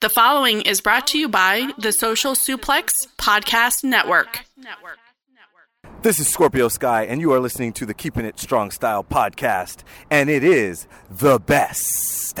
The following is brought to you by the Social Suplex Podcast Network. This is Scorpio Sky, and you are listening to the Keeping It Strong Style podcast, and it is the best.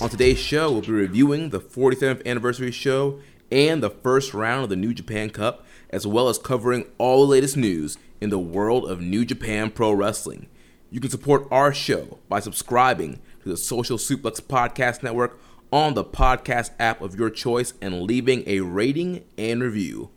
On today's show, we'll be reviewing the 47th anniversary show and the first round of the New Japan Cup, as well as covering all the latest news in the world of New Japan Pro Wrestling. You can support our show by subscribing to the Social Suplex Podcast Network on the podcast app of your choice and leaving a rating and review.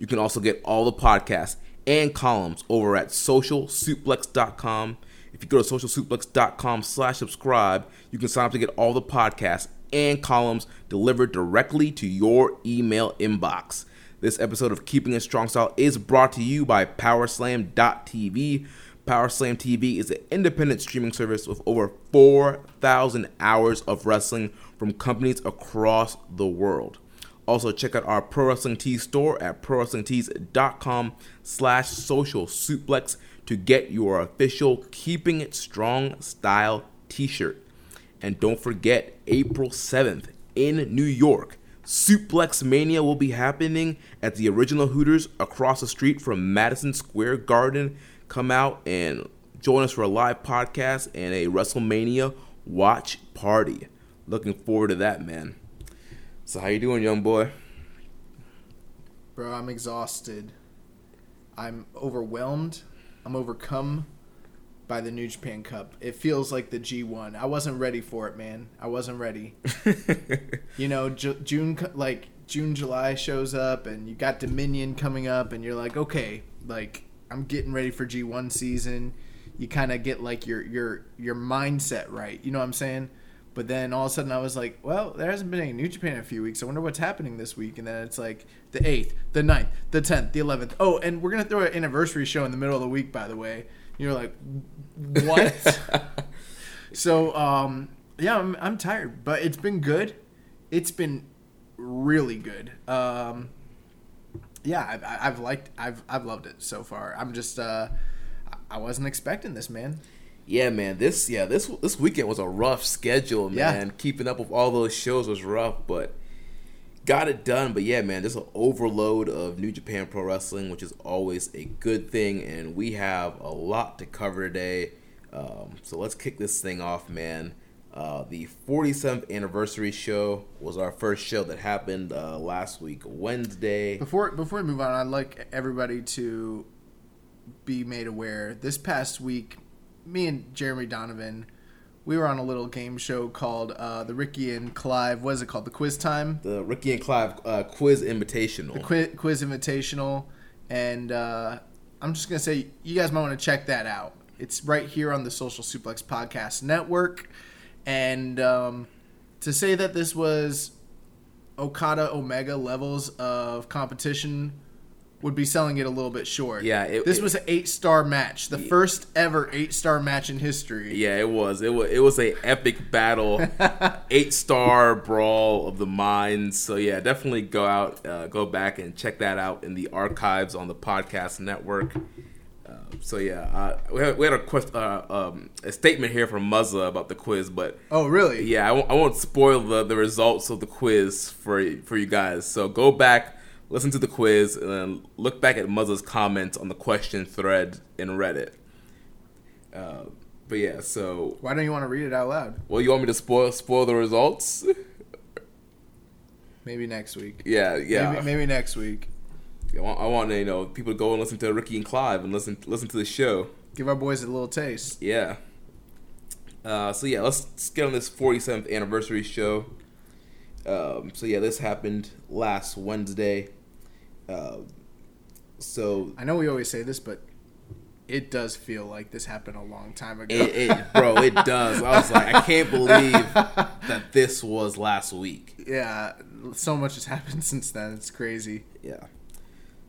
You can also get all the podcasts and columns over at socialsuplex.com. If you go to socialsuplex.com slash subscribe, you can sign up to get all the podcasts and columns delivered directly to your email inbox. This episode of Keeping It Strong Style is brought to you by Powerslam.tv. Powerslam TV is an independent streaming service with over 4,000 hours of wrestling from companies across the world. Also, check out our Pro Wrestling Tees store at prowrestlingtees.com slash social suplex to get your official Keeping It Strong style t-shirt. And don't forget, April 7th in New York, Suplex Mania will be happening at the original Hooters across the street from Madison Square Garden. Come out and join us for a live podcast and a WrestleMania watch party. Looking forward to that, man. So how you doing, young boy? Bro, I'm exhausted. I'm overwhelmed. I'm overcome by the New Japan Cup. It feels like the G1. I wasn't ready for it, man. I wasn't ready. you know, Ju- June like June July shows up and you got Dominion coming up and you're like, "Okay, like I'm getting ready for G1 season." You kind of get like your your your mindset right. You know what I'm saying? But then all of a sudden I was like, well, there hasn't been any New Japan in a few weeks. I wonder what's happening this week. And then it's like the 8th, the 9th, the 10th, the 11th. Oh, and we're going to throw an anniversary show in the middle of the week, by the way. You're like, what? so, um, yeah, I'm, I'm tired, but it's been good. It's been really good. Um, yeah, I've, I've liked, I've, I've loved it so far. I'm just, uh, I wasn't expecting this, man. Yeah, man. This yeah this this weekend was a rough schedule, man. Yeah. Keeping up with all those shows was rough, but got it done. But yeah, man, there's an overload of New Japan Pro Wrestling, which is always a good thing, and we have a lot to cover today. Um, so let's kick this thing off, man. Uh, the 47th anniversary show was our first show that happened uh, last week, Wednesday. Before before we move on, I'd like everybody to be made aware. This past week, me and Jeremy Donovan, we were on a little game show called uh, the Ricky and Clive. What is it called? The Quiz Time. The Ricky and Clive uh, Quiz Invitational. The quiz, quiz Invitational, and uh, I'm just gonna say you guys might want to check that out. It's right here on the Social Suplex Podcast Network, and um, to say that this was Okada Omega levels of competition would be selling it a little bit short. Yeah, it- this it- was an eight star match, the first ever eight star match in history. Yeah, it was. It was. It was a epic battle, eight star brawl of the minds. So yeah, definitely go out, uh, go back and check that out in the archives on the podcast network. Uh, so yeah, uh, we had, we had a quest, uh, um, a statement here from Muzza about the quiz, but Oh, really? yeah, I won't, I won't spoil the, the results of the quiz for for you guys. So go back, listen to the quiz, and then look back at Muzza's comments on the question thread in Reddit. Uh, but yeah, so Why don't you want to read it out loud? well, you want me to spoil spoil the results? Maybe next week. yeah, yeah. Maybe, maybe next week. I want, I want you know people to go and listen to Ricky and Clive and listen listen to the show. Give our boys a little taste. Yeah. Uh, so yeah, let's, let's get on this 47th anniversary show. Um, so yeah, this happened last Wednesday. Uh, so I know we always say this, but it does feel like this happened a long time ago. it, it bro, it does. I was like, I can't believe that this was last week. yeah, so much has happened since then. It's crazy. Yeah.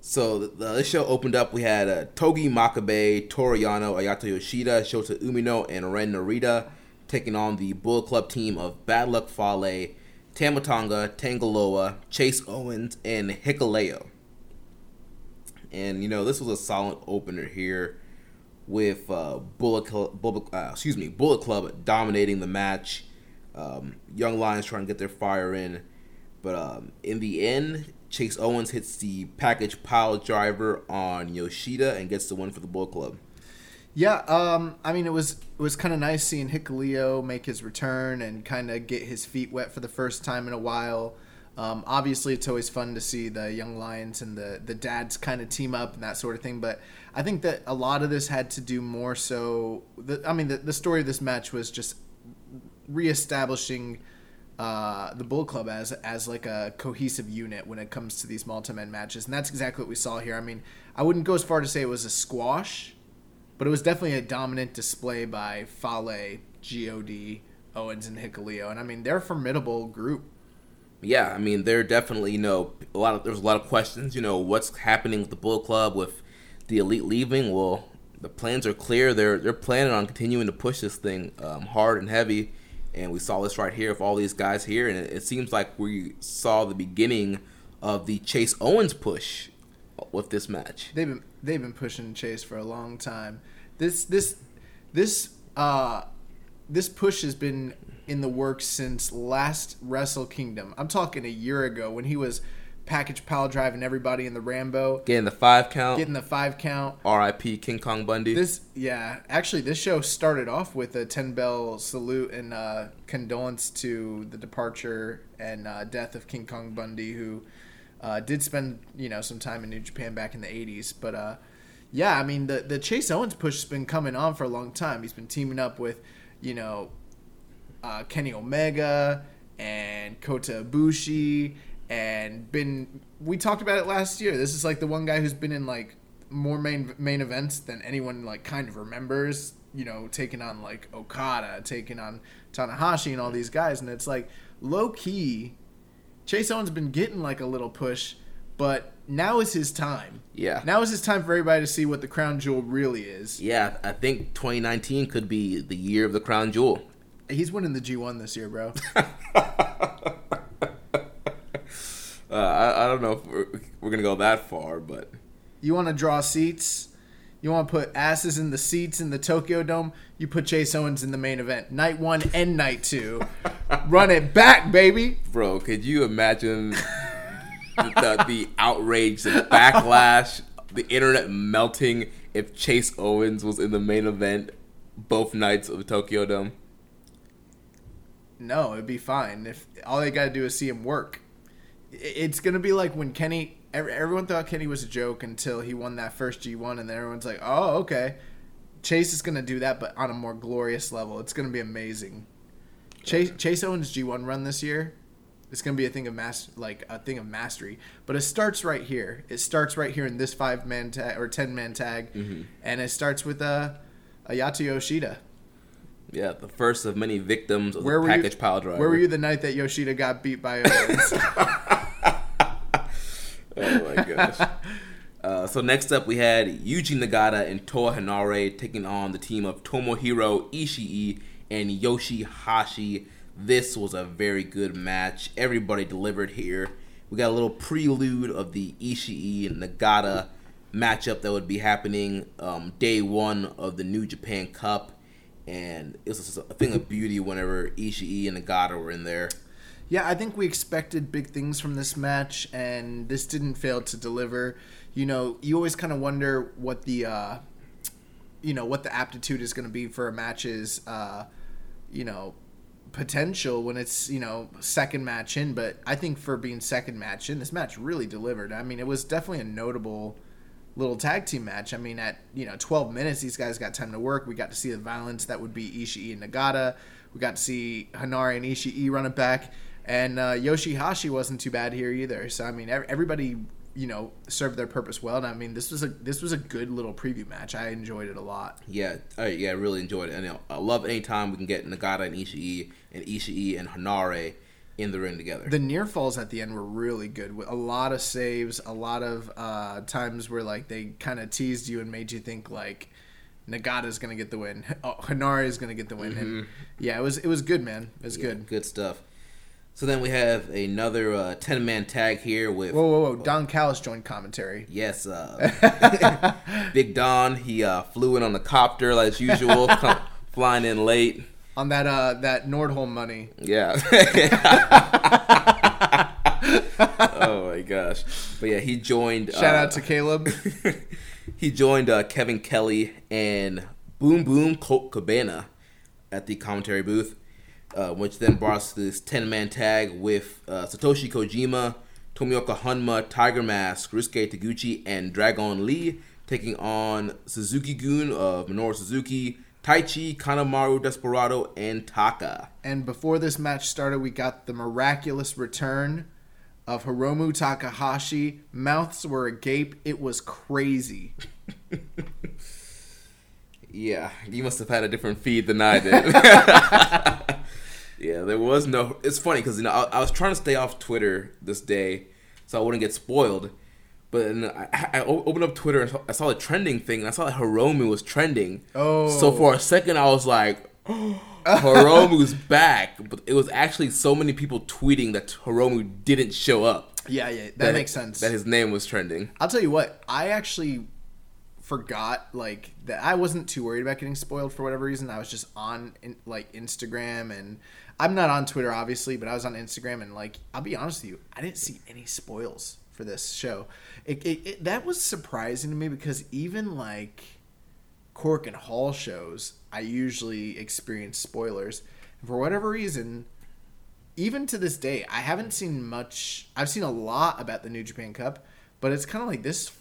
So the, the this show opened up. We had uh, Togi Makabe, Toru Yano, Ayato Yoshida, Shota Umino, and Ren Narita taking on the Bullet Club team of Bad Luck Fale, Tama Tonga, Tangaloa, Chase Owens, and Hikuleo. And you know this was a solid opener here, with uh, Bullet Club, Bullet, uh, excuse me, Bullet Club dominating the match. Um, Young Lions trying to get their fire in, but um, in the end, Chase Owens hits the package pile driver on Yoshida and gets the win for the Bullet Club. Yeah, um, I mean, it was it was kind of nice seeing Hikuleo make his return and kind of get his feet wet for the first time in a while. Um, obviously, it's always fun to see the young lions and the the dads kind of team up and that sort of thing. But I think that a lot of this had to do more so. The, I mean, the, the story of this match was just reestablishing uh, the Bullet Club as as like a cohesive unit when it comes to these multi-man matches, and that's exactly what we saw here. I mean, I wouldn't go as far to say it was a squash, but it was definitely a dominant display by Fale, God, Owens, and Hikuleo, and I mean they're a formidable group. Yeah, I mean, there are definitely, you know, a lot of there's a lot of questions. You know, what's happening with the Bullet Club with the Elite leaving? Well, the plans are clear. They're they're planning on continuing to push this thing um, hard and heavy, and we saw this right here with all these guys here, and it, it seems like we saw the beginning of the Chase Owens push with this match. They've been they've been pushing Chase for a long time. This this this uh this push has been in the works since last Wrestle Kingdom. I'm talking a year ago when he was package pile driving everybody in the Rambo, Getting the five count. getting the five count. R.I.P. King Kong Bundy. This yeah, actually this show started off with a ten bell salute and uh, condolence to the departure and uh, death of King Kong Bundy, who uh, did spend you know some time in New Japan back in the '80s. But uh, yeah, I mean the the Chase Owens push has been coming on for a long time. He's been teaming up with you know uh, Kenny Omega and Kota Ibushi and been we talked about it last year. This is like the one guy who's been in like more main main events than anyone like kind of remembers. You know, taking on like Okada, taking on Tanahashi and all these guys, and it's like low key. Chase Owens been getting like a little push, but now is his time. Yeah. Now is his time for everybody to see what the crown jewel really is. yeah, I think 2019 could be the year of the crown jewel. He's winning the G1 this year, bro. Uh, I, I don't know if we're, we're gonna go that far, but You want to draw seats? You want to put asses in the seats in the Tokyo Dome? You put Chase Owens in the main event, night one and night two. Run it back, baby. bro, could you imagine the, the, the outrage, the backlash, the internet melting if Chase Owens was in the main event both nights of the Tokyo Dome? No, it'd be fine if all they got to do is see him work. It's gonna be like when Kenny. Everyone thought Kenny was a joke until he won that first G1, and then everyone's like, "Oh, okay." Chase is gonna do that, but on a more glorious level. It's gonna be amazing. Chase Chase Owens G1 run this year. It's gonna be a thing of mas- like a thing of mastery. But it starts right here. It starts right here in this five man tag or ten man tag, and it starts with uh, Ayato Yoshida. Yeah, the first of many victims of Where the package you? pile driver. Where were you the night that Yoshida got beat by Owens? Oh my gosh. so next up, we had Yuji Nagata and Toa Henare taking on the team of Tomohiro Ishii and Yoshihashi. This was a very good match. Everybody delivered here. We got a little prelude of the Ishii and Nagata matchup that would be happening um, day one of the New Japan Cup, and it was a thing of beauty whenever Ishii and Nagata were in there. Yeah, I think we expected big things from this match, and this didn't fail to deliver. You know, you always kind of wonder what the, uh, you know, what the aptitude is going to be for a match's, uh, you know, potential when it's you know second match in. But I think for being second match in, this match really delivered. I mean, it was definitely a notable little tag team match. I mean, at you know 12 minutes, these guys got time to work. We got to see the violence that would be Ishii and Nagata. We got to see Henare and Ishii run it back. And uh, Yoshihashi wasn't too bad here either. So I mean, everybody you know served their purpose well. And I mean, this was a this was a good little preview match. I enjoyed it a lot. Yeah, yeah, I really enjoyed it. And you know, I love anytime we can get Nagata and Ishii and Ishii and Henare in the ring together. The near falls at the end were really good. A lot of saves, a lot of uh, times where like they kind of teased you and made you think like Nagata's gonna get the win, oh, Henare is gonna get the win. Mm-hmm. And yeah, it was it was good, man. It was yeah, good. Good stuff. So then we have another uh, ten man tag here with whoa whoa whoa Don Callis joined commentary. Yes, uh, Big Don. He uh, flew in on the copter as usual, flying in late on that uh, that Nordholm money. Yeah. oh my gosh! But yeah, he joined. Shout out to Caleb. he joined uh, Kevin Kelly and Boom Boom Colt Cabana at the commentary booth uh, which then brought us this 10 man tag with uh, Satoshi Kojima, Tomoaki Honma, Tiger Mask, Ryusuke Taguchi, and Dragon Lee taking on Suzuki Gun of Minoru Suzuki, Taichi, Kanemaru Desperado, and Taka. And before this match started, we got the miraculous return of Hiromu Takahashi. Mouths were agape. It was crazy. yeah, you must have had a different feed than I did. Yeah, there was no. It's funny because you know I, I, was trying to stay off Twitter this day, so I wouldn't get spoiled. But I, I, opened up Twitter and I saw the trending thing. And I saw that Hiromu was trending. Oh, so for a second I was like, oh, Hiromu's back. But it was actually so many people tweeting that Hiromu didn't show up. Yeah, yeah, that, that makes sense. That his name was trending. I'll tell you what, I actually forgot like that I wasn't too worried about getting spoiled for whatever reason. I was just on in, like Instagram and I'm not on Twitter obviously, but I was on Instagram and like I'll be honest with you, I didn't see any spoils for this show. It, it, it that was surprising to me because even like Korakuen Hall shows, I usually experience spoilers. And for whatever reason, even to this day, I haven't seen much. I've seen a lot about the New Japan Cup, but it's kind of like this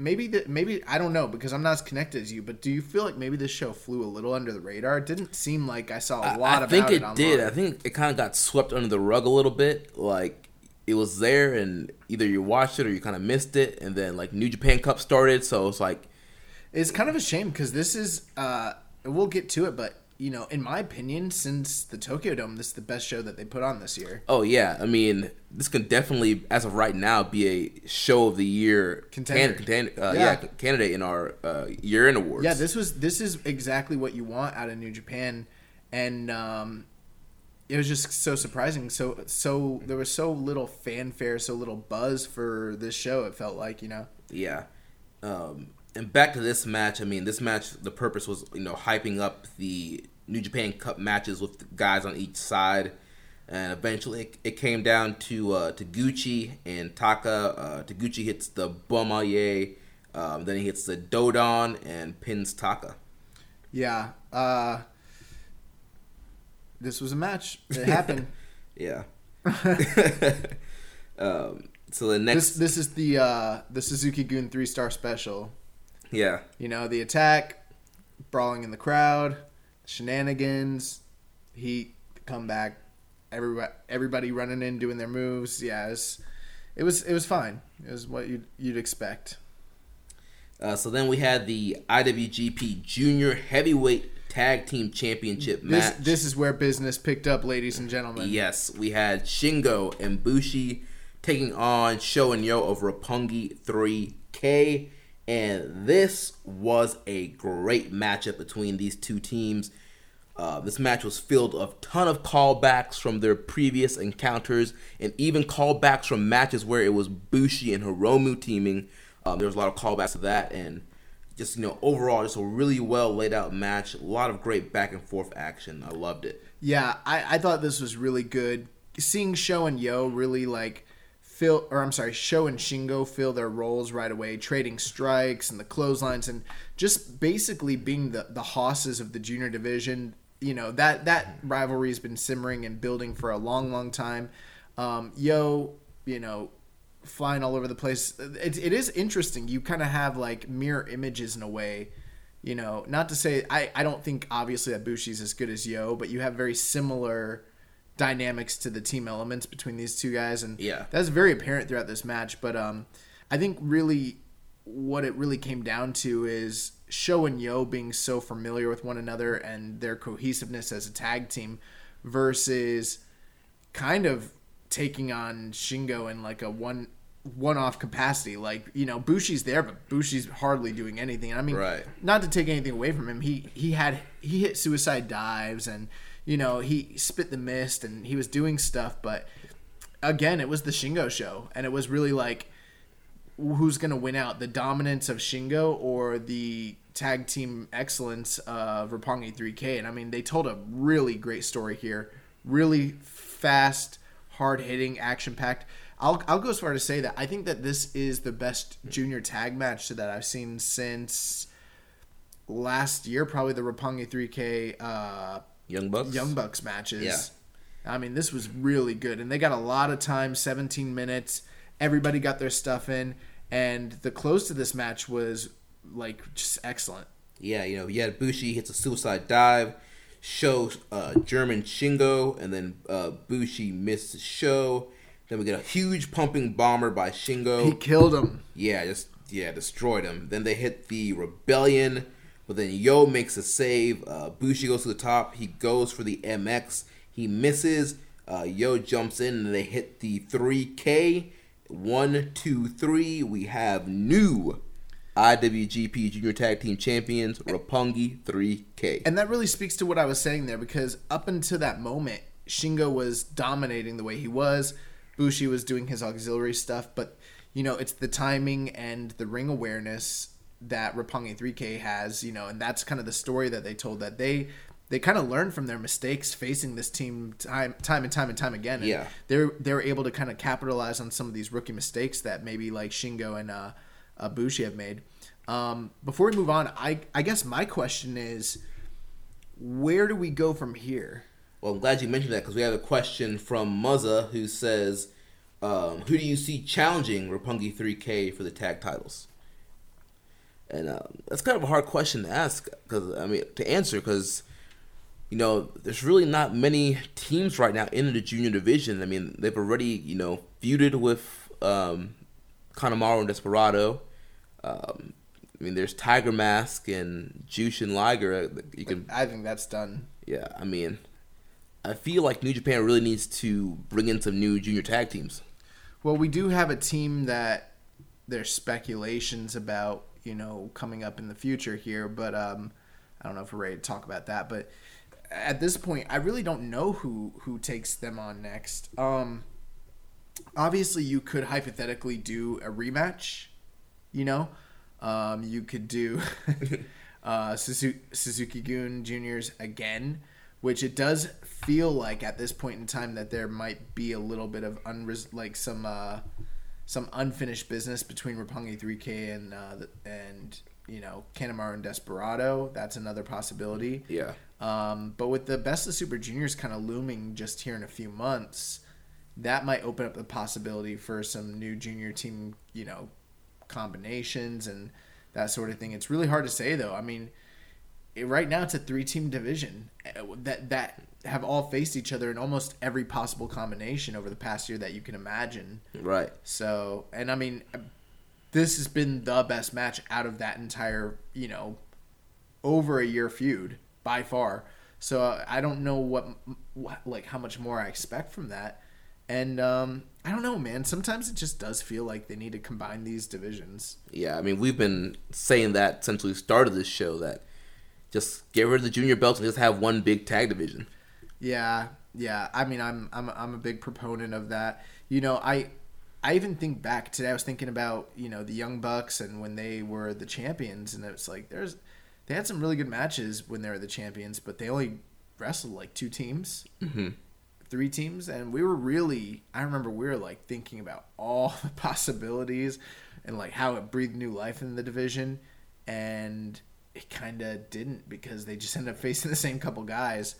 maybe that maybe I don't know because I'm not as connected as you. But do you feel like maybe this show flew a little under the radar? It didn't seem like I saw a lot. I, I think it, it did. I think it kind of got swept under the rug a little bit. Like it was there, and either you watched it or you kind of missed it. And then like New Japan Cup started, so it's like it's kind of a shame because this is. uh We'll get to it, but you know, in my opinion, since the Tokyo Dome, this is the best show that they put on this year. Oh yeah, I mean, this can definitely, as of right now, be a show of the year contender, can, uh, yeah. yeah. candidate in our uh, year in awards. Yeah, this was this is exactly what you want out of New Japan, and um, it was just so surprising. So so there was so little fanfare, so little buzz for this show. It felt like you know. Yeah. Um, and back to this match. I mean, this match, the purpose was you know hyping up the New Japan Cup matches with guys on each side, and eventually it, it came down to uh, Taguchi and Taka. Uh, Taguchi hits the Bomaye, um, then he hits the Dodon and pins Taka. Yeah, uh, this was a match. It happened. yeah. um, so the next, this, this is the uh, the Suzuki Gun three star special. Yeah. You know the attack, brawling in the crowd shenanigans, heat, comeback, everybody everybody running in doing their moves. Yeah, it was it was, it was fine. It was what you'd you'd expect. Uh, so then we had the IWGP Junior Heavyweight Tag Team Championship this, match. This is where business picked up, ladies and gentlemen. Yes, we had Shingo and Bushi taking on Sho and Yo of Roppongi 3K And this was a great matchup between these two teams. Uh, this match was filled of ton of callbacks from their previous encounters, and even callbacks from matches where it was Bushi and Hiromu teaming. Um, there was a lot of callbacks to that, and just you know overall, just a really well laid out match. A lot of great back and forth action. I loved it. Yeah, I, I thought this was really good. Seeing Sho and Yo really like fill, or I'm sorry, Sho and Shingo fill their roles right away, trading strikes and the clotheslines, and just basically being the the hosses of the junior division. You know that that rivalry has been simmering and building for a long, long time. Um, Yo, you know, flying all over the place. It, it is interesting. You kind of have like mirror images in a way. You know, not to say I, I don't think obviously that Bushi's as good as Yo, but you have very similar dynamics to the team elements between these two guys, and Yeah. that's very apparent throughout this match. But um, I think really what it really came down to is Sho and Yo being so familiar with one another and their cohesiveness as a tag team versus kind of taking on Shingo in like a one one off capacity. Like, you know, Bushi's there, but Bushi's hardly doing anything. I mean Right. not to take anything away from him, he he had he hit suicide dives and you know, he spit the mist and he was doing stuff, but again, it was the Shingo show and it was really like who's going to win out, the dominance of Shingo or the tag team excellence of Roppongi 3K. And I mean, they told a really great story here. Really fast, hard hitting, action packed. I'll, I'll go as far to say that I think that this is the best junior tag match that I've seen since last year, probably the Roppongi 3K uh, Young Bucks. Young Bucks matches. Yeah. I mean, this was really good, and they got a lot of time, 17 minutes. Everybody got their stuff in, and the close to this match was like just excellent. Yeah, you know, you had Bushi hits a suicide dive, shows uh, German Shingo, and then uh, Bushi misses the show. Then we get a huge pumping bomber by Shingo. He killed him. Yeah, just yeah, destroyed him. Then they hit the rebellion, but then Yo makes a save. Uh, Bushi goes to the top. He goes for the MX. He misses. Uh, Yo jumps in, and they hit the 3K. One, two, three. We have new IWGP Junior Tag Team Champions, Roppongi 3K. And that really speaks to what I was saying there because up until that moment, Shingo was dominating the way he was. Bushi was doing his auxiliary stuff, but you know, it's the timing and the ring awareness that Roppongi 3K has, you know, and that's kind of the story that they told that they they kind of learned from their mistakes facing this team time time and time and time again. And Yeah. they're they're able to kind of capitalize on some of these rookie mistakes that maybe like Shingo and uh, uh, have made. Um, before we move on, I I guess my question is, where do we go from here? Well, I'm glad you mentioned that because we have a question from Muzza who says, um, "Who do you see challenging Roppongi 3K for the tag titles?" And um, that's kind of a hard question to ask because I mean to answer because you know there's really not many teams right now in the junior division. I mean they've already you know feuded with um, and Desperado. Um, I mean there's Tiger Mask and Jushin Liger. You can I think that's done. yeah, I mean, I feel like New Japan really needs to bring in some new junior tag teams. Well, we do have a team that there's speculations about, you know, coming up in the future here, but um, I don't know if we're ready to talk about that. But at this point, I really don't know who who takes them on next. Um, obviously, you could hypothetically do a rematch. You know, um, you could do uh, Suzuki, Gun Juniors again, which it does feel like at this point in time that there might be a little bit of unres- like some uh, some unfinished business between Roppongi 3K and uh, and you know Kanemaru and Desperado. That's another possibility. Yeah. Um, but with the best of Super Juniors kind of looming just here in a few months, that might open up the possibility for some new junior team, you know, combinations and that sort of thing. It's really hard to say though. I mean, it, right now it's a three-team division uh, that that have all faced each other in almost every possible combination over the past year that you can imagine. Right. So, and I mean, this has been the best match out of that entire, you know, over a year feud by far. So uh, I don't know what, what, like, how much more I expect from that. And um, I don't know, man. Sometimes it just does feel like they need to combine these divisions. Yeah, I mean, we've been saying that since we started this show that just get rid of the junior belts and just have one big tag division. Yeah, yeah. I mean, I'm I'm I'm a big proponent of that. You know, I I even think back today. I was thinking about you know the Young Bucks and when they were the champions, and it's like there's they had some really good matches when they were the champions, but they only wrestled like two teams, mm-hmm. Three teams, and we were really. I remember we were like thinking about all the possibilities and like how it breathed new life in the division, and it kind of didn't because they just ended up facing the same couple guys.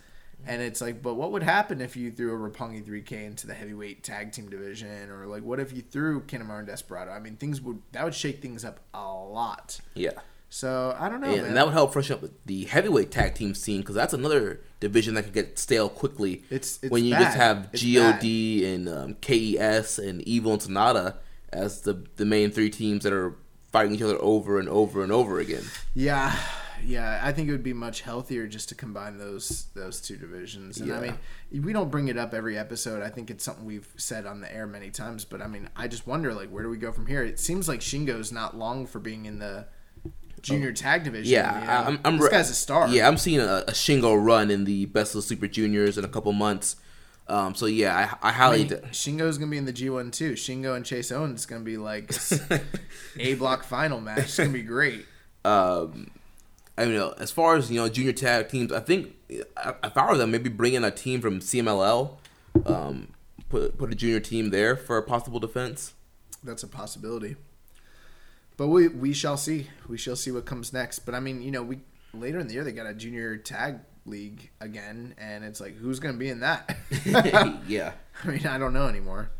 And it's like, but what would happen if you threw a Roppongi 3K into the heavyweight tag team division, or like, what if you threw Kanemaru and Desperado? I mean, things would that would shake things up a lot. Yeah. So I don't know, and, man. that would help freshen up the heavyweight tag team scene because that's another division that could get stale quickly. It's- it's when you bad. just have It's God and um, KES and Evil and Sanada as the the main three teams that are fighting each other over and over and over again. Yeah, yeah. I think it would be much healthier just to combine those those two divisions. And I mean, we don't bring it up every episode. I think it's something we've said on the air many times. But I mean, I just wonder like where do we go from here? It seems like Shingo's not long for being in the junior tag division. Yeah, you know? I- I'm, I'm this re- guy's a star. Yeah, I'm seeing a, a Shingo run in the Best of Super Juniors in a couple months. Um, so yeah, I, I I highly. mean, Shingo's gonna be in the G1 too. Shingo and Chase Owens is gonna be like a block final match. It's gonna be great. um, I mean, uh, as far as you know, junior tag teams, I think uh, if I were them, maybe bring in a team from CMLL, um, put put a junior team there for a possible defense. That's a possibility. But we we shall see. We shall see what comes next. But I mean, you know, we later in the year they got a junior tag league again, and it's like who's gonna be in that? yeah. I mean, I don't know anymore.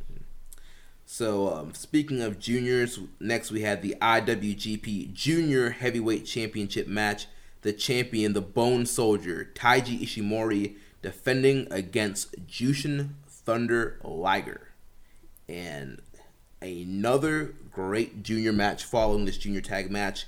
So um, speaking of juniors, next we had the IWGP Junior Heavyweight Championship match. The champion, the Bone Soldier, Taiji Ishimori, defending against Jushin Thunder Liger. And another great junior match following this junior tag match.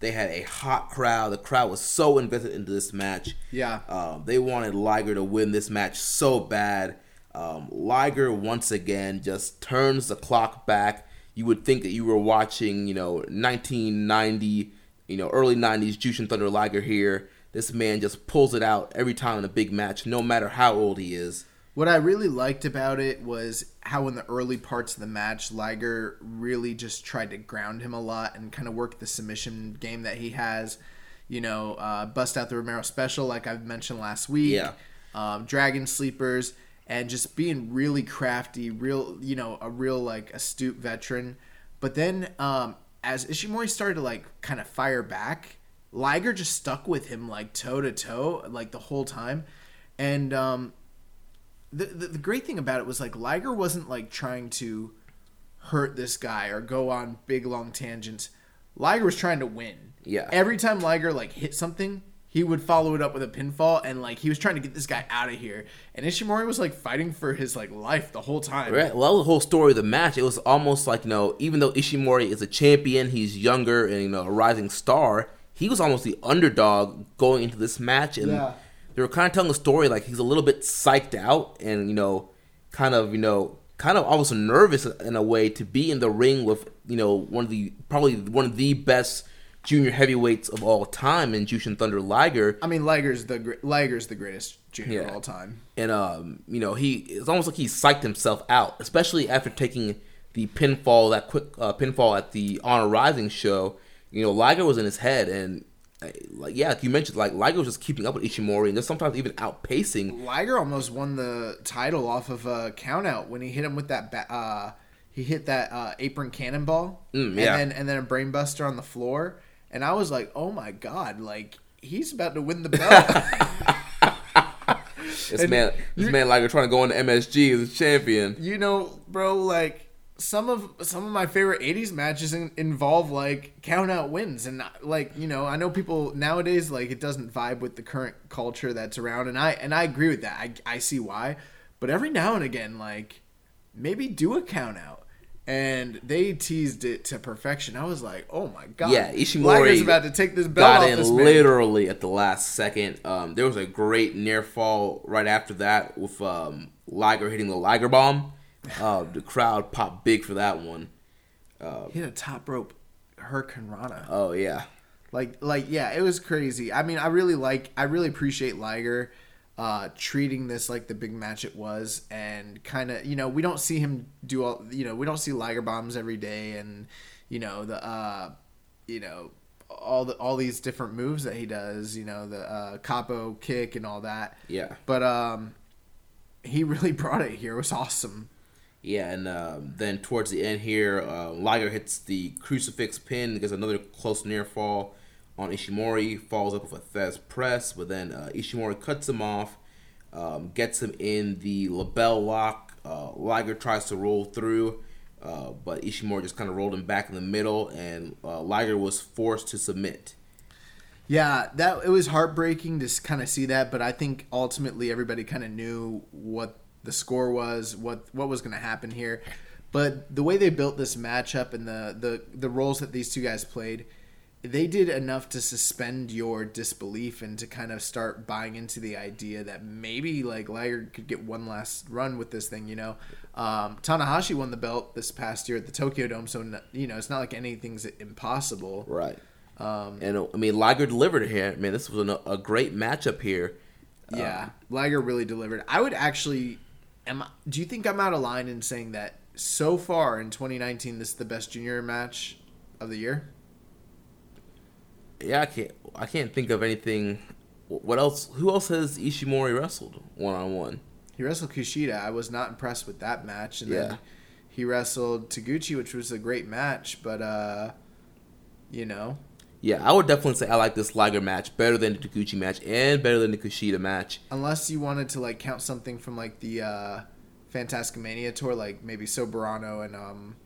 They had a hot crowd. The crowd was so invested into this match. Yeah. Um, they wanted Liger to win this match so bad. Um, Liger once again just turns the clock back. You would think that you were watching, you know, 1990, you know, early 90s Jushin Thunder Liger here. This man just pulls it out every time in a big match, no matter how old he is. What I really liked about it was how in the early parts of the match, Liger really just tried to ground him a lot and kind of work the submission game that he has. You know, uh, bust out the Romero special, like I've mentioned last week. Yeah. Um, Dragon sleepers and just being really crafty, real, you know, a real like astute veteran. But then um, as Ishimori started to like kind of fire back, Liger just stuck with him like toe to toe like the whole time. And um, the, the the great thing about it was like Liger wasn't like trying to hurt this guy or go on big long tangents. Liger was trying to win. Yeah. Every time Liger like hit something, he would follow it up with a pinfall and like he was trying to get this guy out of here. And Ishimori was like fighting for his like life the whole time. Right. Well, the whole story of the match. It was almost like you know, even though Ishimori is a champion, he's younger and you know a rising star. He was almost the underdog going into this match, and Yeah. They were kind of telling the story like he's a little bit psyched out and you know, kind of you know, kind of almost nervous in a way to be in the ring with you know one of the probably one of the best junior heavyweights of all time in Jushin Thunder Liger. I mean Liger's the Liger's the greatest junior Yeah. of all time. and um, you know, he it's almost like he psyched himself out, especially after taking the pinfall that quick uh, pinfall at the Honor Rising show. You know, Liger was in his head, and like yeah, like you mentioned, like Liger was just keeping up with Ishimori, and just sometimes even outpacing. Liger almost won the title off of a count out when he hit him with that ba- uh he hit that uh, apron cannonball Mm, yeah. and then and then a brainbuster on the floor and I was like, "Oh my god, like he's about to win the belt." This And man, this man Liger trying to go into MSG as a champion. you know, bro, like some of some of my favorite 80s matches in, involve like count out wins. And like you know i know people nowadays like it doesn't vibe with the current culture that's around. And i and i agree with that. I, I see why. But every now and again like maybe do a count out. And they teased it to perfection. I was like oh my god. Yeah, Ishimori about to take this belt got in this literally at the last second. Um, there was a great near fall right after that with um, Liger hitting the Liger bomb. Uh, the crowd popped big for that one. He had a top rope Hurricane Rana. Oh yeah, Like, like, yeah, it was crazy. I mean, I really like, I really appreciate Liger uh, treating this like the big match it was, and kind of, you know, we don't see him do all, you know, we don't see Liger bombs every day, and you know the, uh, you know, all the all these different moves that he does, you know, the uh, capo kick and all that. yeah, But um, he really brought it here. It was awesome. Yeah. And um, then towards the end here, uh, Liger hits the crucifix pin. Gets another close near fall on Ishimori. Falls up with a Thesz press, but then uh, Ishimori cuts him off. Um, gets him in the label lock. Uh, Liger tries to roll through, uh, but Ishimori just kind of rolled him back in the middle, and uh, Liger was forced to submit. Yeah, that it was heartbreaking to kind of see that, but I think ultimately everybody kind of knew what the score was, what what was going to happen here. But the way they built this matchup and the the the roles that these two guys played, they did enough to suspend your disbelief and to kind of start buying into the idea that maybe like Liger could get one last run with this thing. You know, um, Tanahashi won the belt this past year at the Tokyo Dome, so n- you know it's not like anything's impossible. Right. Um, and uh, I mean, Liger delivered here. Man, this was an, a great matchup here. Yeah, Liger really delivered. I would actually. Am I- do you think I'm out of line in saying that so far in 2019 this is the best junior match of the year? Yeah, I can't. I can't think of anything. What else? Who else has Ishimori wrestled one on one? He wrestled Kushida. I was not impressed with that match, and Yeah. then he wrestled Taguchi, which was a great match. But uh, you know, Yeah, I would definitely say I like this Liger match better than the Taguchi match and better than the Kushida match. unless you wanted to like count something from like the uh, Fantasticamania tour, like maybe Soberano and um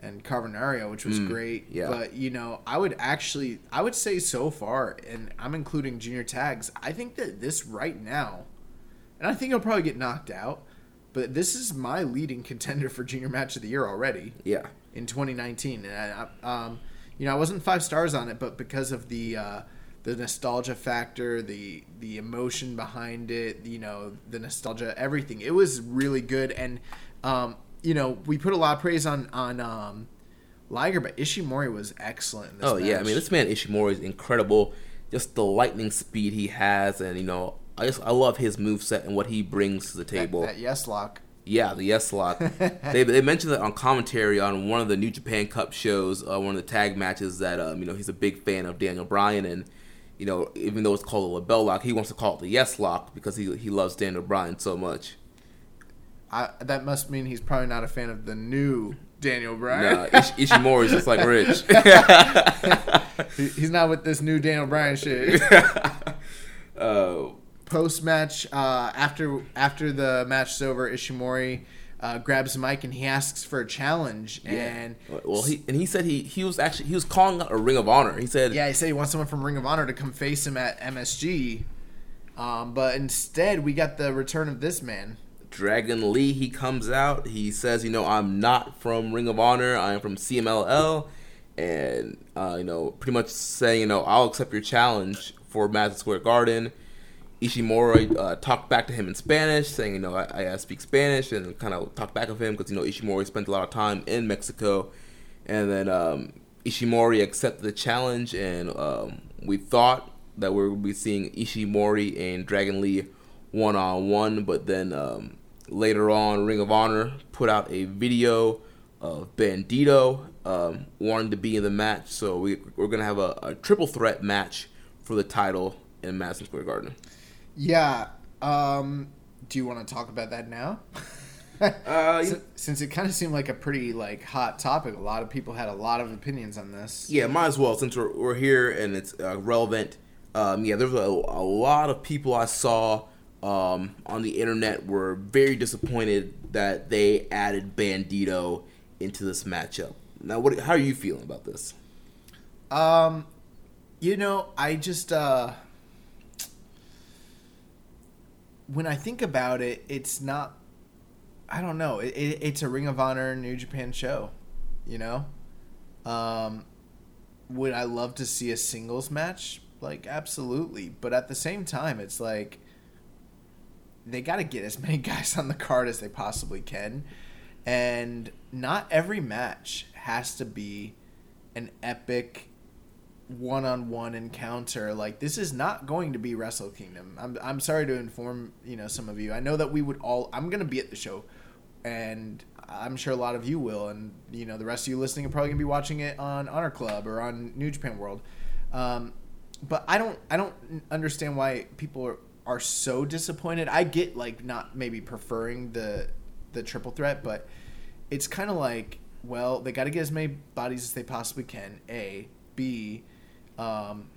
and Carbonario, which was great. yeah. But you know, I would actually, I would say so far, and I'm including junior tags. I think that this right now, and I think he'll probably get knocked out, but this is my leading contender for junior match of the year already Yeah, in 2019. And I- um, you know, I wasn't five stars on it, but because of the uh, the nostalgia factor, the the emotion behind it, you know, the nostalgia, everything, it was really good. And um, you know, we put a lot of praise on on um, Liger, but Ishimori was excellent. In this Oh yeah, I mean this man Ishimori is incredible. Just the lightning speed he has, and you know, I just I love his move set and what he brings to the that, table. that yes lock. Yeah, the yes lock. they they mentioned that on commentary on one of the New Japan Cup shows, uh, one of the tag matches that um, you know he's a big fan of Daniel Bryan, and you know even though it's called a label lock, he wants to call it the yes lock because he he loves Daniel Bryan so much. I, that must mean he's probably not a fan of the new Daniel Bryan. Nah, Ish- Ishimori is just like Rich. He- he's not with this new Daniel Bryan shit. uh, post match uh, after after the match is over, Ishimori uh, grabs mic and he asks for a challenge. And well, he and he said he he was actually he was calling out a Ring of Honor. He said yeah, he said he wants someone from Ring of Honor to come face him at MSG. Um, but instead, we got the return of this man. Dragon Lee, he comes out. He says, you know, I'm not from Ring of Honor. I am from CMLL. And, uh, you know, pretty much saying, you know, I'll accept your challenge for Madison Square Garden. Ishimori uh, talked back to him in Spanish, saying, you know, I, I speak Spanish, and kind of talked back of him because, you know, Ishimori spent a lot of time in Mexico. And then um, Ishimori accepted the challenge, and um, we thought that we would be seeing Ishimori and Dragon Lee one on one, but then um, later on, Ring of Honor put out a video of Bandito um, wanting to be in the match. So we, we're going to have a, a triple threat match for the title in Madison Square Garden. Yeah. Um, do you want to talk about that now? Uh, since, since it kind of seemed like a pretty like hot topic, a lot of people had a lot of opinions on this. Yeah, might as well since we're, we're here and it's uh, relevant. Um, yeah, there's a, a lot of people I saw um, on the internet were very disappointed that they added Bandito into this matchup. Now, what? How are you feeling about this? Um, you know, I just uh, when I think about it, it's not. I don't know. It, it, it's a Ring of Honor New Japan show, you know. Um, would I love to see a singles match? Like, absolutely. But at the same time, it's like they got to get as many guys on the card as they possibly can. And not every match has to be an epic one-on-one encounter like this is not going to be wrestle kingdom. I'm, I'm sorry to inform you know some of you. I know that we would all i'm going to be at the show and i'm sure a lot of you will and you know the rest of you listening are probably going to be watching it on honor club or on new japan world. Um, but i don't i don't understand why people are, are so disappointed. I get like not maybe preferring the the triple threat but it's kind of like well they got to get as many bodies as they possibly can a. B um,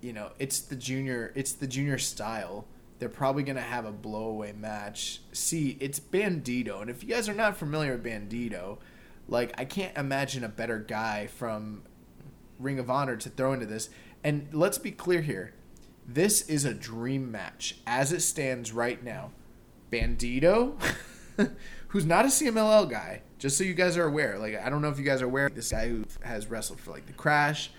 you know, it's the junior, it's the junior style. They're probably gonna have a blowaway match. See, it's Bandito, and if you guys are not familiar with Bandito, like I can't imagine a better guy from Ring of Honor to throw into this. And let's be clear here, this is a dream match as it stands right now. Bandito, who's not a CMLL guy, just so you guys are aware. Like I don't know if you guys are aware, this guy who has wrestled for like the Crash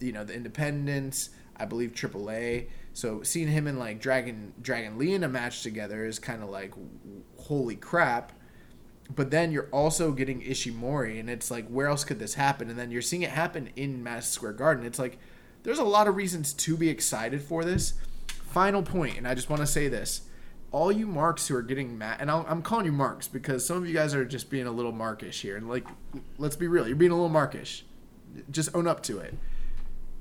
you know the Independence, I believe AAA. So seeing him and like Dragon Dragon Lee in a match together is kind of like holy crap. But then you're also getting Ishimori, and it's like where else could this happen? And then you're seeing it happen in Madison Square Garden. It's like there's a lot of reasons to be excited for this. Final point, and I just want to say this: all you marks who are getting mad, and i am calling you marks because some of you guys are just being a little markish here, and like, let's be real, you're being a little markish. Just own up to it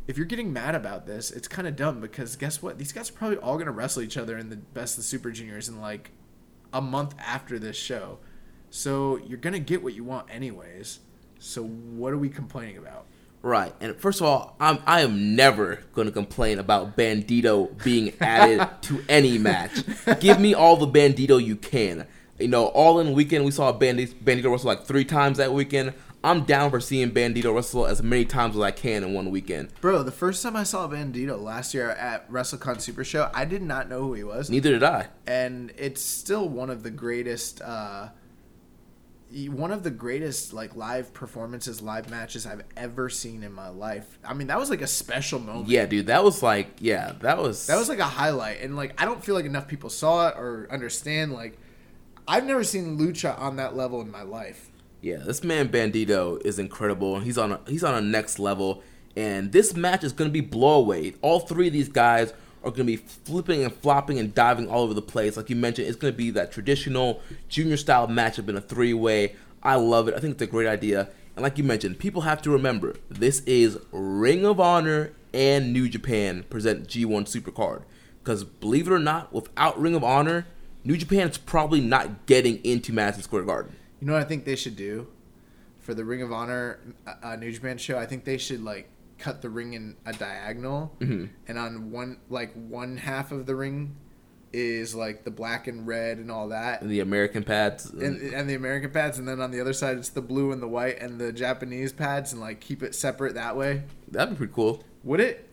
if you're getting mad about this, it's kind of dumb because guess what? These guys are probably all going to wrestle each other in the best of the Super Juniors in like a month after this show. So you're going to get what you want anyways. So what are we complaining about? Right. And first of all, I'm I am never going to complain about Bandito being added to any match. Give me all the Bandito you can. You know, all in weekend we saw Bandito, Bandito wrestle like three times that weekend. I'm down for seeing Bandito wrestle as many times as I can in one weekend. Bro, the first time I saw Bandito last year at WrestleCon Super Show, I did not know who he was. Neither did I. And it's still one of the greatest uh, one of the greatest like live performances, live matches I've ever seen in my life. I mean, that was like a special moment. Yeah, dude, that was like, yeah, that was that was like a highlight, and like I don't feel like enough people saw it or understand. Like, I've never seen lucha on that level in my life. Yeah, this man Bandito is incredible. He's on a, he's on a next level, and this match is going to be blowaway. All three of these guys are going to be flipping and flopping and diving all over the place. Like you mentioned, it's going to be that traditional junior style matchup in a three way. I love it. I think it's a great idea. And like you mentioned, people have to remember this is Ring of Honor and New Japan present G1 Supercard. Because believe it or not, without Ring of Honor, New Japan is probably not getting into Madison Square Garden. You know what I think they should do for the Ring of Honor uh, uh, New Japan show? I think they should like cut the ring in a diagonal, mm-hmm. and on one like one half of the ring is like the black and red and all that, and the American pads, and, and the American pads, and then on the other side it's the blue and the white and the Japanese pads, and like keep it separate that way. That'd be pretty cool. Would it?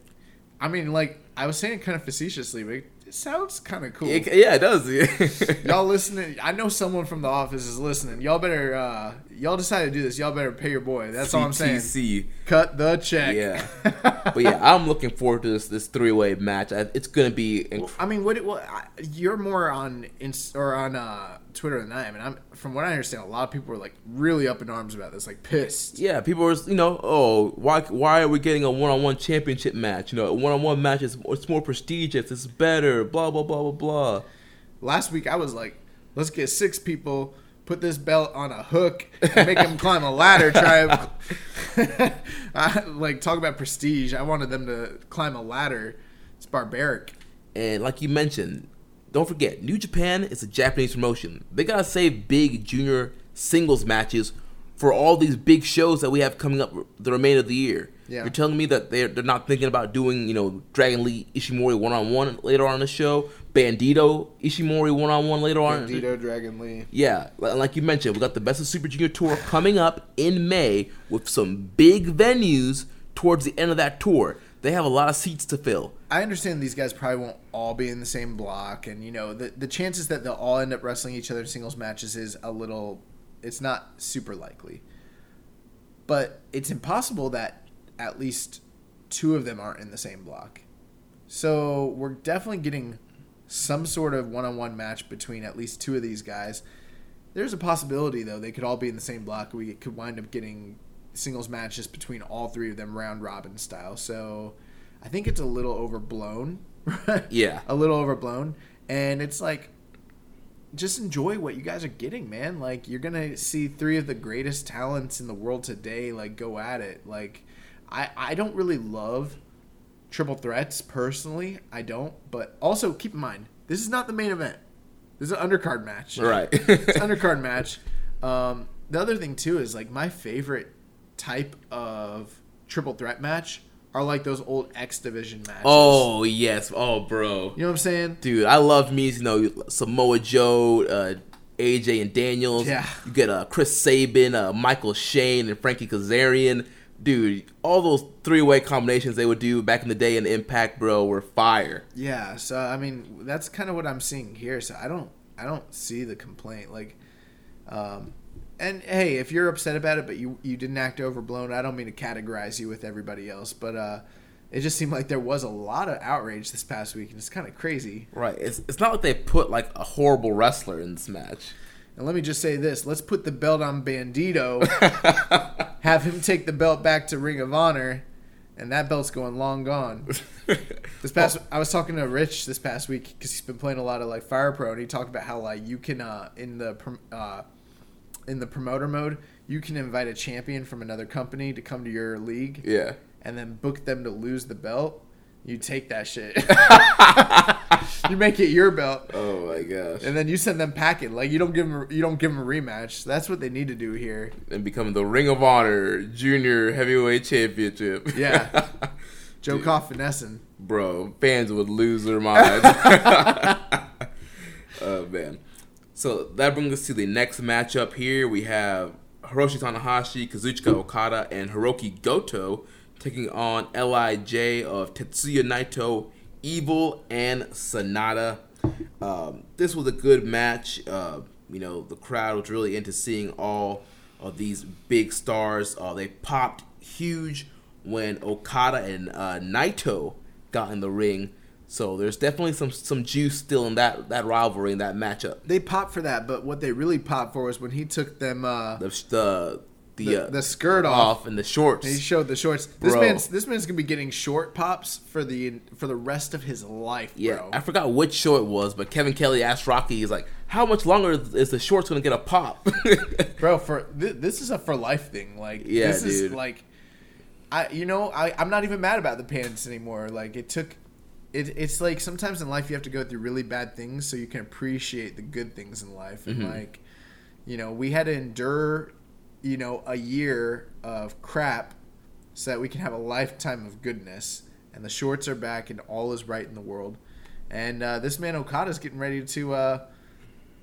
I mean, like I was saying, it kind of facetiously, but it sounds kind of cool. It, yeah, it does. y'all listening? I know someone from the office is listening. Y'all better, uh, y'all decided to do this. Y'all better pay your boy. That's CTC. all I'm saying. Cut the check. Yeah, but yeah, I'm looking forward to this this three way match. It's gonna be. Inc- well, I mean, what? What? You're more on inst- or on uh, Twitter than I am, and I'm from what I understand, a lot of people are like really up in arms about this, like pissed. Yeah, people were, you know, oh, why why are we getting a one on one championship match? You know, a one on one match is it's more prestigious, it's better, blah blah blah blah blah. Last week I was like, let's get six people, put this belt on a hook, and make them climb a ladder. Try, I, like talk about prestige. I wanted them to climb a ladder. It's barbaric. And like you mentioned, don't forget, New Japan is a Japanese promotion. They gotta save big junior singles matches for all these big shows that we have coming up the remainder of the year. Yeah. You're telling me that they're they're not thinking about doing you know Dragon Lee Ishimori one on one later on in the show, Bandito Ishimori one on one later on. Bandito Dragon Lee. Yeah, like you mentioned, we got the Best of Super Junior tour coming up in May with some big venues towards the end of that tour they have a lot of seats to fill. I understand these guys probably won't all be in the same block, and you know the the chances that they'll all end up wrestling each other in singles matches is a little. It's not super likely, but it's impossible that at least two of them aren't in the same block. So we're definitely getting some sort of one-on-one match between at least two of these guys. There's a possibility though they could all be in the same block. We could wind up getting singles matches between all three of them round robin style. So I think it's a little overblown. Yeah. a little overblown, and it's like just enjoy what you guys are getting, man. Like you're gonna see three of the greatest talents in the world today, like go at it. Like I I don't really love triple threats personally. I don't, but also keep in mind this is not the main event. This is an undercard match. Right. it's an undercard match. Um, the other thing too is like my favorite type of triple threat match are like those old X division matches. oh yes. Oh, bro. you know what I'm saying? Dude, I love me, you know, Samoa Joe, uh, AJ and Daniels. Yeah. You get uh, Chris Sabin, uh, Michael Shane, and Frankie Kazarian. Dude, all those three way combinations they would do back in the day in Impact, bro, were fire. Yeah, so I mean that's kind of what I'm seeing here. So I don't I don't see the complaint like um and hey, if you're upset about it but you you didn't act overblown, I don't mean to categorize you with everybody else, but uh it just seemed like there was a lot of outrage this past week and it's kind of crazy. Right. It's, it's not like they put like a horrible wrestler in this match. And let me just say this, let's put the belt on Bandito. have him take the belt back to Ring of Honor and that belt's going long gone. This past, I was talking to Rich this past week because he's been playing a lot of like Fire Pro, and he talked about how like you can uh, in the uh, in the promoter mode, you can invite a champion from another company to come to your league, Yeah. and then book them to lose the belt. You take that shit. you make it your belt, Oh my gosh. and then you send them packing. Like you don't give them, you don't give them a rematch. That's what they need to do here. And become the Ring of Honor Junior Heavyweight Championship. Yeah. Joe Koff finessing. Bro, fans would lose their minds. oh man. So that brings us to the next matchup here. We have Hiroshi Tanahashi, Kazuchika Okada, and Hirooki Goto taking on Lij of Tetsuya Naito, Evil, and Sanada. Um, this was a good match. Uh, you know, the crowd was really into seeing all of these big stars. Uh, they popped huge when Okada and uh, Naito got in the ring. So there's definitely some some juice still in that that rivalry in that matchup. They popped for that, but what they really popped for was when he took them uh, The the the, The- uh, the skirt off. and the shorts. He showed the shorts. This Bro. man's this man's gonna be getting short pops for the for the rest of his life, yeah, bro. I forgot which show it was, but Kevin Kelly asked Rocky, he's like, "How much longer is the shorts gonna get a pop?" bro, for th- this is a for life thing. Like, Yeah, this is dude. like, I you know I I'm not even mad about the pants anymore. Like, it took. It, it's like sometimes in life you have to go through really bad things so you can appreciate the good things in life. And Mm-hmm. like, you know, we had to endure, you know, a year of crap so that we can have a lifetime of goodness. And the shorts are back, and all is right in the world. And uh, this man Okada's getting ready to, uh,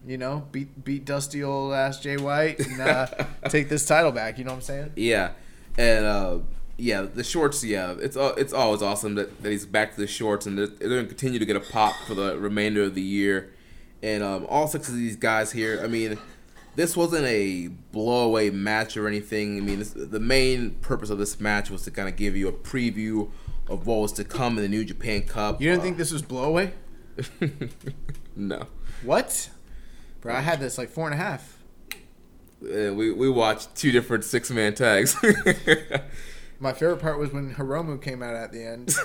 you know, beat beat dusty old ass Jay White and uh, take this title back. You know what I'm saying? Yeah, and uh, yeah, the shorts. Yeah, it's it's always awesome that, that he's back to the shorts, and they're, they're going to continue to get a pop for the remainder of the year. And um, all six of these guys here. I mean, this wasn't a blowaway match or anything. I mean, this, the main purpose of this match was to kind of give you a preview of what was to come in the New Japan Cup. You didn't think this was blowaway? no. What? Bro, I had this like four and a half. Uh, we we watched two different six man tags. My favorite part was when Hiromu came out at the end.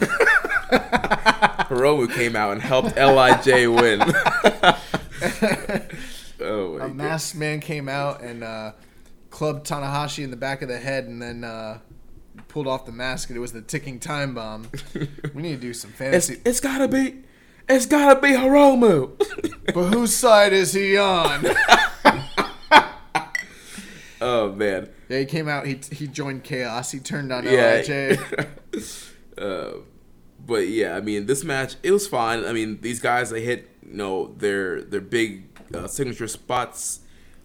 Hiromu came out and helped Lij win. Oh a masked man came out and uh, clubbed Tanahashi in the back of the head and then uh, pulled off the mask and it was the ticking time bomb. we need to do some It's, fantasy. it's gotta be, it's gotta be Hiromu. but whose side is he on? oh man, yeah, he came out. He he joined chaos. He turned on yeah. LIJ. uh, but yeah, I mean, this match it was fine. I mean, these guys they hit you know their their big uh, signature spots,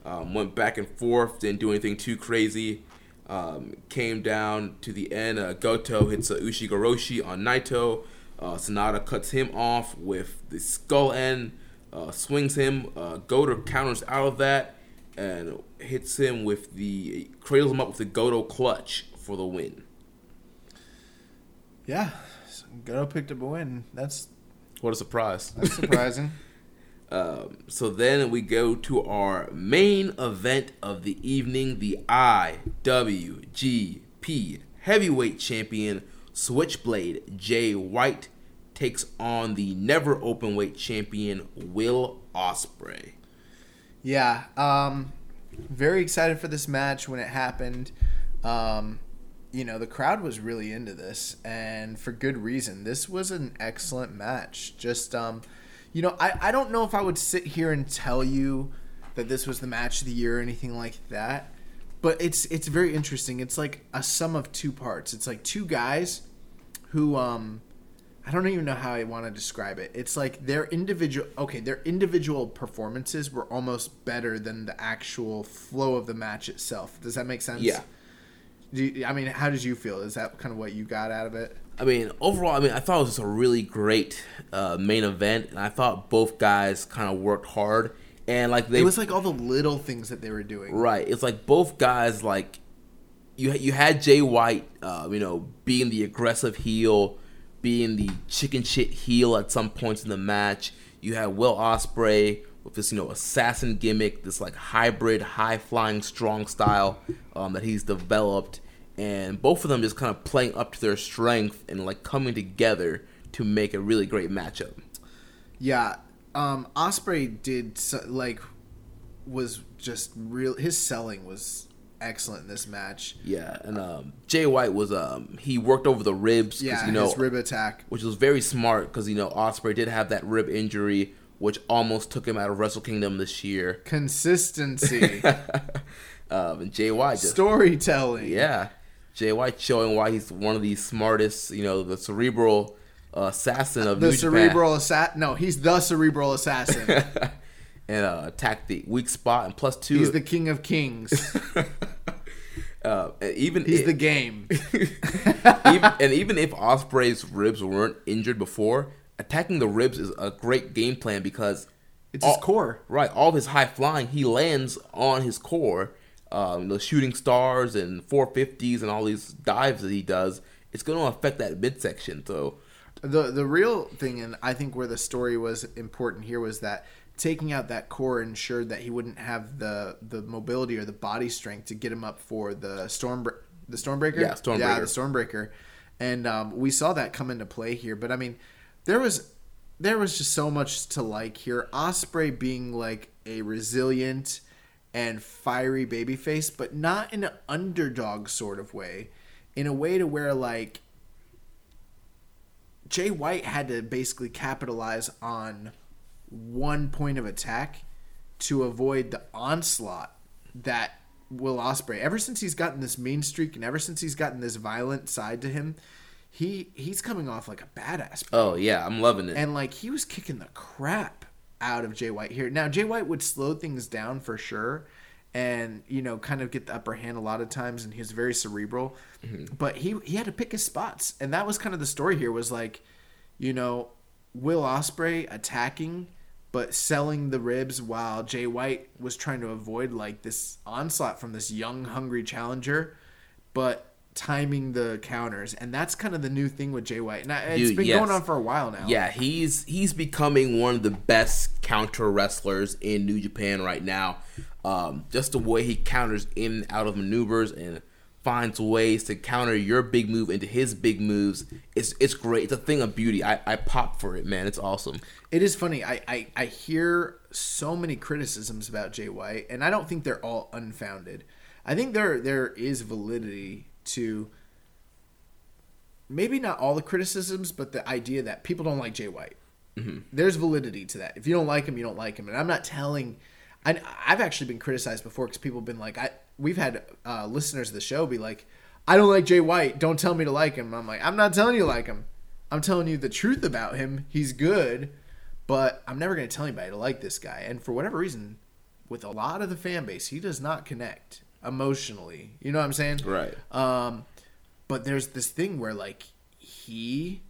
um, went back and forth, didn't do anything too crazy. Um, came down to the end. Uh, Goto hits a Ushigoroshi on Naito. Uh, Sanada cuts him off with the skull end, uh, swings him. Uh, Goto counters out of that and hits him with the cradles him up with the Goto clutch for the win. yeah, so Goto picked up a win. That's What a surprise! that's surprising. Um, so then we go to our main event of the evening, the IWGP Heavyweight Champion Switchblade Jay White takes on the never openweight champion Will Ospreay. Yeah, um, very excited for this match when it happened. Um, you know, the crowd was really into this, and for good reason. This was an excellent match. Just, um, you know, I, I don't know if I would sit here and tell you that this was the match of the year or anything like that, but it's it's very interesting. It's like a sum of two parts. It's like two guys who um I don't even know how I want to describe it. It's like their individual okay, their individual performances were almost better than the actual flow of the match itself. Does that make sense? Yeah. Do you, I mean, how did you feel? Is that kind of what you got out of it? I mean, overall, I mean, I thought it was just a really great uh, main event, and I thought both guys kind of worked hard, and like they It was like all the little things that they were doing. Right. It's like both guys like you you had Jay White, uh, you know, being the aggressive heel, being the chicken shit heel at some points in the match. You had Will Ospreay with this you know assassin gimmick, this like hybrid, high flying, strong style um, that he's developed, and both of them just kind of playing up to their strength and like coming together to make a really great matchup. Yeah, um, Ospreay did so, like was just real. His selling was excellent in this match. Yeah, and um, Jay White was um, he worked over the ribs. Yeah, you know, his rib attack. which was very smart because you know Ospreay did have that rib injury, which almost took him out of Wrestle Kingdom this year. Consistency, Um, and Jay White just storytelling. yeah, Jay White showing why he's one of the smartest, you know, the cerebral uh, assassin of the New cerebral assassin. No, he's the cerebral assassin. and uh, attacked the weak spot and plus two. he's the king of kings. uh, even He's i- the game. even, and even if Ospreay's ribs weren't injured before, attacking the ribs is a great game plan because It's his core. Right, all of his high flying, he lands on his core. Um, the shooting stars and 450s and all these dives that he does, it's going to affect that midsection. So, the the real thing, and I think where the story was important here was that taking out that core ensured that he wouldn't have the the mobility or the body strength to get him up for the storm the stormbreaker. Yeah, Stormbreaker. Yeah, the stormbreaker, and um, we saw that come into play here. But I mean, there was there was just so much to like here. Osprey being like a resilient and fiery babyface, but not in an underdog sort of way, in a way to where like Jay White had to basically capitalize on one point of attack to avoid the onslaught that Will Ospreay. Ever since he's gotten this mean streak and ever since he's gotten this violent side to him, he he's coming off like a badass. oh, yeah, I'm loving it. And like he was kicking the crap out of Jay White here. Now Jay White would slow things down for sure, and you know kind of get the upper hand a lot of times, and he was very cerebral. Mm-hmm. But he he had to pick his spots, and that was kind of the story here. Was like, you know, Will Ospreay attacking. But selling the ribs while Jay White was trying to avoid like this onslaught from this young, hungry challenger, but timing the counters, and that's kind of the new thing with Jay White. And I, it's Dude, been yes. going on for a while now. Yeah, he's he's becoming one of the best counter wrestlers in New Japan right now. Um, just the way he counters in and out of maneuvers and finds ways to counter your big move into his big moves. It's it's great. It's a thing of beauty. I, I pop for it, man. It's awesome. It is funny. I, I, I hear so many criticisms about Jay White, and I don't think they're all unfounded. I think there there is validity to maybe not all the criticisms, but the idea that people don't like Jay White. There's validity to that. If you don't like him, you don't like him. And I'm not telling. I, I've actually been criticized before because people have been like, I we've had uh, listeners of the show be like, I don't like Jay White. Don't tell me to like him. I'm like, I'm not telling you to like him. I'm telling you the truth about him. He's good, but I'm never going to tell anybody to like this guy. And for whatever reason, with a lot of the fan base, he does not connect emotionally. You know what I'm saying? Right. Um, but there's this thing where like he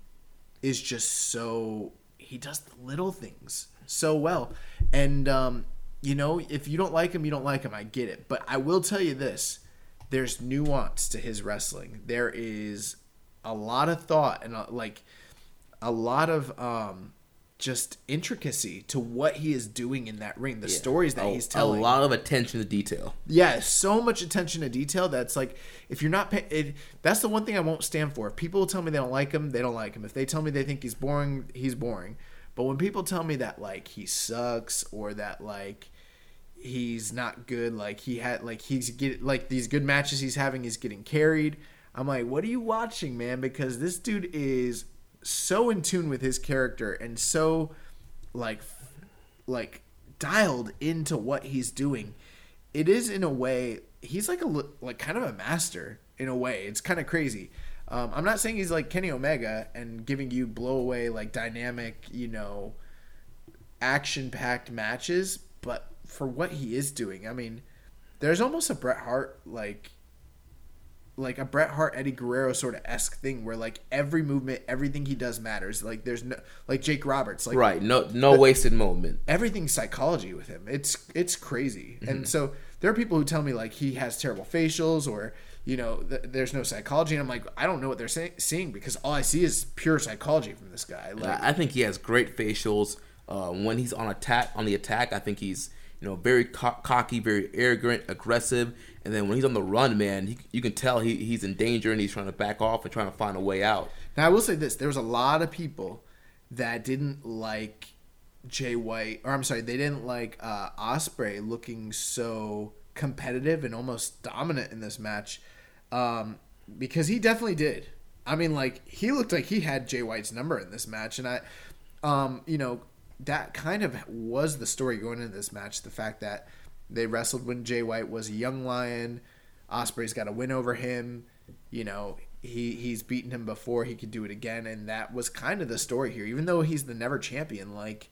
is just so he does the little things so well, and um, you know if you don't like him, you don't like him. I get it, but I will tell you this: there's nuance to his wrestling. There is a lot of thought and uh like a lot of um just intricacy to what he is doing in that ring, the stories that oh, a, he's telling. A lot of attention to detail. Yeah, so much attention to detail that's like if you're not pay- it, that's the one thing I won't stand for. If people tell me they don't like him, they don't like him. If they tell me they think he's boring, he's boring. But when people tell me that like he sucks or that like he's not good, like he had like he's get like these good matches he's having he's getting carried, I'm like, "What are you watching, man?" Because this dude is so in tune with his character and so like like dialed into what he's doing it is in a way he's like a li- like kind of a master in a way. It's kind of crazy. Um, i'm not saying he's like kenny omega and giving you blow away like dynamic you know action packed matches but for what he is doing i mean there's almost a bret hart like like a Bret Hart Eddie Guerrero sort of esque thing where like every movement, everything he does matters. Like there's no like Jake Roberts, like Right. No no wasted moment. everything's psychology with him. It's it's crazy. And so there are people who tell me like he has terrible facials or you know th- there's no psychology. And I'm like I don't know what they're say- seeing because all I see is pure psychology from this guy. Like I I think he has great facials. Uh, when he's on attack, on the attack, I think he's you know very co- cocky, very arrogant, aggressive. And then when he's on the run, man, he, you can tell he, he's in danger and he's trying to back off and trying to find a way out. Now I will say this: there was a lot of people that didn't like Jay White, or I'm sorry, they didn't like uh, Ospreay looking so competitive and almost dominant in this match, um, because he definitely did. I mean, like he looked like he had Jay White's number in this match, and I, um, you know, that kind of was the story going into this match. The fact that they wrestled when Jay White was a young lion. Ospreay's got a win over him. You know, he he's beaten him before. He could do it again, and that was kind of the story here. Even though he's the never champion, like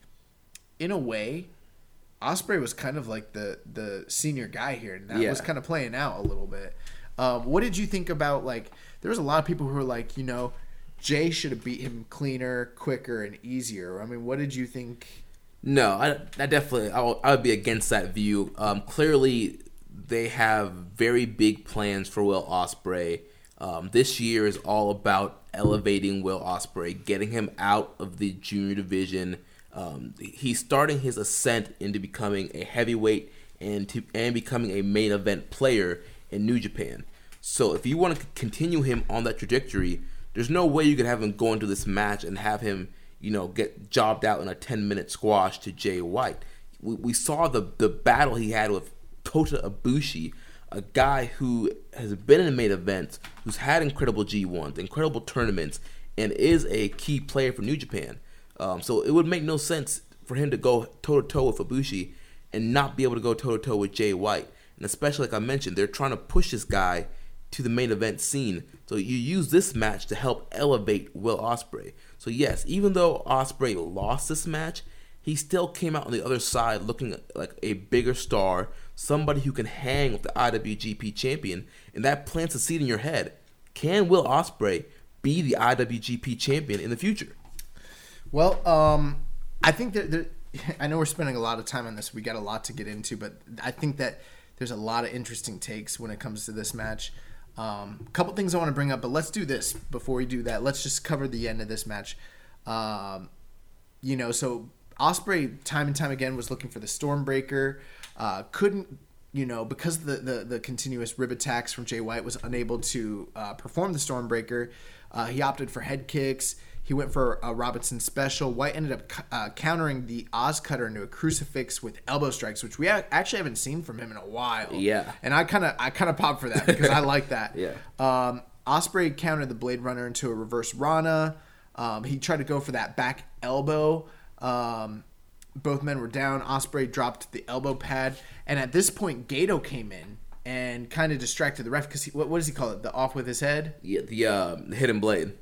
in a way, Ospreay was kind of like the the senior guy here, and that Yeah. was kind of playing out a little bit. Um, what did you think about like? There was a lot of people who were like, you know, Jay should have beat him cleaner, quicker, and easier. I mean, what did you think? No, I, I definitely I would, I would be against that view. Um, clearly, they have very big plans for Will Ospreay. Um, this year is all about elevating Will Ospreay, getting him out of the junior division. Um, he's starting his ascent into becoming a heavyweight and to and becoming a main event player in New Japan. So if you want to continue him on that trajectory, there's no way you could have him go into this match and have him, you know, get jobbed out in a 10 minute squash to Jay White. We, we saw the the battle he had with Kota Ibushi, a guy who has been in main events, who's had incredible G1s, incredible tournaments, and is a key player for New Japan. Um, so it would make no sense for him to go toe to toe with Ibushi and not be able to go toe to toe with Jay White. And especially like I mentioned, they're trying to push this guy to the main event scene. So you use this match to help elevate Will Ospreay. So yes, even though Ospreay lost this match, he still came out on the other side looking like a bigger star, somebody who can hang with the IWGP champion, and that plants a seed in your head. Can Will Ospreay be the IWGP champion in the future? Well, um, I think that I know we're spending a lot of time on this. We got a lot to get into, but I think that there's a lot of interesting takes when it comes to this match. Um, a couple things I want to bring up, but let's do this before we do that. Let's just cover the end of this match. Um, you know, so Ospreay time and time again was looking for the Stormbreaker, uh, couldn't. You know, because the, the, the continuous rib attacks from Jay White was unable to uh, perform the Stormbreaker, uh, he opted for head kicks. He went for a Robinson special. White ended up uh, countering the Oz Cutter into a crucifix with elbow strikes, which we actually haven't seen from him in a while. Yeah. and I kind of I kind of popped for that because I like that. Yeah. Um, Ospreay countered the Blade Runner into a reverse Rana. Um, he tried to go for that back elbow. Um, both men were down. Ospreay dropped the elbow pad, and at this point, Gedo came in and kind of distracted the ref because what, what does he call it? The off with his head. Yeah, the uh, hidden blade.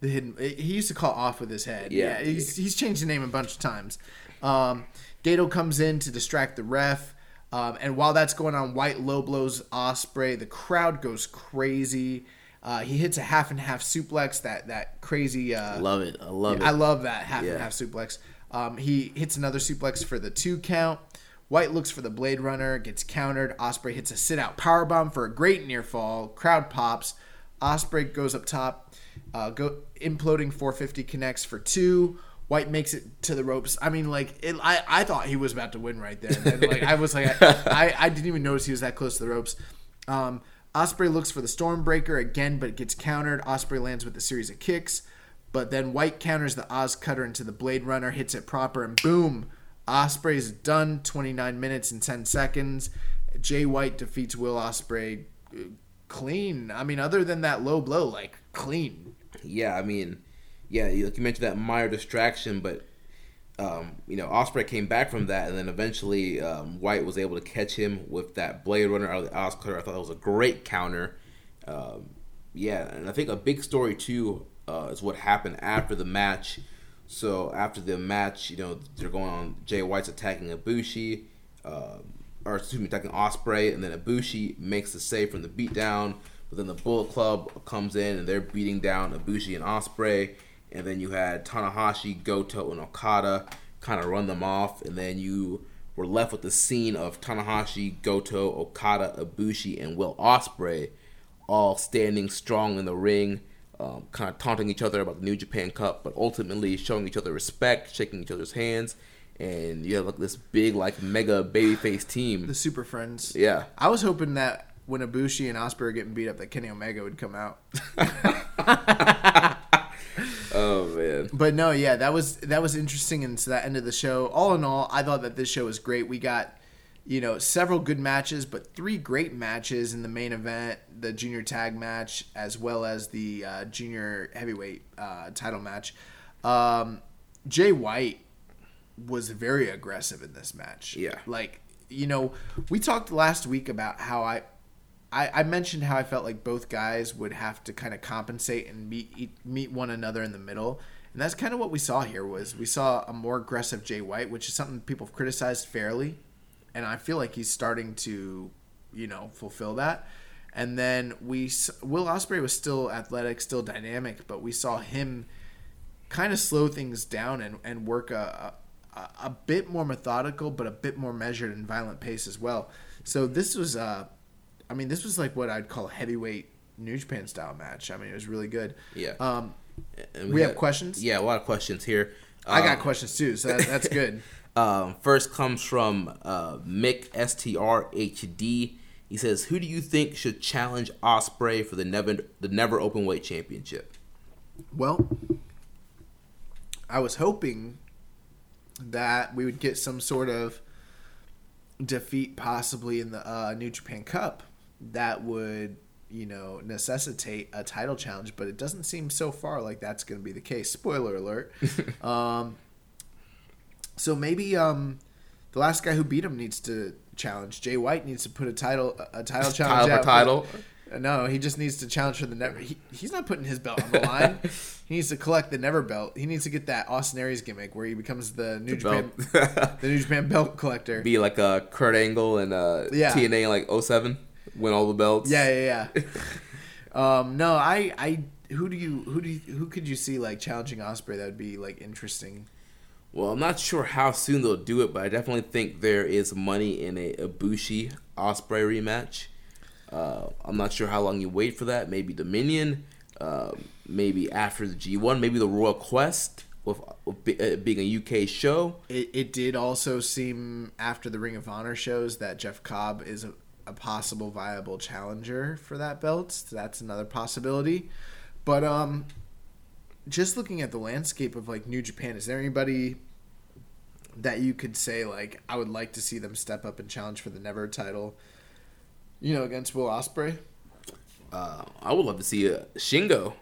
The hidden. He used to call off with his head. Yeah. he's, he's changed the name a bunch of times. Um, Gedo comes in to distract the ref, um, and while that's going on, White low blows Ospreay. The crowd goes crazy. Uh, he hits a half and half suplex. That that crazy. Uh, Love it. I love it. I love that half Yeah. and half suplex. Um, he hits another suplex for the two count. White looks for the Blade Runner, gets countered. Ospreay hits a sit out power bomb for a great near fall. Crowd pops. Ospreay goes up top, uh, go imploding 450 connects for two. White makes it to the ropes. I mean, like it, I, I thought he was about to win right there. And, like I was like, I, I, I didn't even notice he was that close to the ropes. Um, Ospreay looks for the Stormbreaker again, but it gets countered. Ospreay lands with a series of kicks, but then White counters the Oz Cutter into the Blade Runner, hits it proper, and boom, Ospreay's done. 29 minutes and 10 seconds. Jay White defeats Will Ospreay uh, clean. I mean, other than that low blow, like clean. Yeah, I mean, yeah, you- like you mentioned that minor distraction, but um, you know, Ospreay came back from that, and then eventually um, White was able to catch him with that Blade Runner out of the Cutter. I thought that was a great counter. Um, yeah, and I think a big story too uh, is what happened after the match. So after the match, you know, they're going on. Jay White's attacking Ibushi, uh, or excuse me, attacking Ospreay, and then Ibushi makes the save from the beatdown. But then the Bullet Club comes in and they're beating down Ibushi and Ospreay. And then you had Tanahashi, Goto, and Okada kind of run them off. And then you were left with the scene of Tanahashi, Goto, Okada, Ibushi, and Will Ospreay all standing strong in the ring, um, kind of taunting each other about the New Japan Cup, but ultimately showing each other respect, shaking each other's hands. And you have like this big, like mega babyface team. The Super Friends. Yeah. I was hoping that when Ibushi and Ospreay are getting beat up, that Kenny Omega would come out. Oh man. But no, yeah, that was that was interesting and so that end of the show. All in all, I thought that this show was great. We got, you know, several good matches, but three great matches in the main event, the junior tag match, as well as the uh, junior heavyweight uh, title match. Um, Jay White was very aggressive in this match. Yeah. Like, you know, we talked last week about how I I, I mentioned how I felt like both guys would have to kind of compensate and meet meet one another in the middle, and that's kind of what we saw here. Was we saw a more aggressive Jay White, which is something people have criticized fairly, and I feel like he's starting to, you know, fulfill that. And then we Will Ospreay was still athletic, still dynamic, but we saw him kind of slow things down and, and work a, a a bit more methodical, but a bit more measured and violent pace as well. So this was, uh, I mean, this was like what I'd call a heavyweight New Japan style match. I mean, it was really good. Yeah. Um, And we have got- questions? Yeah, a lot of questions here. I got Um, questions too, so that, that's good. Um, first comes from uh, Mick STRHD. He says, "Who do you think should challenge Ospreay for the never the never open weight championship?" Well, I was hoping that we would get some sort of defeat, possibly in the uh, New Japan Cup, that would, you know, necessitate a title challenge. But it doesn't seem so far like that's going to be the case. Spoiler alert. um, so maybe um, the last guy who beat him needs to challenge. Jay White needs to put a title a title challenge Title title? uh, No, he just needs to challenge for the never. He, he's not putting his belt on the line. he needs to collect the never belt. He needs to get that Austin Aries gimmick where he becomes the New Japan belt. the New Japan belt collector. Be like a Kurt Angle and uh, Yeah. TNA like 07, win all the belts. Yeah, yeah, yeah. um, no, I, I, who do you, who do you, who could you see like challenging Ospreay? That would be like interesting. Well, I'm not sure how soon they'll do it, but I definitely think there is money in a Ibushi Ospreay rematch. Uh, I'm not sure how long you wait for that. Maybe Dominion, uh, maybe after the G1, maybe the Royal Quest with, with uh, being a UK show. It, it did also seem after the Ring of Honor shows that Jeff Cobb is a, possible viable challenger for that belt. So that's another possibility. But um, just looking at the landscape of like New Japan, is there anybody that you could say like I would like to see them step up and challenge for the Never title? You know, against Will Ospreay. Uh, I would love to see uh, Shingo.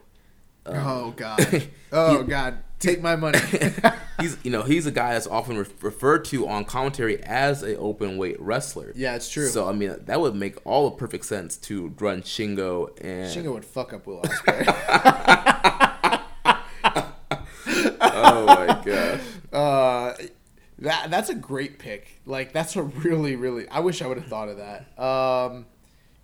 oh God! Oh God! Take my money. he's you know he's a guy that's often re- referred to on commentary as a open weight wrestler. Yeah, it's true. So I mean that would make all the perfect sense to run Shingo and Shingo would fuck up Will Ospreay. oh my gosh. Uh, that that's a great pick. Like that's a really really. I wish I would have thought of that. Um,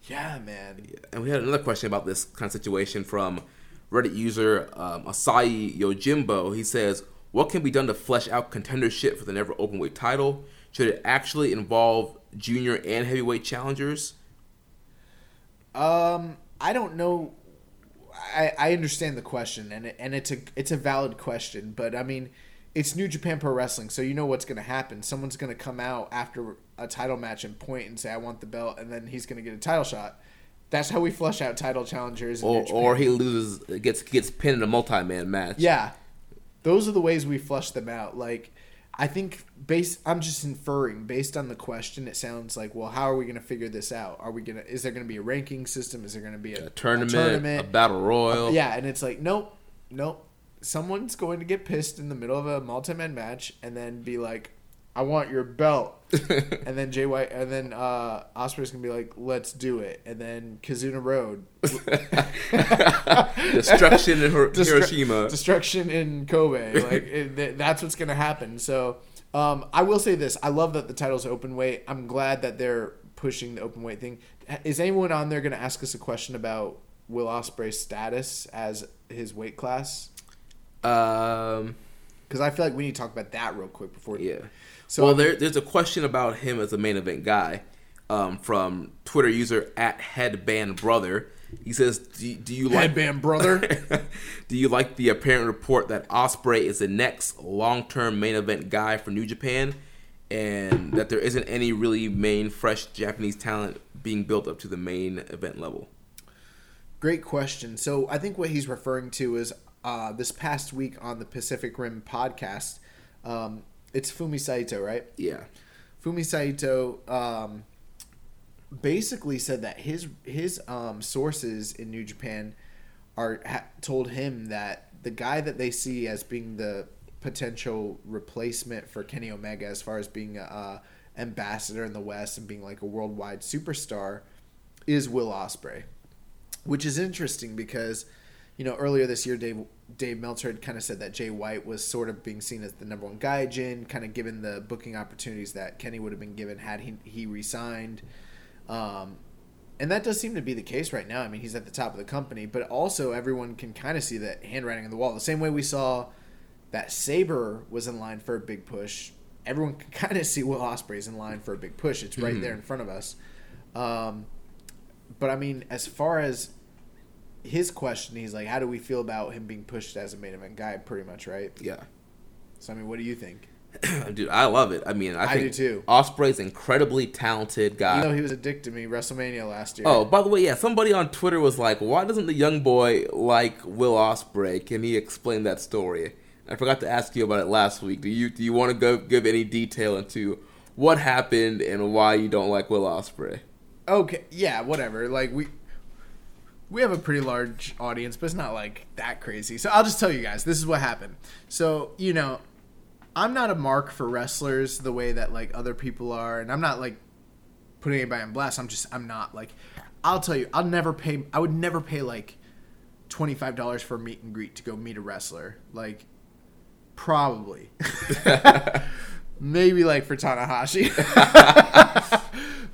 yeah, man. And we had another question about this kind of situation from Reddit user um, Asai Yojimbo. He says, "What can be done to flesh out contendership for the never openweight title? Should it actually involve junior and heavyweight challengers?" Um, I don't know. I, I understand the question and it, and it's a it's a valid question, but I mean, it's New Japan Pro Wrestling, so you know what's going to happen. Someone's going to come out after a title match and point and say, "I want the belt," and then he's going to get a title shot. That's how we flush out title challengers. Or, or he loses, gets gets pinned in a multi man match. Yeah. Those are the ways we flush them out. Like I think based I'm just inferring based on the question it sounds like, well, how are we going to figure this out? Are we to is there going to be a ranking system? Is there going to be a, A tournament, a, tournament? battle royal. Uh, yeah, and it's like, nope. Nope. Someone's going to get pissed in the middle of a multi-man match and then be like, "I want your belt." and then Jay White and then uh Ospreay's going to be like, "Let's do it." And then Kizuna Road Destruction in Hir- Destru- Hiroshima. destruction in Kobe. Like it, th- that's what's gonna happen. So um, I will say this: I love that the title's open weight. I'm glad that they're pushing the open weight thing. Is anyone on there gonna ask us a question about Will Ospreay's status as his weight class? um, Because I feel like we need to talk about that real quick before. yeah. So well, there, there's a question about him as a main event guy um, from Twitter user at Headband Brother. He says, "Do, do you like Headband brother. do you like the apparent report that Ospreay is the next long-term main event guy for New Japan, and that there isn't any really main fresh Japanese talent being built up to the main event level?" Great question. So I think what he's referring to is uh, this past week on the Pacific Rim podcast. Um, it's Fumi Saito, right? Yeah. Fumi Saito um, basically said that his his um, sources in New Japan are ha- told him that the guy that they see as being the potential replacement for Kenny Omega as far as being a uh, ambassador in the West and being like a worldwide superstar is Will Ospreay, which is interesting because you know earlier this year Dave Dave Meltzer had kind of said that Jay White was sort of being seen as the number one gaijin, kind of given the booking opportunities that Kenny would have been given had he he resigned. Um, and that does seem to be the case right now. I mean, he's at the top of the company, but also everyone can kind of see that handwriting on the wall. The same way we saw that Sabre was in line for a big push. Everyone can kind of see Will Ospreay's in line for a big push. It's right there in front of us. Um, but I mean, as far as his question, he's like, "How do we feel about him being pushed as a main event guy?" Pretty much, right? Yeah. So I mean, what do you think? Dude, I love it. I mean, I, I think do too. Ospreay's incredibly talented guy. You know, he was a dick to me WrestleMania last year. Oh, by the way, yeah, somebody on Twitter was like, "Why doesn't the young boy like Will Ospreay? Can he explain that story?" I forgot to ask you about it last week. Do you do you want to go give any detail into what happened and why you don't like Will Ospreay? Okay, yeah, whatever. Like we we have a pretty large audience, but it's not like that crazy. So I'll just tell you guys, this is what happened. So, you know, I'm not a mark for wrestlers the way that like other people are, and I'm not like putting anybody on blast. I'm just I'm not like I'll tell you, I'll never pay I would never pay like twenty five dollars for a meet and greet to go meet a wrestler. Like probably. Maybe like for Tanahashi.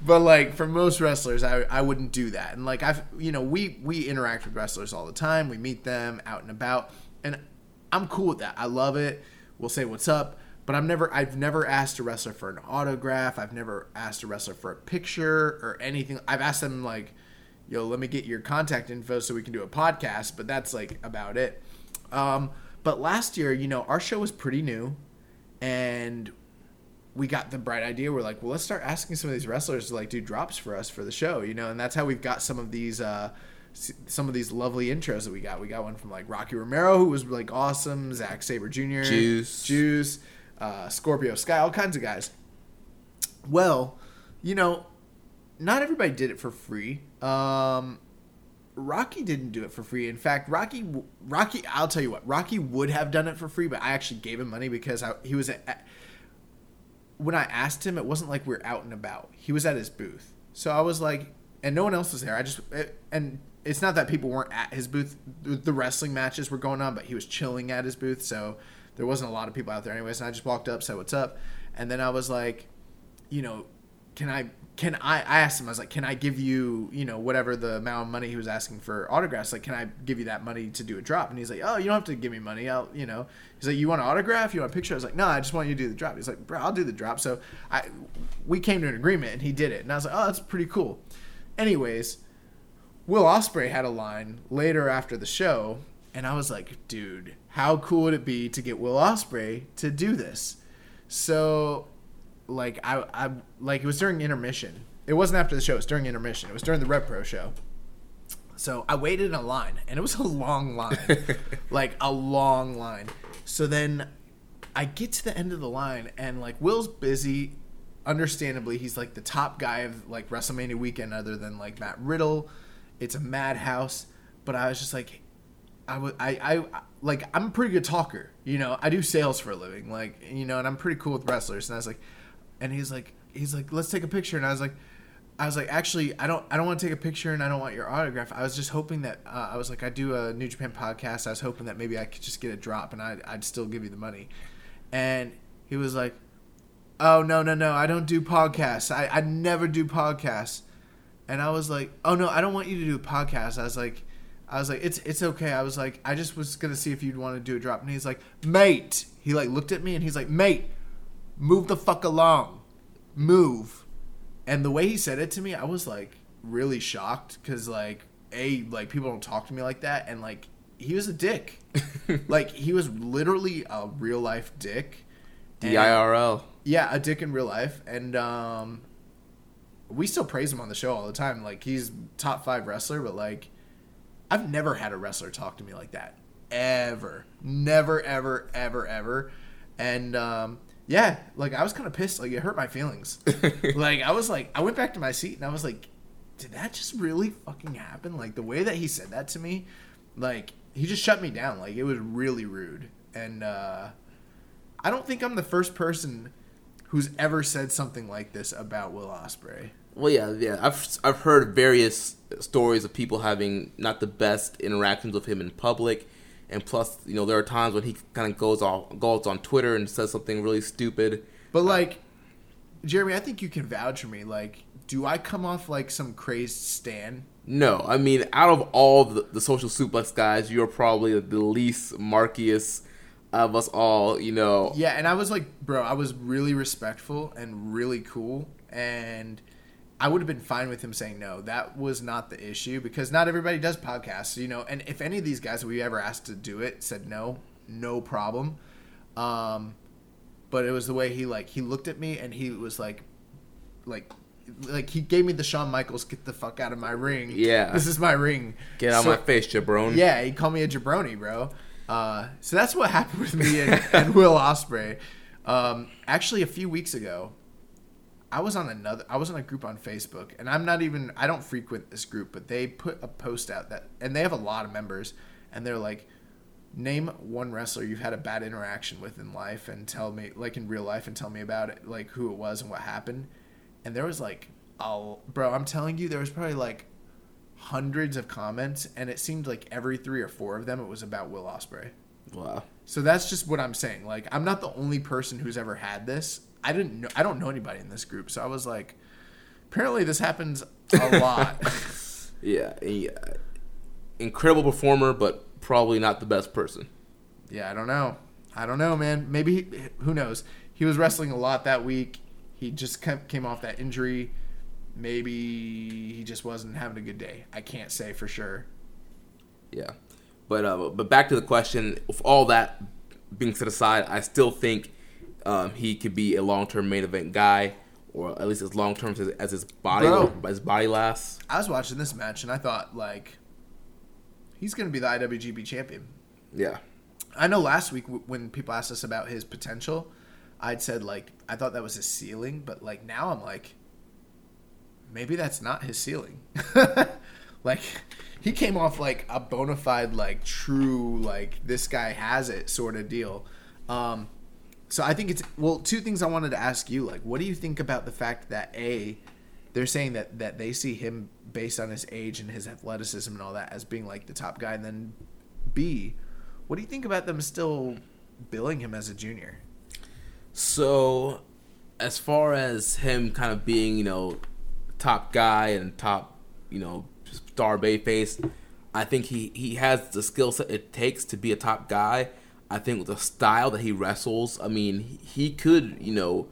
but like for most wrestlers I, I wouldn't do that. And like i've you know we we interact with wrestlers all the time. We meet them out and about. And i'm cool with that. I love it. We'll say what's up. But i've never i've never asked a wrestler for an autograph. I've never asked a wrestler for a picture or anything. I've asked them like yo let me get your contact info so we can do a podcast. But that's like about it. Um, but last year you know our show was pretty new. And we got the bright idea. We're like, well, let's start asking some of these wrestlers to like do drops for us for the show, you know, and that's how we've got some of these, uh, some of these lovely intros that we got. We got one from like Rocky Romero, who was like awesome, Zack Sabre Jr., Juice. Juice, uh, Scorpio Sky, all kinds of guys. Well, you know, not everybody did it for free. Um, Rocky didn't do it for free. In fact, Rocky, Rocky, I'll tell you what, Rocky would have done it for free, but I actually gave him money because I, he was at, when I asked him, it wasn't like we are out and about. He was at his booth, so I was like, and no one else was there. I just it, and it's not that people weren't at his booth. The the wrestling matches were going on, but he was chilling at his booth, so there wasn't a lot of people out there anyways. And I just walked up, said what's up, and then I was like, you know, can I can I I asked him I was like can I give you you know whatever the amount of money he was asking for autographs like can I give you that money to do a drop? And he's like oh you don't have to give me money I'll you know. He's like you want an autograph? You want a picture? I was like no I just want you to do the drop. He's like bro I'll do the drop. So I we came to an agreement and he did it. And I was like oh that's pretty cool. Anyways Will Ospreay had a line later after the show And I was like, dude, how cool would it be to get Will Ospreay to do this? So, like, I, I like it was during intermission. It wasn't after the show. It was during intermission. It was during the Rev Pro show. So I waited in a line, and it was a long line, like a long line. So then I get to the end of the line, and like Will's busy. Understandably, he's like the top guy of like WrestleMania weekend, other than like Matt Riddle. It's a madhouse, but I was just like, I would, I, I, like, I'm a pretty good talker. You know, I do sales for a living, like, you know, and I'm pretty cool with wrestlers. And I was like, and he's like, he's like, let's take a picture. And I was like, I was like, actually, I don't, I don't want to take a picture, and I don't want your autograph. I was just hoping that, uh, I was like, I do a New Japan podcast. I was hoping that maybe I could just get a drop, and I'd, I'd still give you the money. And he was like, oh no, no, no, I don't do podcasts. I, I never do podcasts. And I was like, oh no, I don't want you to do a podcast. I was like, I was like, it's it's okay. I was like, I just was gonna see if you'd want to do a drop. And he's like, mate. He like looked at me and he's like, mate, move the fuck along, move. And the way he said it to me, I was like really shocked because like a like people don't talk to me like that, and like he was a dick. like he was literally a real life dick. D I R L. Yeah, a dick in real life, and um, we still praise him on the show all the time. Like he's top five wrestler, but like I've never had a wrestler talk to me like that ever, never, ever, ever, ever, and um, yeah, like I was kind of pissed. Like it hurt my feelings. like I was like, I went back to my seat and I was like, did that just really fucking happen? Like the way that he said that to me, like he just shut me down. Like it was really rude, and uh, I don't think I'm the first person who's ever said something like this about Will Ospreay. Well, yeah, yeah. I've I've heard various stories of people having not the best interactions with him in public, and plus, you know, there are times when he kind of goes on goes on Twitter and says something really stupid. But uh, like, Jeremy, I think you can vouch for me. Like, do I come off like some crazed stan? No, I mean, out of all the, the social suplex guys, you're probably the least markiest of us all. You know, Yeah, and I was like, bro, I was really respectful and really cool, and I would have been fine with him saying no. That was not the issue because not everybody does podcasts, you know. And if any of these guys we ever asked to do it said no, no problem. Um, but it was the way he like he looked at me and he was like, like. Like he gave me the Shawn Michaels get the fuck out of my ring. Yeah. this is my ring. get out of my face, jabroni. yeah, he called me a jabroni, bro. Uh, so that's what happened with me and, and Will Ospreay. Um, actually, a few weeks ago, I was on another. I was on a group on Facebook, and I'm not even. I don't frequent this group, but they put a post out that, and they have a lot of members, and they're like, name one wrestler you've had a bad interaction with in life, and tell me, like in real life, and tell me about it, like who it was and what happened. And there was like, oh, bro, I'm telling you, there was probably like hundreds of comments, and it seemed like every three or four of them it was about Will Ospreay. Wow. So that's just what I'm saying. Like, I'm not the only person who's ever had this. I didn't know. I don't know anybody in this group, so I was like, apparently this happens a lot. Yeah, he, uh, incredible performer, but probably not the best person. yeah, I don't know. I don't know, man. Maybe he, who knows? He was wrestling a lot that week. He just came came off that injury. Maybe he just wasn't having a good day. I can't say for sure. Yeah, but uh, but back to the question. With all that being set aside, I still think um, he could be a long term main event guy, or at least as long term as, as his body Bro. as his body lasts. I was watching this match and I thought like he's going to be the IWGP champion. Yeah, I know last week w- when people asked us about his potential, I'd said like I thought that was his ceiling, but like now I'm like maybe that's not his ceiling. like he came off like a bona fide like true like this guy has it sort of deal. Um so I think it's well two things I wanted to ask you like what do you think about the fact that a they're saying that that they see him based on his age and his athleticism and all that as being like the top guy and then B what do you think about them still billing him as a junior? So, as far as him kind of being, you know, top guy and top, you know, star bay face, I think he he has the skill set it takes to be a top guy. I think with the style that he wrestles, I mean, he- could, you know,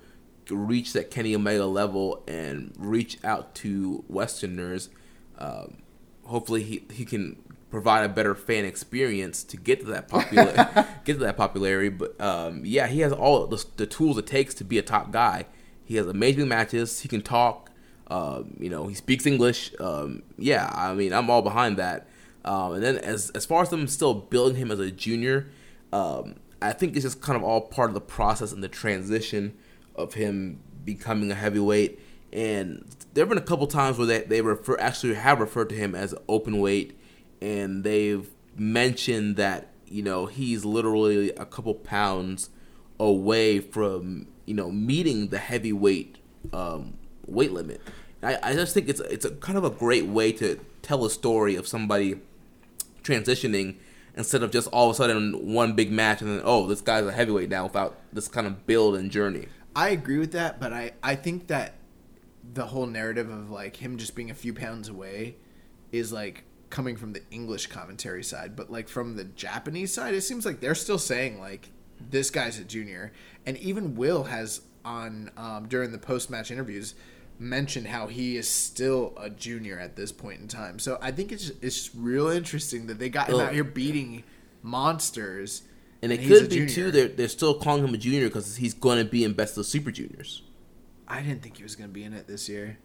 reach that Kenny Omega level and reach out to Westerners. Um, hopefully, he he can provide a better fan experience to get to that popular get to that popularity. But um, yeah, he has all the, the, tools it takes to be a top guy. He has amazing matches. He can talk. Um, you know, he speaks English. Um, yeah, I mean, I'm all behind that. Um, and then as as far as them still building him as a junior, um, I think it's just kind of all part of the process and the transition of him becoming a heavyweight. And there have been a couple times where they, they refer actually have referred to him as open weight, and they've mentioned that you know he's literally a couple pounds away from you know meeting the heavyweight um, weight limit. I, I just think it's it's a kind of a great way to tell a story of somebody transitioning instead of just all of a sudden one big match and then oh this guy's a heavyweight now without this kind of build and journey. I agree with that, but I I think that the whole narrative of like him just being a few pounds away is like coming from the English commentary side, but like from the Japanese side, it seems like they're still saying like this guy's a junior, and even Will has on um, during the post match interviews mentioned how he is still a junior at this point in time. So I think it's it's real interesting that they got him Well- out here beating monsters. And it he's could be junior. too. They're they're still calling him a junior because he's going to be in Best of Super Juniors. I didn't think he was going to be in it this year.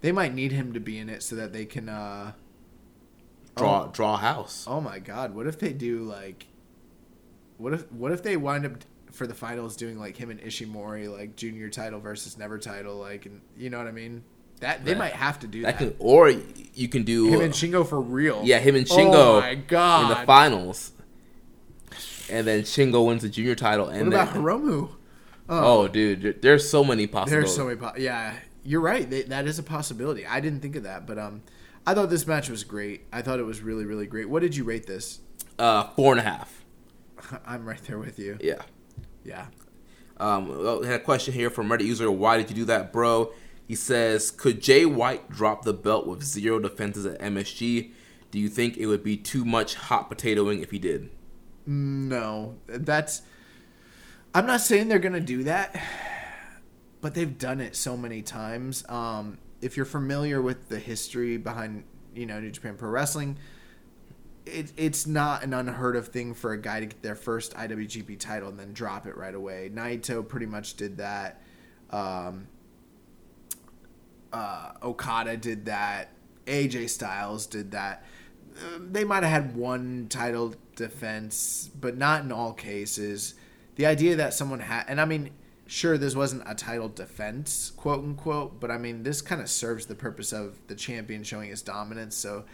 They might need him to be in it so that they can. uh Draw Oh. draw a house. Oh my god! What if they do like? What if what if they wind up for the finals doing like him and Ishimori like junior title versus never title like and you know what I mean? That they That- might have to do That that. can, or you can do him and Shingo for real. yeah him and Shingo Oh my god! in the finals, and then Shingo wins the junior title. What And about then, Hiromu? oh dude, there's so many possibilities. There's so many. Po- yeah, you're right. They, that is a possibility. I didn't think of that, but um, I thought this match was great. I thought it was really really great. What did you rate this? Uh, four and a half. I'm right there with you. Yeah. Yeah. Um, had a question here from Reddit user. Why did you do that, bro? He says, could Jay White drop the belt with zero defenses at MSG? Do you think it would be too much hot potatoing if he did? No, that's. I'm not saying they're gonna do that, but they've done it so many times. Um, if you're familiar with the history behind, you know, New Japan Pro Wrestling, it, it's not an unheard of thing for a guy to get their first IWGP title and then drop it right away. Naito pretty much did that. Um, uh, Okada did that. AJ Styles did that. Um, they might have had one title defense, but not in all cases. The idea that someone had, and I mean, sure, this wasn't a title defense, quote unquote, but I mean, this kind of serves the purpose of the champion showing his dominance. So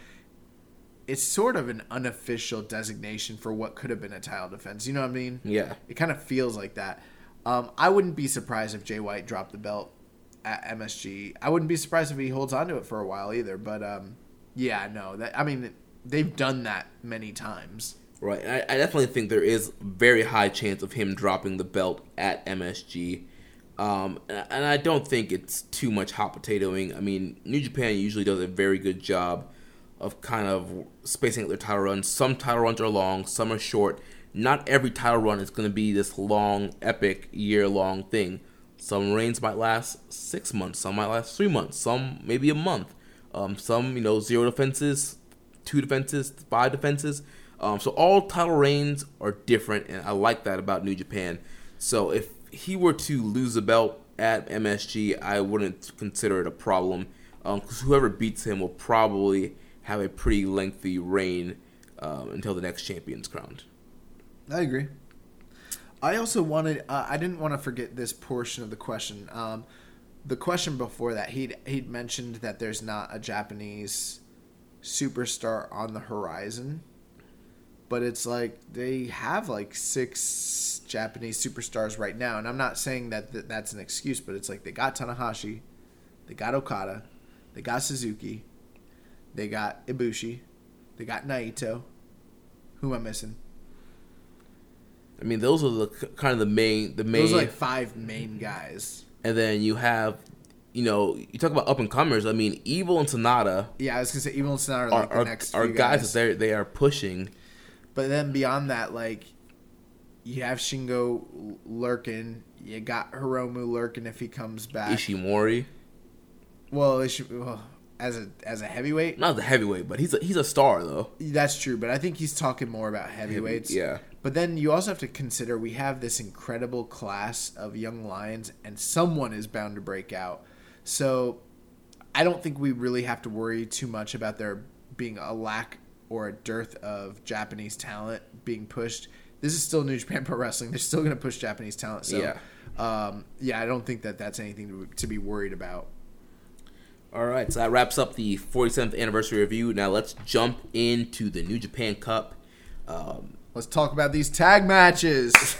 it's sort of an unofficial designation for what could have been a title defense. You know what I mean? Yeah. It kind of feels like that. Um, I wouldn't be surprised if Jay White dropped the belt at MSG. I wouldn't be surprised if he holds on to it for a while either. But um, yeah, no, that I mean they've done that many times. Right. I, I definitely think there is very high chance of him dropping the belt at MSG. Um, and and I don't think it's too much hot potatoing. I mean, New Japan usually does a very good job of kind of spacing out their title runs. Some title runs are long, some are short. Not every title run is going to be this long, epic, year long thing. Some reigns might last six months, some might last three months, some maybe a month. Um, some, you know, zero defenses, two defenses, five defenses. Um, so all title reigns are different, and I like that about New Japan. So if he were to lose the belt at MSG, I wouldn't consider it a problem because whoever beats him will probably have a pretty lengthy reign um, until the next champion's crowned. I agree. I also wanted. Uh, I didn't want to forget this portion of the question. Um, the question before that, he'd he'd mentioned that there's not a Japanese superstar on the horizon, but it's like they have like six Japanese superstars right now, and I'm not saying that th- that's an excuse, but it's like they got Tanahashi, they got Okada, they got Suzuki, they got Ibushi, they got Naito. Who am I missing? I mean, those are the kind of the main, the main, Those are like five main guys. and then you have, you know, you talk about up and comers. I mean, Evil and Sanada Yeah, I was gonna say Evil and Sanada are like are, the next are guys guys. that they they are pushing. But then beyond that, like you have Shingo lurking. You got Hiromu lurking if he comes back. Ishimori. Well, Ishi, well, as a as a heavyweight. Not the heavyweight, but he's a, he's a star though. That's true, but I think he's talking more about heavyweights. yeah. But then you also have to consider we have this incredible class of young lions, and someone is bound to break out. So I don't think we really have to worry too much about there being a lack or a dearth of Japanese talent being pushed. This is still New Japan Pro Wrestling. They're still going to push Japanese talent. So, Yeah. um, yeah, I don't think that that's anything to, to be worried about. All right, so that wraps up the 47th anniversary review. Now let's jump into the New Japan Cup. Um, Let's talk about these tag matches.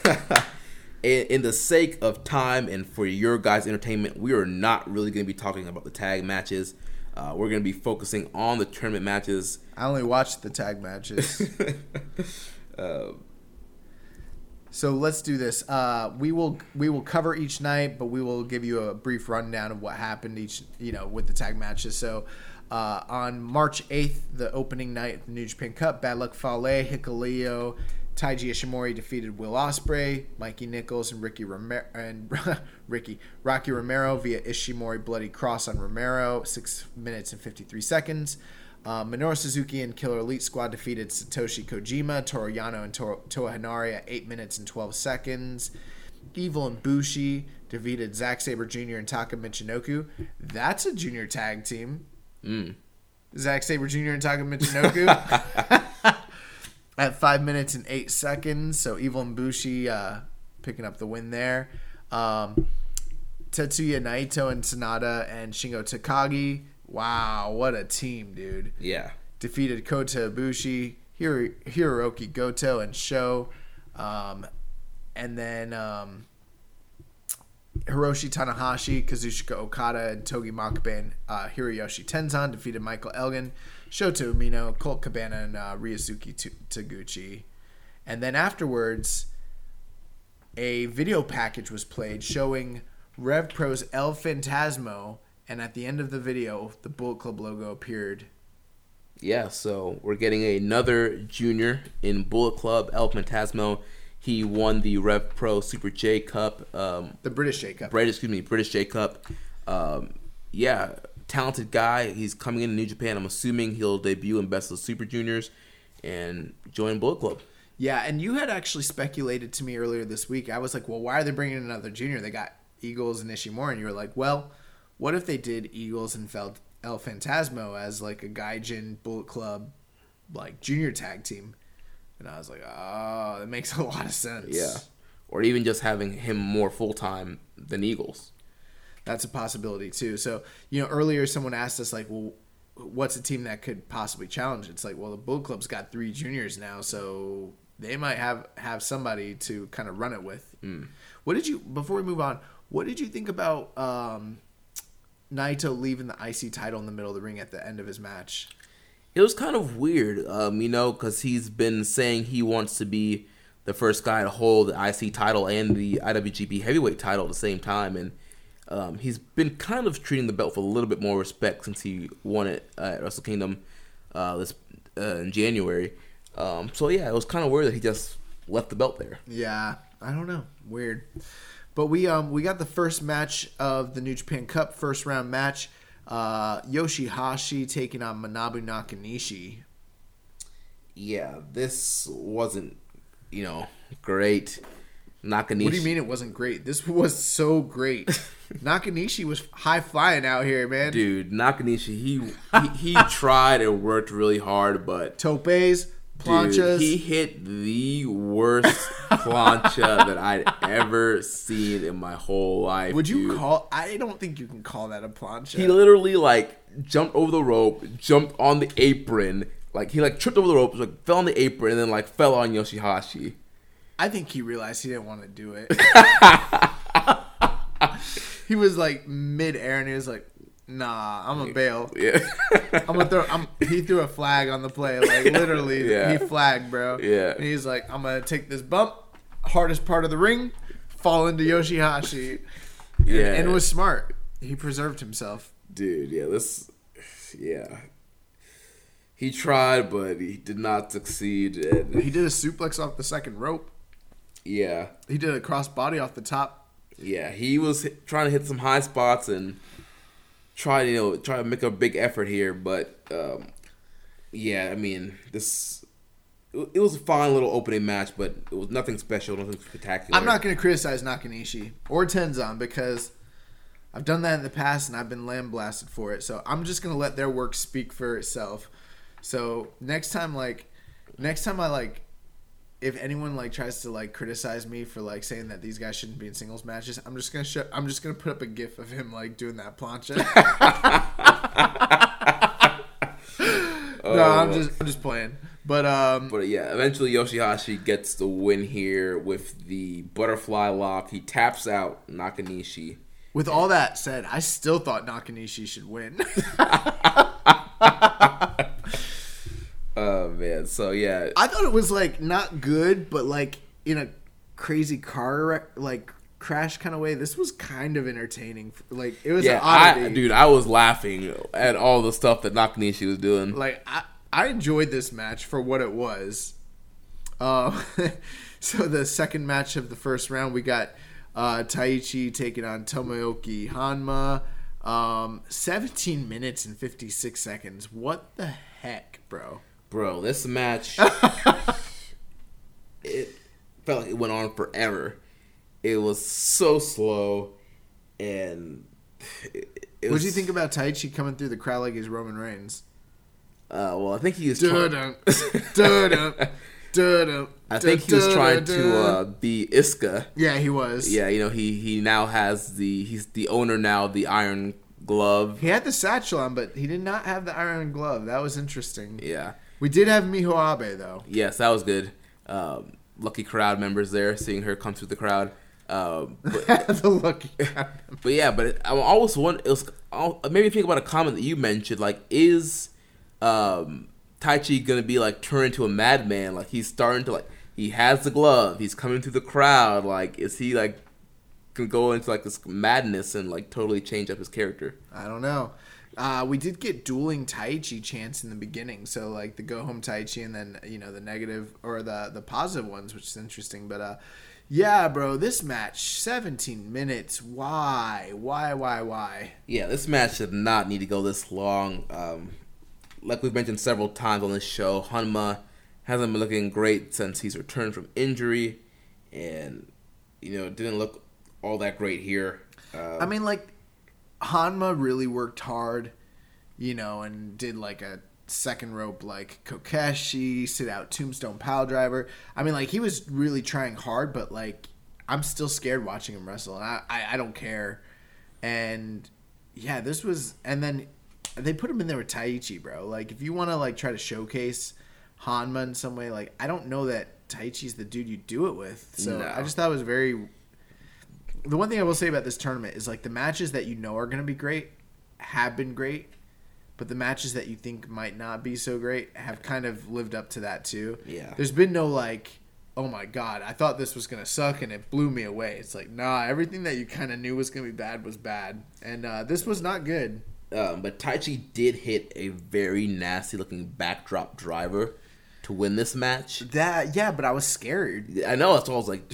in, in the sake of time and for your guys' entertainment, we are not really going to be talking about the tag matches. Uh, we're going to be focusing on the tournament matches. I only watched the tag matches. so let's do this. Uh, we will we will cover each night, but we will give you a brief rundown of what happened each you know with the tag matches. So uh, on March eighth, the opening night of the New Japan Cup, Bad Luck Fale, Hikuleo, Taiji Ishimori defeated Will Ospreay, Mikey Nichols, and Ricky Romero and Ricky Rocky Romero via Ishimori bloody cross on Romero, six minutes and fifty three seconds. Uh, Minoru Suzuki and Killer Elite Squad defeated Satoshi Kojima, Toru Yano, and Toa Henare at 8 minutes and 12 seconds. Evil and Bushi defeated Zack Sabre Jr. and Taka Michinoku. That's a junior tag team. Zack Sabre Jr. and Taka Michinoku at 5 minutes and 8 seconds. So Evil and Bushi uh, picking up the win there. Um, Tetsuya Naito and Sanada and Shingo Takagi. Wow, what a team, dude. Yeah. Defeated Kota Ibushi, Hiro- Hirooki Goto, and Sho. Um, and then um, Hiroshi Tanahashi, Kazuchika Okada, and Togi Makabe and uh, Hiroyoshi Tenzan defeated Michael Elgin, Shota Umino, Colt Cabana, and uh, Ryosuke T- Taguchi. And then afterwards, a video package was played showing Rev Pro's El Fantasmo, and at the end of the video, the Bullet Club logo appeared. Yeah, so we're getting another junior in Bullet Club, El Fantasmo. He won the Rev Pro Super J Cup. Um, The British J Cup. British, excuse me, British J Cup. Um, yeah, talented guy. He's coming into New Japan. I'm assuming he'll debut in Best of the Super Juniors and join Bullet Club. Yeah, and you had actually speculated to me earlier this week. I was like, well, why are they bringing in another junior? They got Eagles and Ishimori. And you were like, well, what if they did Eagles and felt El Fantasmo as like a Gaijin Bullet Club like junior tag team? And I was like, oh, that makes a lot of sense. Yeah, or even just having him more full time than Eagles. That's a possibility too. So, you know, earlier someone asked us like, well, what's a team that could possibly challenge? It's like, well, the Bullet Club's got three juniors now, so they might have have somebody to kind of run it with. What did you before we move on? What did you think about um, Naito leaving the IC title in the middle of the ring at the end of his match? It was kind of weird, um, you know, because he's been saying he wants to be the first guy to hold the IC title and the IWGP Heavyweight title at the same time, and um, he's been kind of treating the belt with a little bit more respect since he won it at Wrestle Kingdom uh, this uh, in January. Um, so yeah, it was kind of weird that he just left the belt there. Yeah, I don't know. Weird. But we um we got the first match of the New Japan Cup first round match. Uh, Yoshihashi taking on Manabu Nakanishi. Yeah, this wasn't, you know, great. Nakanishi. What do you mean it wasn't great? This was so great. Nakanishi was high flying out here, man. dude? Nakanishi, he he, he tried and worked really hard, but Topes, planchas. Dude, he hit the worst plancha that I'd ever seen in my whole life. Would you dude. call? I don't think you can call that a plancha. He literally like jumped over the rope, jumped on the apron, like he like tripped over the rope, like fell on the apron, and then like fell on Yoshihashi. I think he realized he didn't want to do it. he was like mid air and he was like, "Nah, I'm a bail. Yeah, I'm gonna throw." I'm, he threw a flag on the play, like literally. Yeah. He flagged, bro. Yeah. And he's like, "I'm gonna take this bump, hardest part of the ring, fall into Yoshihashi." And- Yeah. and, was smart. He preserved himself. dude. Yeah, this. Yeah, he tried, but he did not succeed. And He did a suplex off the second rope. yeah, He did a cross body off the top. yeah, he was trying to hit some high spots, and try you know try to make a big effort here, but um, yeah, I mean this. It it was a fine little opening match, but it was nothing special, nothing spectacular. I'm not going to criticize Nakanishi or Tenzan because I've done that in the past and I've been lambasted for it. So I'm just going to let their work speak for itself. So next time, like, next time I like, if anyone like tries to like criticize me for like saying that these guys shouldn't be in singles matches, I'm just gonna show, I'm just gonna put up a gif of him like doing that plancha. no, I'm just I'm just playing. But um, But yeah, eventually Yoshihashi gets the win here with the butterfly lock. He taps out Nakanishi. with all that said, I still thought Nakanishi should win. Man, so yeah, I thought it was like not good, but like in a crazy car wreck, like crash kind of way. This was kind of entertaining. Like it was yeah. I, dude, I was laughing at all the stuff that Nakanishi was doing. Like I, I enjoyed this match for what it was. Um, so the second match of the first round, we got uh, Taichi taking on Tomoaki Honma. Um, 17 minutes and 56 seconds. What the heck, bro? Bro, this match it felt like it went on forever. It was so slow and it, it What do you think about Taichi coming through the crowd like he's Roman Reigns? Uh, well, I think he was trying, I think he was trying to uh, be Iizuka. Yeah, he was. Yeah, you know, he he now has the he's the owner now of the Iron Glove. He had the satchel on, but he did not have the iron glove. That was interesting. Yeah. We did have Miho Abe though. Yes, that was good. Um, lucky crowd members there, seeing her come through the crowd. Um, but, the lucky. but yeah, but it, I always wonder. It was it made me think about a comment that you mentioned. Like, is um, Taichi gonna be like turned into a madman? Like, he's starting to like he has the glove. He's coming through the crowd. Like, is he like gonna go into like this madness and like totally change up his character? I don't know. Uh, we did get dueling Taichi chants in the beginning, so like the go home Taichi and then you know the negative or the the positive ones, which is interesting. But uh, yeah, bro, this match, 17 minutes. Why, why, why, why? Yeah, this match did not need to go this long. Um, like we've mentioned several times on this show, Honma hasn't been looking great since he's returned from injury, and you know didn't look all that great here. Uh, I mean, like Honma really worked hard, you know, and did like a second rope like Kokeshi, sit out tombstone pile driver. I mean, like he was really trying hard, but like I'm still scared watching him wrestle, and I I, I don't care. And yeah, this was, and then they put him in there with Taichi, bro. Like if you want to like try to showcase Honma in some way, like I don't know that Taichi's the dude you do it with. So No. I just thought it was very the one thing I will say about this tournament is like the matches that you know are going to be great have been great, but the matches that you think might not be so great have kind of lived up to that too. Yeah. There's been no like, oh my god, I thought this was going to suck and it blew me away. It's like, nah, everything that you kind of knew was going to be bad was bad. And uh, this was not good. um, but Taichi did hit a very nasty looking backdrop driver to win this match. That yeah, but I was scared. I know. That's why I was like,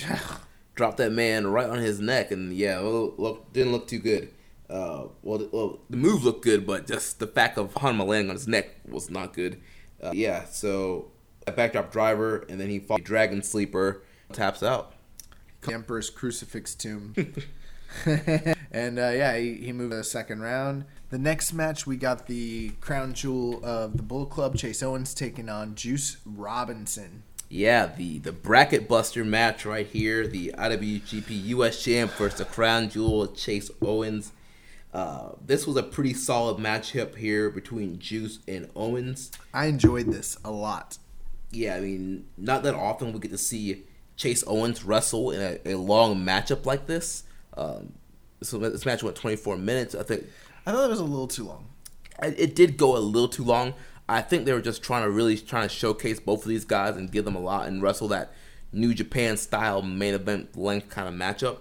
drop that man right on his neck, and yeah, look didn't look too good. Uh, well, the, well, the move looked good, but just the fact of Honma landing on his neck was not good. Uh, yeah, so a backdrop driver, and then he fought Dragon Sleeper, taps out. The Emperor's crucifix tomb. and uh, yeah, he, he moved to the second round. The next match, we got the crown jewel of the Bullet Club, Chase Owens taking on Juice Robinson. Yeah, the the bracket buster match right here, the IWGP US Champ versus the Crown Jewel Chase Owens. Uh, this was a pretty solid matchup here between Juice and Owens. I enjoyed this a lot. yeah, I mean, not that often we get to see Chase Owens wrestle in a, a long matchup like this. Um, so this match went 24 minutes. I think I thought it was a little too long. it it did go a little too long. I think they were just trying to really trying to showcase both of these guys and give them a lot and wrestle that New Japan style main event length kind of matchup.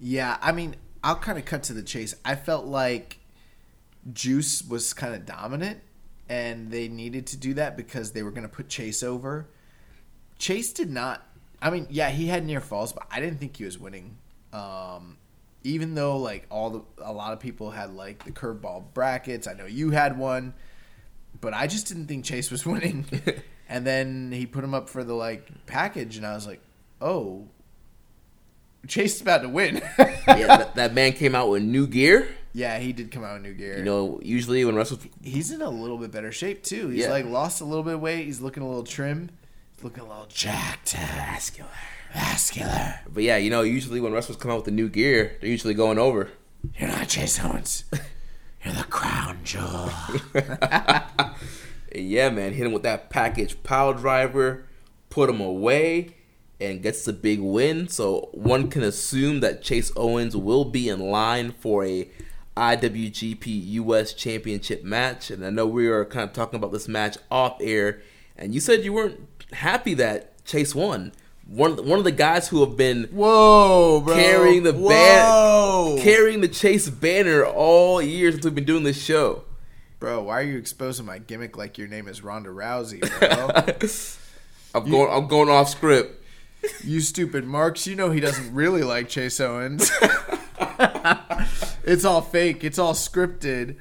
Yeah, I mean, I'll kind of cut to the chase. I felt like Juice was kind of dominant, and they needed to do that because they were going to put Chase over. Chase did not. I mean, yeah, he had near falls, but I didn't think he was winning. Um, even though like all the a lot of people had like the curveball brackets. I know you had one, but I just didn't think Chase was winning. and then he put him up for the like package, and I was like, oh, Chase is about to win. yeah, that, that man came out with new gear. yeah, he did come out with new gear. You know, usually when wrestlers, he's in a little bit better shape too. He's Yeah. like lost a little bit of weight. He's looking a little trim. He's looking a little jacked, vascular, vascular. but yeah, you know, usually when wrestlers come out with the new gear, they're usually going over. You're not Chase Owens. You're the crown jewel. Yeah, man, hit him with that package power driver, put him away, and gets the big win. So one can assume that Chase Owens will be in line for a IWGP US Championship match. And I know we were kind of talking about this match off air, and you said you weren't happy that Chase won. One one of the guys who have been Whoa, bro. carrying the Whoa. ban- carrying the Chase banner all year since we've been doing this show. Bro, why are you exposing my gimmick like your name is Ronda Rousey, bro? I'm going I'm going off script. you stupid marks. You know he doesn't really like Chase Owens. it's all fake. It's all scripted.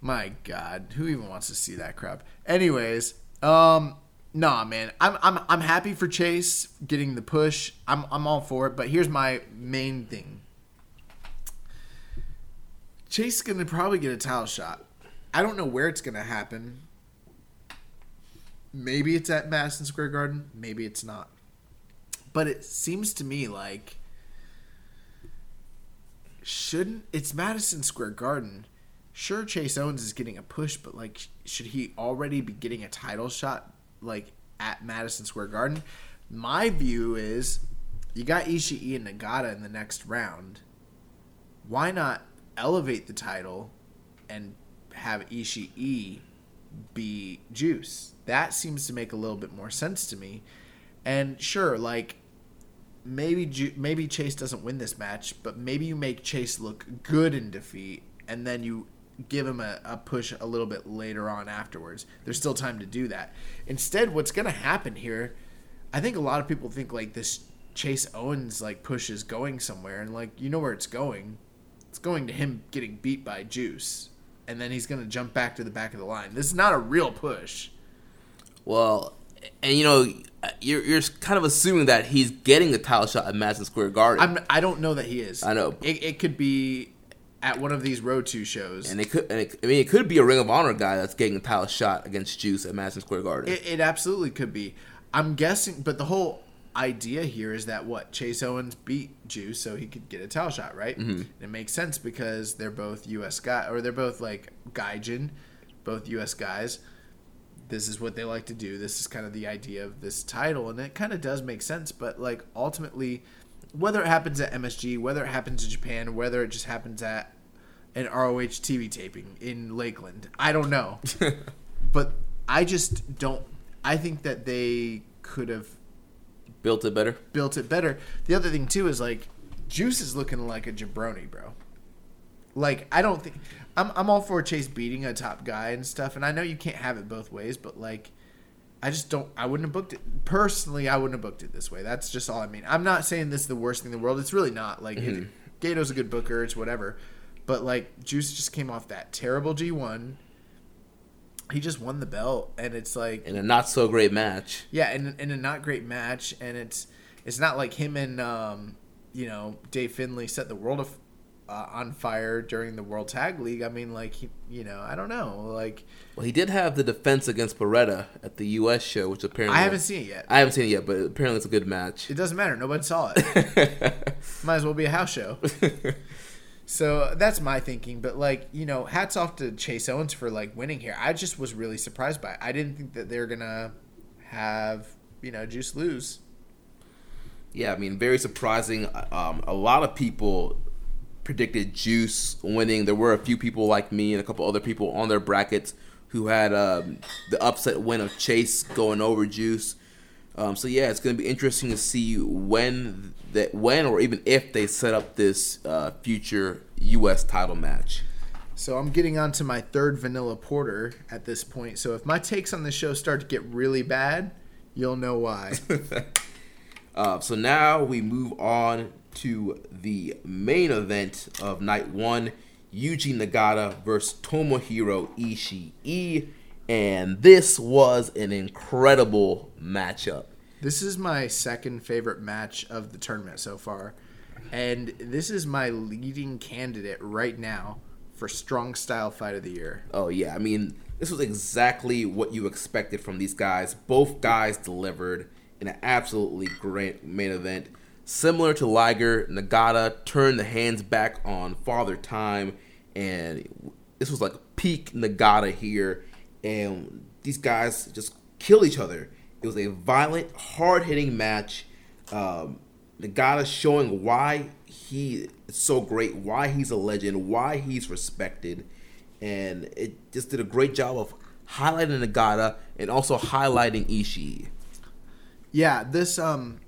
My God, who even wants to see that crap? Anyways, um, nah, man, I'm I'm I'm happy for Chase getting the push. I'm I'm all for it. But here's my main thing. Chase is gonna probably get a title shot. I don't know where it's gonna happen. Maybe it's at Madison Square Garden. Maybe it's not. But it seems to me like shouldn't it's Madison Square Garden. Sure, Chase Owens is getting a push, but like, should he already be getting a title shot like at Madison Square Garden? My view is, you got Ishii and Nagata in the next round. Why not elevate the title and have Ishii be Juice? That seems to make a little bit more sense to me. And sure, like maybe maybe Chase doesn't win this match, but maybe you make Chase look good in defeat, and then you give him a, a push a little bit later on afterwards. There's still time to do that. Instead, what's gonna happen here? I think a lot of people think like this Chase Owens like push is going somewhere, and like you know where it's going. It's going to him getting beat by Juice, and then he's gonna jump back to the back of the line. This is not a real push. Well, and you know, you're you're kind of assuming that he's getting a title shot at Madison Square Garden, I'm I don't know that he is. I know. it, it could be at one of these Road to shows. and it could. And it, I mean, it could be a Ring of Honor guy that's getting a title shot against Juice at Madison Square Garden. It, it absolutely could be. I'm guessing, but the whole idea here is that what Chase Owens beat Juice so he could get a title shot, right? Mm-hmm. And it makes sense because they're both U.S. guy or they're both like Gaijin, both U.S. guys. This is what they like to do. This is kind of the idea of this title, and it kind of does make sense. But like ultimately, whether it happens at MSG, whether it happens in Japan, whether it just happens at an ROH TV taping in Lakeland, I don't know. but I just don't. I think that they could have Built it better. built it better. The other thing too is like Juice is looking like a jabroni, bro. Like I don't think I'm I'm all for Chase beating a top guy and stuff, and I know you can't have it both ways, but like I just don't. I wouldn't have booked it personally. I wouldn't have booked it this way. That's just all I mean. I'm not saying this is the worst thing in the world. It's really not. Like it, Gedo's a good booker. It's whatever. But like Juice just came off that terrible G1. He just won the belt, and it's like In a not so great match. yeah, in, in a not great match, and it's it's not like him and um, you know Dave Finlay set the world of, uh, on fire during the World Tag League. I mean, like he, you know, I don't know, like Well, he did have the defense against Beretta at the U.S. show, which apparently I haven't seen it yet. I haven't seen it yet, but apparently it's a good match. It doesn't matter. Nobody saw it. Might as well be a house show. so that's my thinking. But like you know, hats off to Chase Owens for like winning here. I just was really surprised by it. I didn't think that they're gonna have you know Juice lose. Yeah, I mean, very surprising. Um, a lot of people predicted Juice winning. There were a few people like me and a couple other people on their brackets who had um, the upset win of Chase going over Juice. Um, so yeah, it's going to be interesting to see when that when or even if they set up this uh, future U.S. title match. So I'm getting on to my third vanilla porter at this point. So if my takes on the show start to get really bad, you'll know why. Uh, so now we move on to the main event of night one Yuji Nagata versus Tomohiro Ishii. And this was an incredible matchup. This is my second favorite match of the tournament so far. And this is my leading candidate right now for Strong Style Fight of the Year. Oh, yeah. I mean, this was exactly what you expected from these guys. Both guys delivered in an absolutely great main event. Similar to Liger, Nagata turned the hands back on Father Time, and this was like peak Nagata here. And these guys just kill each other. It was a violent, hard hitting match. Um, Nagata showing why he is so great, why he's a legend, why he's respected. And it just did a great job of highlighting Nagata and also highlighting Ishii. Yeah, this um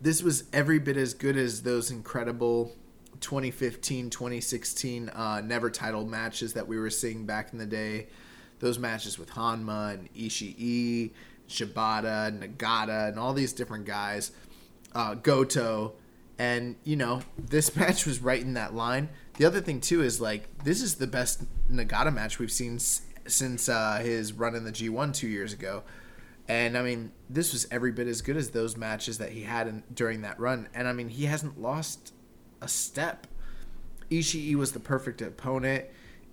this was every bit as good as those incredible 2015 2016 uh, never title matches that we were seeing back in the day those matches with Honma and Ishii, Shibata, Nagata, and all these different guys, uh, Goto, and you know this match was right in that line. The other thing too is like this is the best Nagata match we've seen s- since uh, his run in the G1 two years ago. And I mean, this was every bit as good as those matches that he had in, during that run. And I mean, he hasn't lost a step. Ishii was the perfect opponent.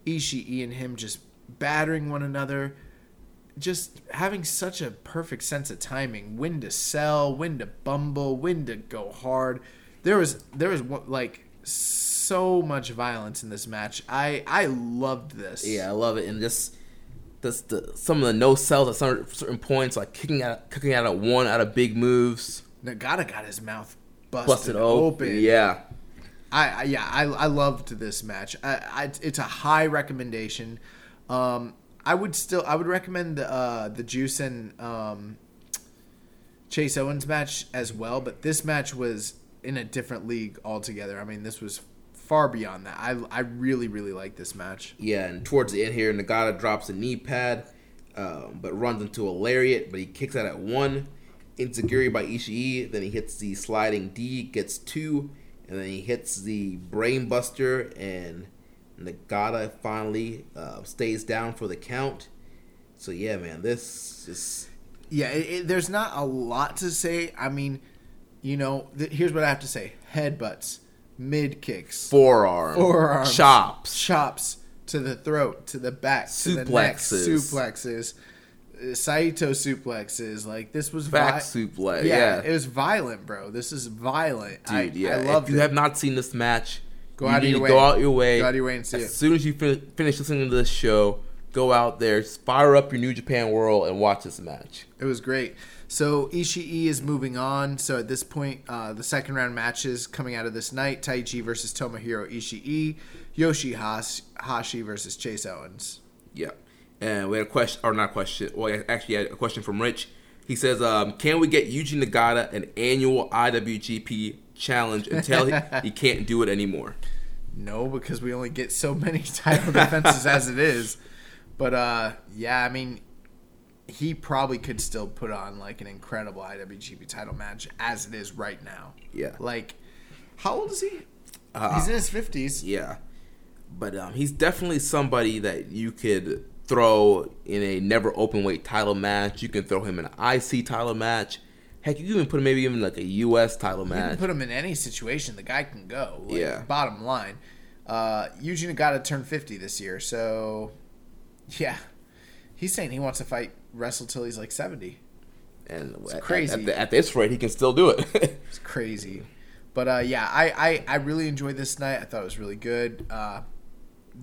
Ishii and him just battering one another, just having such a perfect sense of timing, when to sell, when to bumble, when to go hard. There was there was like so much violence in this match. I I loved this. Yeah, I love it, and just this the some of the no sells at some certain points, like kicking out kicking out at one out of big moves, Nagata got his mouth busted, busted open. open. Yeah, I, I yeah I, I loved this match. I, I it's a high recommendation. Um, I would still I would recommend the uh, the Juice and um, Chase Owens match as well, but this match was in a different league altogether. I mean, this was far beyond that. I I really really like this match. yeah. And towards the end here, Nagata drops a knee pad, um, but runs into a lariat, but he kicks out at one. Enzuigiri by Ishii, then he hits the sliding D, gets two, and then he hits the brainbuster, and Nagata finally uh, stays down for the count. So yeah, man, this is Yeah, it, it, there's not a lot to say. I mean, you know, th- here's what I have to say: headbutts, mid kicks, forearm, forearms, chops, chops to the throat, to the back, to the neck, Suplexes. suplexes, uh, Saito suplexes. Like this was back vi- suplex. Yeah, Yeah, it was violent, bro. This is violent, dude. I, yeah, I loved if you it. have not seen this match, Go out of your way. Go out your way. Go out of your way and see as it. As soon as you fin- finish listening to this show, go out there, fire up your New Japan World, and watch this match. It was great. So Ishii is moving on. So at this point, uh, the second round matches coming out of this night: Taichi versus Tomohiro Ishii, Yoshihashi versus Chase Owens. Yeah. And we had a question, or not a question. Well, actually had a question from Rich. He says, um, "Can we get Yuji Nagata an annual IWGP challenge until he, he can't do it anymore?" No, because we only get so many title defenses as it is. But uh, yeah, I mean, he probably could still put on like an incredible IWGP title match as it is right now. Yeah. Like, how old is he? Uh, He's in his fifties. Yeah, but um, he's definitely somebody that you could throw in a never open weight title match. You can throw him in an IC title match. Heck, you can even put him maybe even like a US title You can match. put him in any situation. The guy can go. Like, Yeah. Bottom line, uh, Eugene got Nagata turn fifty this year, so yeah, he's saying he wants to fight wrestle till he's like seventy. and at- crazy. At, the- at this rate, he can still do it. It's crazy. But uh, yeah, I, I, I really enjoyed this night. I thought it was really good. Uh,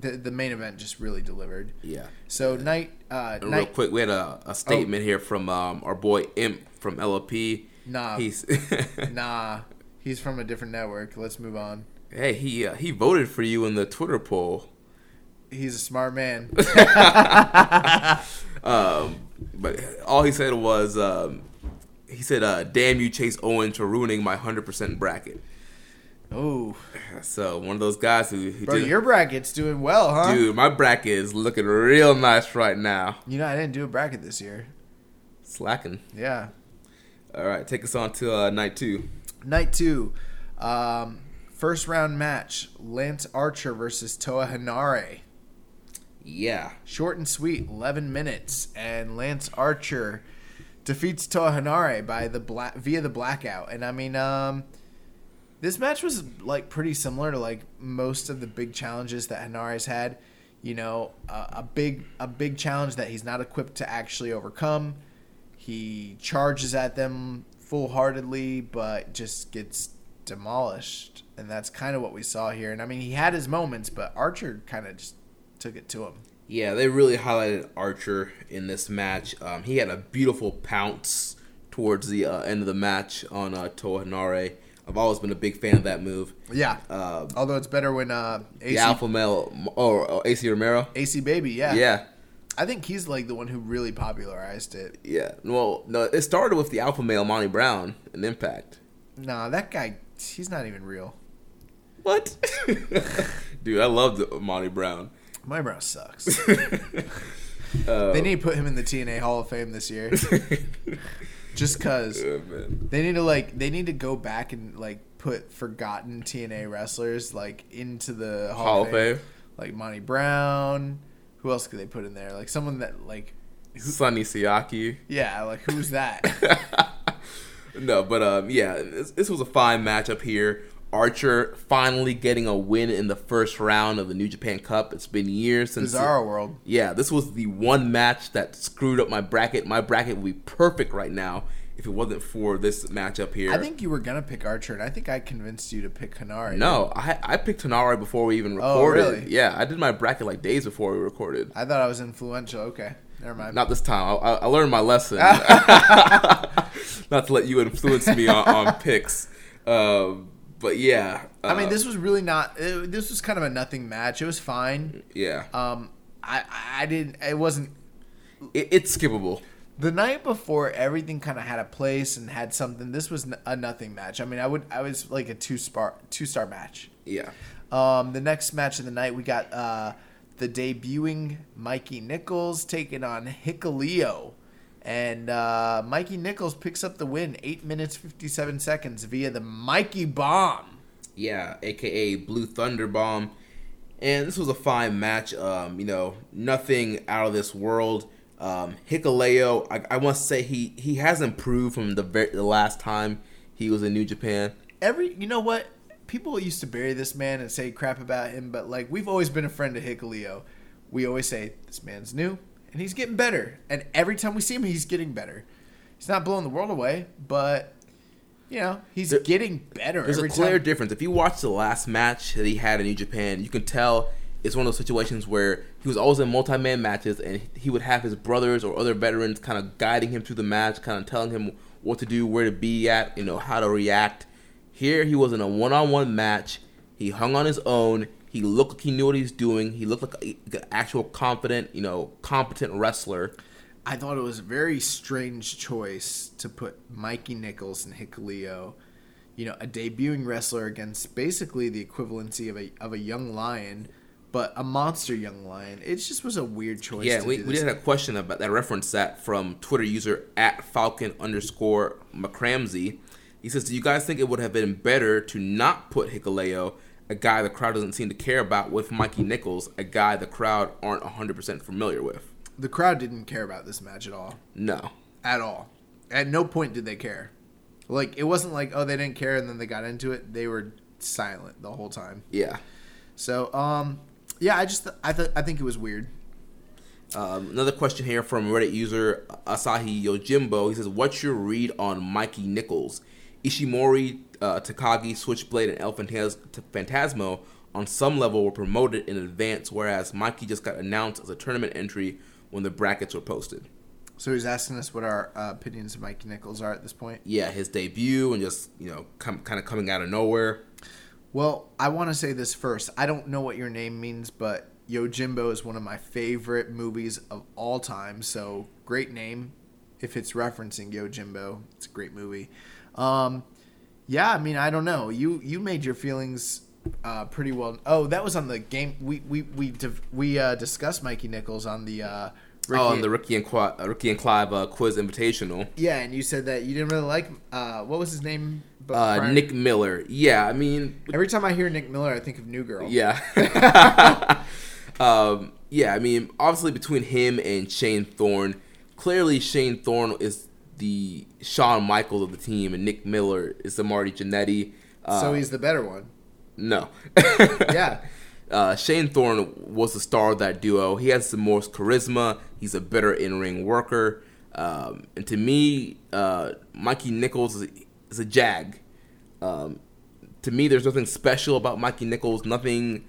the the main event just really delivered. yeah. So night uh, night real quick, we had a, a statement here from um, our boy Imp from LLP. Nah. He's nah, he's from a different network. Let's move on. hey he uh, he voted for you in the Twitter poll. He's a smart man. Um, but all he said was um, he said, uh, "Damn you, Chase Owens, for ruining my hundred percent bracket." oh, So one of those guys who, who bro, did- your bracket's doing well, huh? dude, my bracket is looking real nice right now. You know, I didn't do a bracket this year. Slacking. Yeah. All right, take us on to uh, night two. Night two. Um, first round match: Lance Archer versus Toa Henare. Yeah. Short and sweet, 11 minutes, and Lance Archer defeats Toa Henare by the black via the blackout. And I mean, um, this match was like pretty similar to like most of the big challenges that Henare's had. You know, uh, a big a big challenge that he's not equipped to actually overcome. He charges at them full heartedly, but just gets demolished, and that's kind of what we saw here. And I mean, he had his moments, but Archer kind of just took it to him. Yeah, they really highlighted Archer in this match. Um, he had a beautiful pounce towards the uh, end of the match on uh, Toa Henare. I've always been a big fan of that move. Yeah. Uh, Although it's better when uh, AC, the alpha male, or oh, AC Romero. AC Baby, yeah. Yeah, I think he's like the one who really popularized it. yeah. Well, no, it started with the alpha male Monty Brown in Impact. Nah, that guy, he's not even real. What? Dude, I loved Monty Brown. My bro sucks. Uh, they need to put him in the TNA Hall of Fame this year. Just cause man. they need to like they need to go back and like put forgotten TNA wrestlers like into the Hall, Hall of Fame. Fame. Like Monty Brown. Who else could they put in there? Like someone that like Sonny Siaki. yeah, like who's that? no, but um, yeah, this, this was a fine matchup here. Archer finally getting a win in the first round of the New Japan Cup. It's been years since. Bizarro World. Yeah, this was the one match that screwed up my bracket. My bracket would be perfect right now if it wasn't for this matchup here. I think you were gonna pick Archer, and I think I convinced you to pick Henare. no, I I picked Tanara before we even recorded. Oh, really? Yeah, I did my bracket like days before we recorded. I thought I was influential. Okay, never mind. Not this time. I, I I learned my lesson. Not to let you influence me on, on picks. Um, but yeah, uh, I mean, this was really not. It, this was kind of a nothing match. It was fine. yeah, Um, I I didn't. It wasn't it, it's skippable. the night before. Everything kind of had a place and had something. This was a nothing match. I mean, I would. I was like a two star two star match. Yeah, Um, the next match of the night, we got uh, the debuting Mikey Nichols taking on Hikuleo. And uh, Mikey Nichols picks up the win, 8 minutes 57 seconds via the Mikey Bomb. yeah, aka Blue Thunder Bomb. And this was a fine match. Um, you know, nothing out of this world. Um, Hikuleo, I, I must say he he has improved from the very, the last time he was in New Japan. Every, you know what? People used to bury this man and say crap about him, but like we've always been a friend of Hikuleo. We always say this man's new and he's getting better. And every time we see him, he's getting better. He's not blowing the world away, but you know he's There- getting better. There's a clear time. difference. If you watch the last match that he had in New Japan, you can tell it's one of those situations where he was always in multi-man matches, and he would have his brothers or other veterans kind of guiding him through the match, kind of telling him what to do, where to be at, you know, how to react. Here, he was in a one-on-one match. He hung on his own. He looked like he knew what he was doing. He looked like a- an actual confident, you know, competent wrestler. I thought it was a very strange choice to put Mikey Nichols and Hikuleo, you know, a debuting wrestler against basically the equivalency of a of a young lion, but a monster young lion. It just was a weird choice. Yeah, to we, we did have a question about that reference that from Twitter user at Falcon underscore McCramsey. He says, Do you guys think it would have been better to not put Hikuleo, a guy the crowd doesn't seem to care about, with Mikey Nichols, a guy the crowd aren't 100% familiar with? the crowd didn't care about this match at all, No. at all. At no point did they care. Like it wasn't like oh they didn't care and then they got into it. They were silent the whole time. Yeah. So um, yeah, I just I th- I think it was weird. Um, another question here from Reddit user Asahi Yojimbo. He says, "What's your read on Mikey Nichols? Ishimori, uh, Takagi, Switchblade, and El Phantasmo on some level were promoted in advance, whereas Mikey just got announced as a tournament entry when the brackets were posted. So he's asking us what our uh, opinions of Mikey Nichols are at this point. Yeah, his debut and just you know, come, kind of coming out of nowhere. Well, I want to say this first. I don't know what your name means, but Yojimbo is one of my favorite movies of all time. So great name. If it's referencing Yojimbo, it's a great movie. Um, yeah, I mean, I don't know. You you made your feelings uh, pretty well. Oh, that was on the game. We we we div- we uh, discussed Mikey Nichols on the uh, oh, and the Ricky and Clive, uh, Ricky and Clive uh, Quiz Invitational. Yeah, and you said that you didn't really like. Uh, what was his name? Uh, Nick Miller. Yeah, I mean, Every time I hear Nick Miller, I think of New Girl. yeah. um, yeah, I mean, obviously between him and Shane Thorne, clearly Shane Thorne is the Shawn Michaels of the team, and Nick Miller is the Marty Jannetty. Uh, So he's the better one. no. Yeah. Uh, Shane Thorne was the star of that duo. He has the most charisma. He's a better in-ring worker. Um, and to me, uh, Mikey Nichols is a, is a jag. Um, to me, there's nothing special about Mikey Nichols. Nothing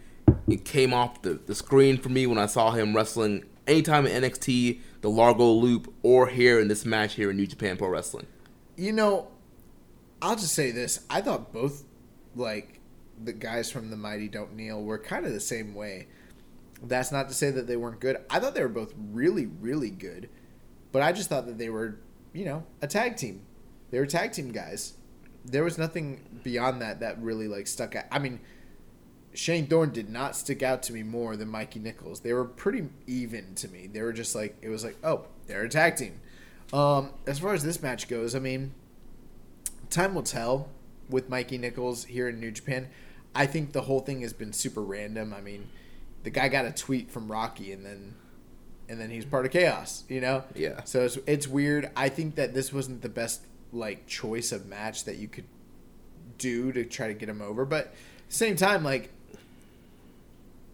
it came off the, the screen for me when I saw him wrestling anytime in NXT, the Largo Loop, or here in this match here in New Japan Pro Wrestling. You know, I'll just say this. I thought both, like, the guys from the Mighty Don't Kneel were kind of the same way. That's not to say that they weren't good. I thought they were both really, really good. But I just thought that they were, you know, a tag team. They were tag team guys. There was nothing beyond that that really, like, stuck out. I mean, Shane Thorne did not stick out to me more than Mikey Nichols. They were pretty even to me. They were just like, it was like, oh, they're a tag team. Um, as far as this match goes, I mean, time will tell with Mikey Nichols here in New Japan. I think the whole thing has been super random. I mean, the guy got a tweet from Rocky and then and then he's part of chaos, you know? Yeah. So it's it's weird. I think that this wasn't the best like choice of match that you could do to try to get him over, but same time like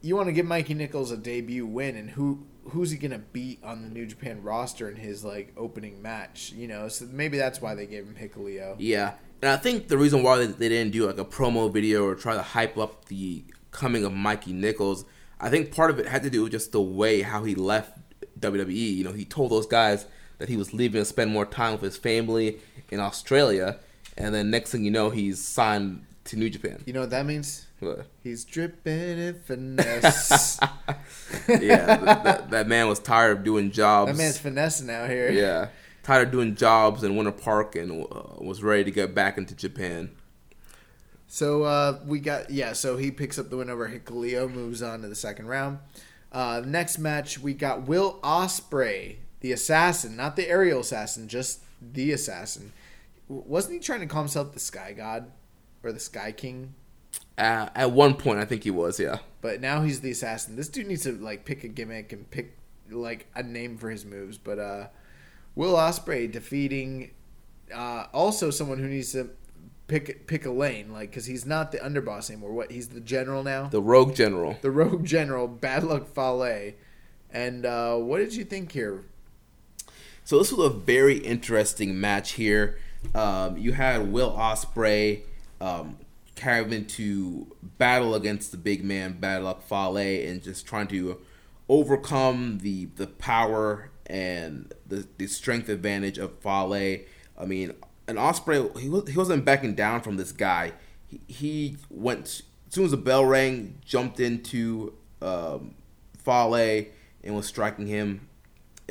you want to give Mikey Nichols a debut win and who who's he going to beat on the New Japan roster in his like opening match, you know? So maybe that's why they gave him Hikuleo. Yeah, and I think the reason why they, they didn't do like a promo video or try to hype up the coming of Mikey Nichols, I think part of it had to do with just the way how he left WWE. You know, he told those guys that he was leaving to spend more time with his family in Australia, and then next thing you know, he's signed to New Japan. You know what that means? What? He's dripping in finesse. yeah, that, that, that man was tired of doing jobs. that man's finessing out here. yeah, tired of doing jobs in Winter Park and uh, was ready to get back into Japan. So uh, we got yeah. So he picks up the win over Hikuleo, moves on to the second round. Uh, next match we got Will Ospreay, the assassin, not the aerial assassin, just the assassin. W- Wasn't he trying to call himself the Sky God or the Sky King? Uh, at one point, I think he was. Yeah. But now he's the assassin. This dude needs to like pick a gimmick and pick like a name for his moves. But uh, Will Ospreay defeating uh, also someone who needs to pick pick a lane, like because he's not the underboss anymore. What he's the general now, the, The Rogue General. The rogue general, Bad Luck Fale. And uh, what did you think here? So this was a very interesting match here. Um, you had Will Ospreay um, having to battle against the big man Bad Luck Fale and just trying to overcome the the power and the, the strength advantage of Fale. I mean, an Ospreay he was, he wasn't backing down from this guy. He, he went as soon as the bell rang, jumped into um, Fale and was striking him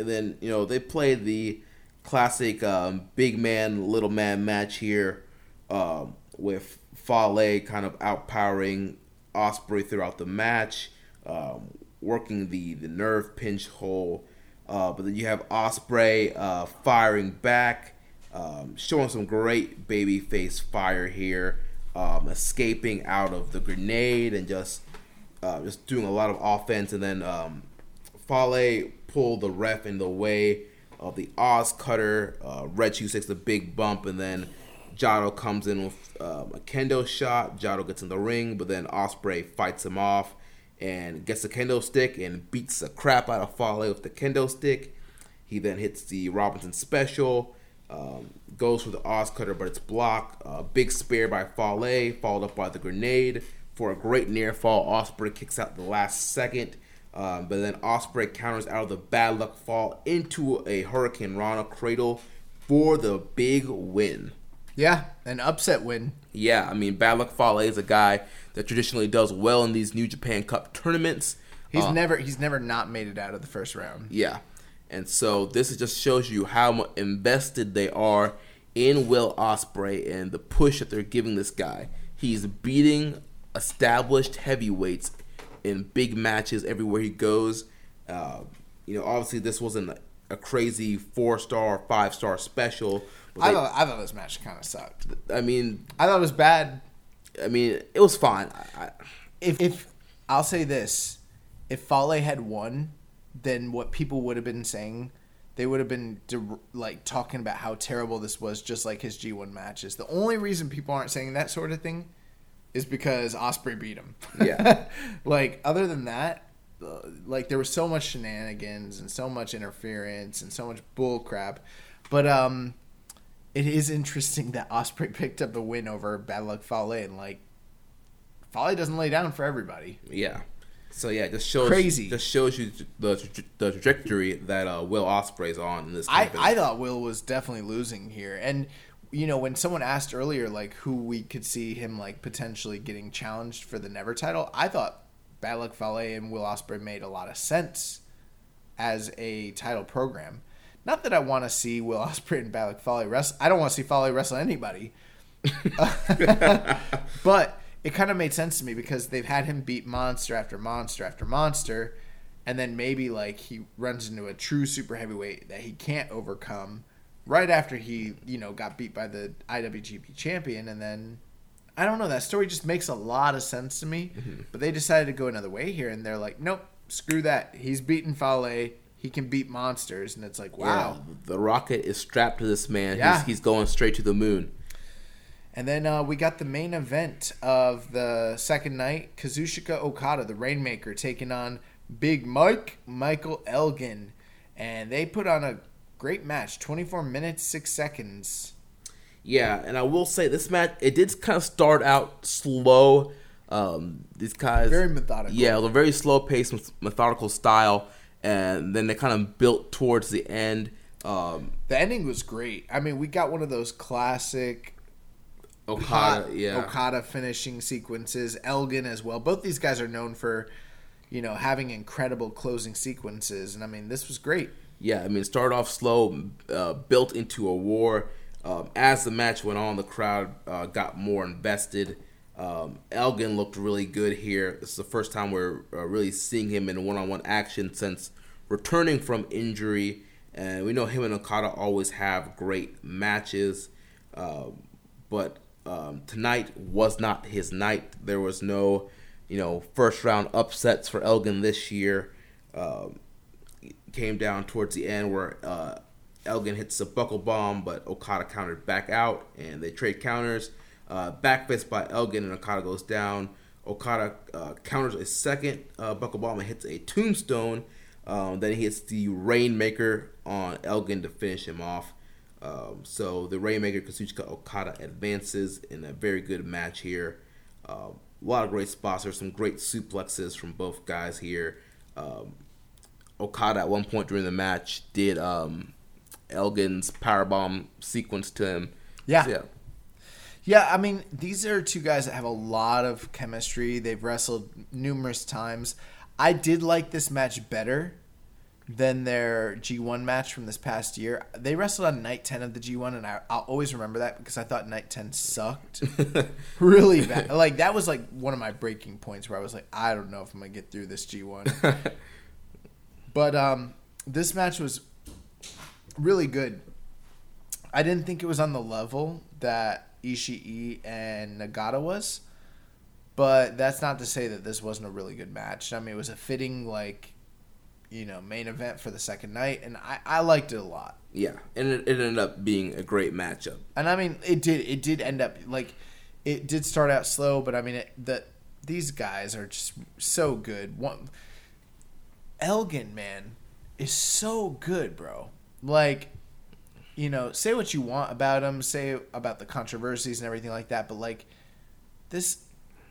and then you know they played the classic um, big man little man match here um, with Fale kind of outpowering Ospreay throughout the match, um, working the the nerve pinch hole. Uh, but then you have Ospreay uh, firing back, um, showing some great baby face fire here, um, escaping out of the grenade and just uh, just doing a lot of offense. And then um, Fale pulled the ref in the way of the Oz cutter. Uh, Red takes the big bump, and then Jado comes in with um, a kendo shot. Jado gets in the ring, but then Ospreay fights him off and gets the kendo stick and beats the crap out of Fale with the kendo stick. He then hits the Robinson special, um, goes for the Oz cutter, but it's blocked. Uh, big spear by Fale, followed up by the grenade for a great near fall. Ospreay kicks out the last second. Um, but then Ospreay counters out of the bad luck fall into a Hurricane Rana cradle for the big win. Yeah, an upset win. Yeah, I mean, Bad Luck Fale is a guy that traditionally does well in these New Japan Cup tournaments. He's Uh, never he's never not made it out of the first round. Yeah. And so this just shows you how invested they are in Will Ospreay and the push that they're giving this guy. He's beating established heavyweights in big matches everywhere he goes. Uh, you know, obviously this wasn't a crazy four star, five star special. I they- thought I thought this match kind of sucked. I mean, I thought it was bad. I mean, it was fine. I, I, If if I'll say this, if Fale had won, then what people would have been saying, they would have been de- like talking about how terrible this was, just like his G1 matches. The only reason people aren't saying that sort of thing is because Ospreay beat him. Yeah. like other than that, uh, like there was so much shenanigans and so much interference and so much bull crap. But um it is interesting that Ospreay picked up the win over Bad Luck Fale and like Fale doesn't lay down for everybody. yeah. So yeah, just shows Crazy. Just shows you the tra- the trajectory that uh, Will Ospreay's on in this. I. I thought Will was definitely losing here. And you know, when someone asked earlier like who we could see him like potentially getting challenged for the Never title, I thought Bad Luck and Will Ospreay made a lot of sense as a title program. Not that I want to see Will Ospreay and Bad Luck wrestle. I don't want to see Fale wrestle anybody. but it kind of made sense to me because they've had him beat monster after monster after monster, and then maybe like he runs into a true super heavyweight that he can't overcome right after he you know got beat by the IWGP champion, and then I don't know that story just makes a lot of sense to me. But they decided to go another way here, and they're like, nope, screw that. He's beaten Fale. He can beat monsters, and it's like, wow. Yeah, the rocket is strapped to this man. Yeah. He's, he's going straight to the moon. And then uh, we got the main event of the second night Kazuchika Okada, the Rainmaker, taking on Big Mike, Michael Elgin. And they put on a great match 24 minutes, 6 seconds. Yeah, and I will say this match it did kind of start out slow. Um, these guys Very methodical. Yeah, it was a very slow paced, meth- methodical style, and then they kind of built towards the end. Um, The ending was great. I mean, we got one of those classic Okada, yeah, Okada finishing sequences. Elgin as well. Both these guys are known for, you know, having incredible closing sequences. And I mean, this was great. yeah. I mean, it started off slow, uh, built into a war. Um, as the match went on, the crowd uh, got more invested. Um, Elgin looked really good here. This is the first time we're uh, really seeing him in one-on-one action since returning from injury. And we know him and Okada always have great matches, Um but um, tonight was not his night. There was no, you know, first round upsets for Elgin this year. Um, came down towards the end where uh, Elgin hits a buckle bomb, but Okada countered back out, and they trade counters. Uh, back fist by Elgin, and Okada goes down. Okada uh, counters a second uh, buckle bomb and hits a tombstone. Um, then he hits the Rainmaker on Elgin to finish him off. Um, so the Rainmaker Kazuchika Okada advances in a very good match here. Um, a lot of great spots. There's some great suplexes from both guys here. Um, Okada at one point during the match did um, Elgin's powerbomb sequence to him. Yeah. So, yeah. Yeah, I mean, these are two guys that have a lot of chemistry. They've wrestled numerous times. I did like this match better than their G1 match from this past year. They wrestled on night 10 of the G1, and I, I'll always remember that because I thought night 10 sucked really bad. Like, that was like one of my breaking points where I was like, I don't know if I'm going to get through this G1. but um, this match was really good. I didn't think it was on the level that Ishii and Nagata was, but that's not to say that this wasn't a really good match. I mean, it was a fitting like, you know, main event for the second night, and I, I liked it a lot. Yeah, and it, it ended up being a great matchup. And I mean, it did it did end up like, it did start out slow, but I mean, it, the these guys are just so good. One, Elgin, man, is so good, bro. Like, you know, say what you want about him, say about the controversies and everything like that, but like this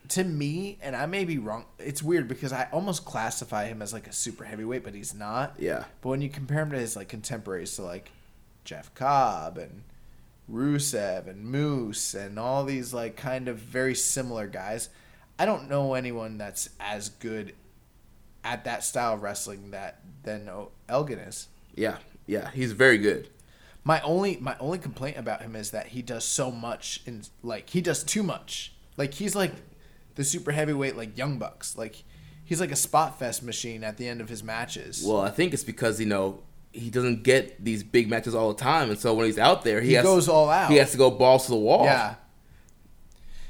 to me, and I may be wrong. It's weird because I almost classify him as like a super heavyweight, but he's not. Yeah. But when you compare him to his like contemporaries, so like Jeff Cobb and Rusev and Moose and all these like kind of very similar guys, I don't know anyone that's as good at that style of wrestling that than Elgin is. Yeah, yeah, he's very good. My only my only complaint about him is that he does so much and like he does too much. Like he's like the super heavyweight like Young Bucks. Like He's like a spot fest machine at the end of his matches. Well, I think it's because you know he doesn't get these big matches all the time, and so when he's out there, he, He has, goes all out. He has to go balls to the wall. Yeah.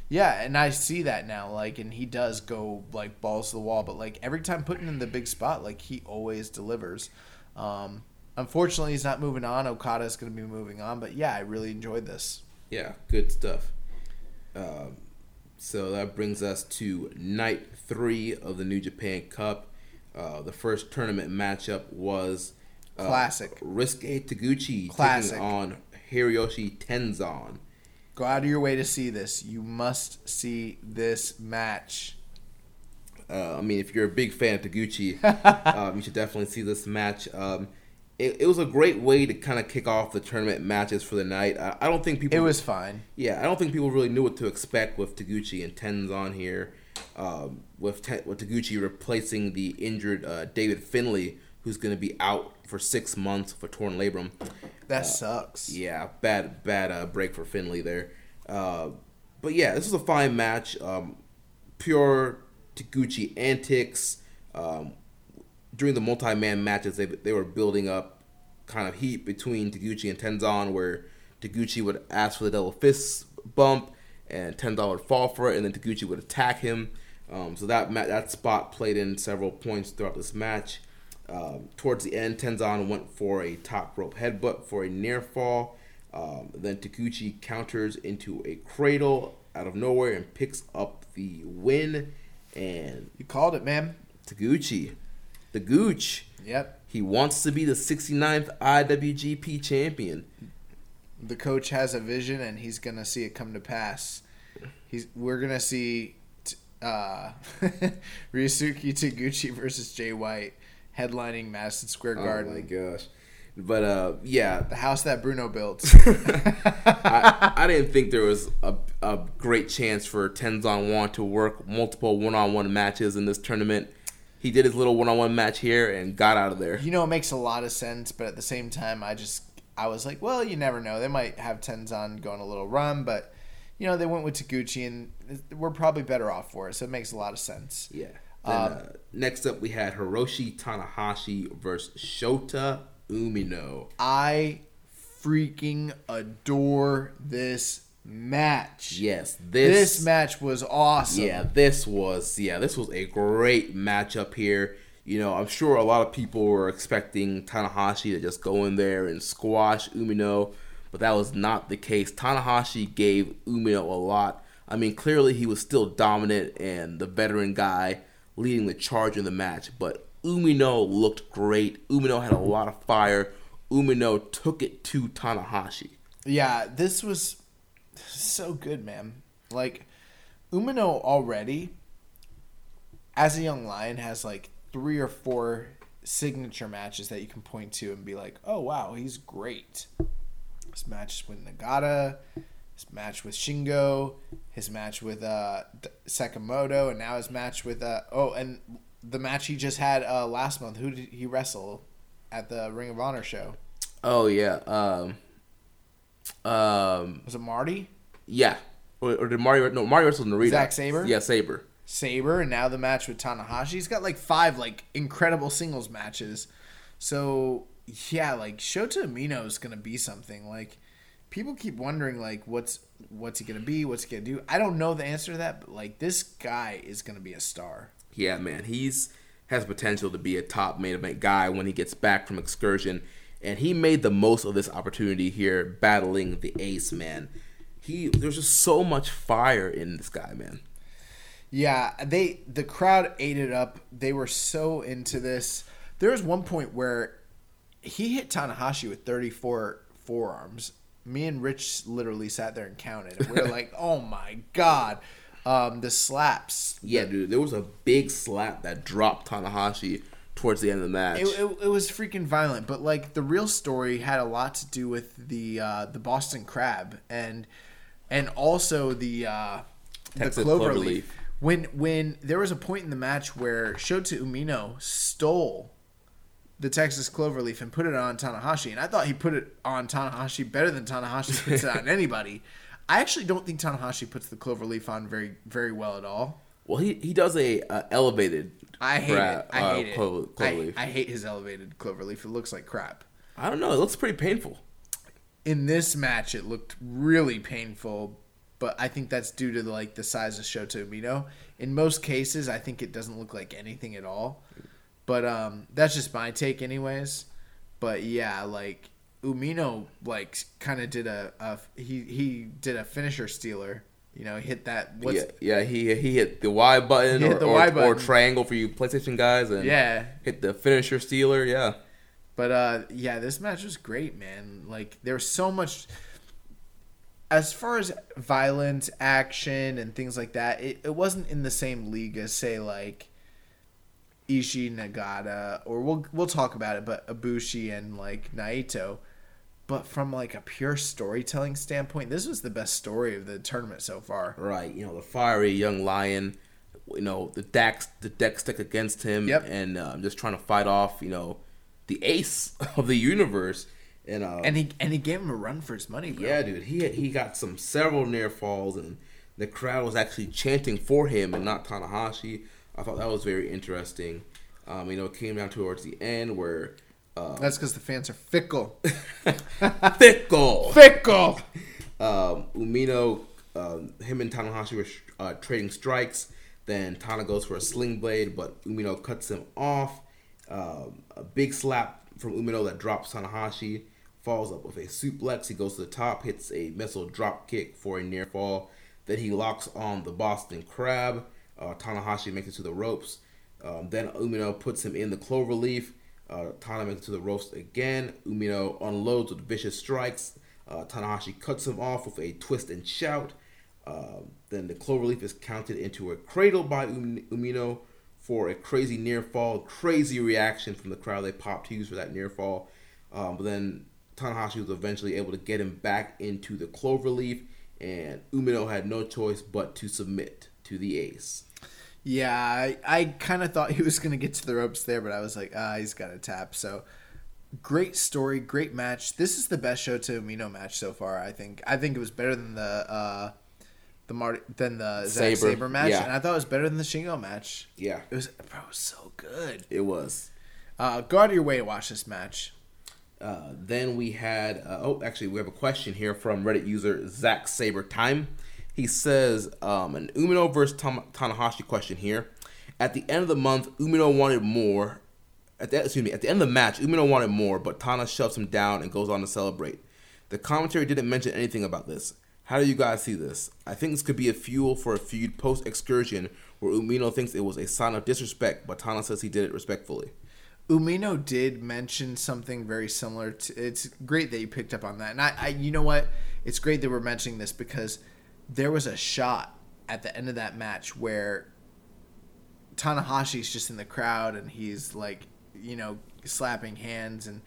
Yeah, and I see that now. Like, and he does go like balls to the wall, but like every time putting in the big spot, like he always delivers. Um, unfortunately, he's not moving on. Okada is going to be moving on, but yeah, I really enjoyed this. Yeah, good stuff. Um, so that brings us to night three of the New Japan Cup. Uh, the first tournament matchup was uh, Classic. Ryusuke Taguchi Classic. taking on Hiroshi Tenzan. Go out of your way to see this. You must see this match. Uh, I mean, if you're a big fan of Taguchi, um, you should definitely see this match. Um, it, it was a great way to kind of kick off the tournament matches for the night. I, I don't think people. It was fine. Yeah, I don't think people really knew what to expect with Taguchi and Tens Tenzan here. Um, with Te- with Taguchi replacing the injured uh, David Finlay, who's going to be out for six months for torn labrum. That sucks. Yeah, bad bad uh, break for Finlay there. Uh, but yeah, this was a fine match. Um, pure Taguchi antics. Um, during the multi-man matches, they they were building up kind of heat between Taguchi and Tenzan, where Taguchi would ask for the double fist bump, and Tenzan would fall for it, and then Taguchi would attack him. Um, so that ma- that spot played in several points throughout this match. Um, towards the end, Tenzan went for a top rope headbutt for a near fall. Um, then Taguchi counters into a cradle out of nowhere and picks up the win. And You called it, man. Taguchi, the Gooch, Yep. he wants to be the 69th IWGP champion. The coach has a vision, and he's gonna see it come to pass. He's we're gonna see uh, Ryusuke Taguchi versus Jay White headlining Madison Square Garden. Oh my gosh. But uh, yeah, the house that Bruno built. I, I didn't think there was a, a great chance for Tenzan Wan to work multiple one-on-one matches in this tournament. He did his little one-on-one match here and got out of there. you know, it makes a lot of sense, but at the same time, I just I was like, well, you never know. They might have Tenzan going a little run, but you know, they went with Taguchi, and we're probably better off for it. So it makes a lot of sense. Yeah. Then, uh, next up, we had Hiroshi Tanahashi versus Shota Umino. I freaking adore this match. Yes, This, this, match was awesome. Yeah, this was yeah, this was a great matchup here. You know, I'm sure a lot of people were expecting Tanahashi to just go in there and squash Umino, but that was not the case. Tanahashi gave Umino a lot. I mean, clearly he was still dominant and the veteran guy leading the charge in the match, but Umino looked great. Umino had a lot of fire. Umino took it to Tanahashi. Yeah, this was so good, man. Like Umino already as a young lion has like three or four signature matches that you can point to and be like, "Oh wow, he's great." His match with Nagata, his match with Shingo, his match with uh Sakamoto, and now his match with uh oh, and the match he just had uh last month. Who did he wrestle at the Ring of Honor show? Oh yeah. Um um Was it Marty? Yeah. Or, or did Mario? No, Mario wrestled Narita. Zack Sabre? Yeah, Sabre. Sabre, and now the match with Tanahashi. He's got like five like incredible singles matches. So yeah, like Shota Umino is gonna be something. Like people keep wondering like what's what's he gonna be? What's he gonna do? I don't know the answer to that, but like this guy is gonna be a star. Yeah, man, he's has potential to be a top main event guy when he gets back from excursion, and he made the most of this opportunity here, battling the Ace man. He there's just so much fire in this guy, man. Yeah, they the crowd ate it up. They were so into this. There was one point where he hit Tanahashi with 34 forearms. Me and Rich literally sat there and counted. And we are like, "Oh my god!" Um, the slaps. Yeah, dude, there was a big slap that dropped Tanahashi towards the end of the match. It, it, it was freaking violent, but like the real story had a lot to do with the uh, the Boston Crab and and also the uh, the Texas clover, leaf. When when there was a point in the match where Shota Umino stole the Texas cloverleaf and put it on Tanahashi, and I thought he put it on Tanahashi better than Tanahashi puts it on anybody. I actually don't think Tanahashi puts the cloverleaf on very very well at all. Well, he he does a uh, elevated. I hate it. I uh, hate it. clover- cloverleaf. I, I hate his elevated cloverleaf. It looks like crap. I don't know. It looks pretty painful. In this match, it looked really painful, but I think that's due to like the size of Shota Umino. In most cases, I think it doesn't look like anything at all. But um, that's just my take, anyways. But yeah, like Umino, like kind of did a, a he he did a finisher stealer. You know, hit that. What's, yeah, yeah. He he hit the Y button hit or, the or, Y or button. triangle for you PlayStation guys, and yeah. hit the finisher stealer. Yeah, But uh yeah, this match was great, man. Like there was so much as far as violence, action and things like that, it, it wasn't in the same league as say like Ishii Nagata or we'll we'll talk about it, but Ibushi and like Naito. But from like a pure storytelling standpoint, this was the best story of the tournament so far. right. You know the fiery young lion. You know the deck the deck stick against him, Yep. and um, just trying to fight off. You know the ace of the universe, and uh, And he and he gave him a run for his money, bro. Yeah, dude, he he got some several near falls, and the crowd was actually chanting for him and not Tanahashi. I thought that was very interesting. Um, you know, it came down towards the end where uh, That's because the fans are fickle. fickle. fickle. Um, Umino, um, him and Tanahashi were uh, trading strikes. Then Tana goes for a sling blade, but Umino cuts him off. Um, a big slap from Umino that drops Tanahashi. Falls up with a suplex. He goes to the top, hits a missile drop kick for a near fall. Then he locks on the Boston Crab. Uh, Tanahashi makes it to the ropes. Um, then Umino puts him in the clover leaf. Uh, Tana makes to the ropes again. Umino unloads with vicious strikes. Uh, Tanahashi cuts him off with a twist and shout. Um, then the cloverleaf is counted into a cradle by Um- Umino for a crazy near fall. Crazy reaction from the crowd. They popped hues for that near fall. Um, but then Tanahashi was eventually able to get him back into the cloverleaf, and Umino had no choice but to submit to the ace. Yeah, I, I kind of thought he was going to get to the ropes there, but I was like, ah, he's got a tap. So great story, great match. This is the best show Shota Umino match so far. I think. I think it was better than the uh, the Marty than the Zack Sabre, Saber match, yeah. and I thought it was better than the Shingo match. Yeah, It was, bro, it was so good. it was. Uh, go out of your way to watch this match. Uh, then we had uh, oh actually we have a question here from Reddit user Zack Saber Time. He says um, an Umino versus Tam- Tanahashi question here. At the end of the month, Umino wanted more. At the excuse me, at the end of the match, Umino wanted more, but Tana shoves him down and goes on to celebrate. The commentary didn't mention anything about this. How do you guys see this? I think this could be a fuel for a feud post excursion where Umino thinks it was a sign of disrespect, but Tana says he did it respectfully. Umino did mention something very similar to. It's great that you picked up on that, and I, I, you know what? It's great that we're mentioning this because there was a shot at the end of that match where Tanahashi's just in the crowd and he's like, you know, slapping hands and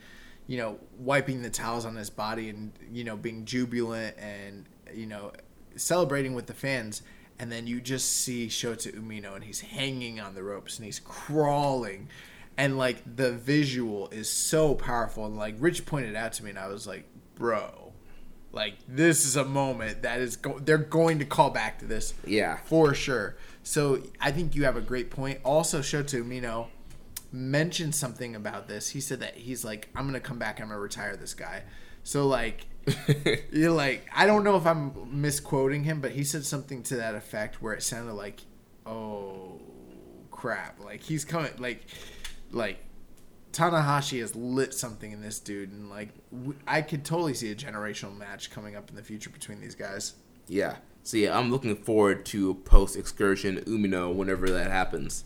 you know, wiping the towels on his body and you know, being jubilant and you know, celebrating with the fans. And then you just see Shota Umino and he's hanging on the ropes and he's crawling and like the visual is so powerful and like rich pointed out to me and i was like bro like this is a moment that is go- they're going to call back to this Yeah. for sure. So i think you have a great point. Also shota umino mentioned something about this. He said that he's like i'm gonna come back i'm gonna retire this guy. So like you're like i don't know if i'm misquoting him but he said something to that effect where it sounded like oh crap. Like he's coming like like Tanahashi has lit something in this dude, and like w- I could totally see a generational match coming up in the future between these guys. Yeah. So yeah, I'm looking forward to post excursion Umino whenever that happens.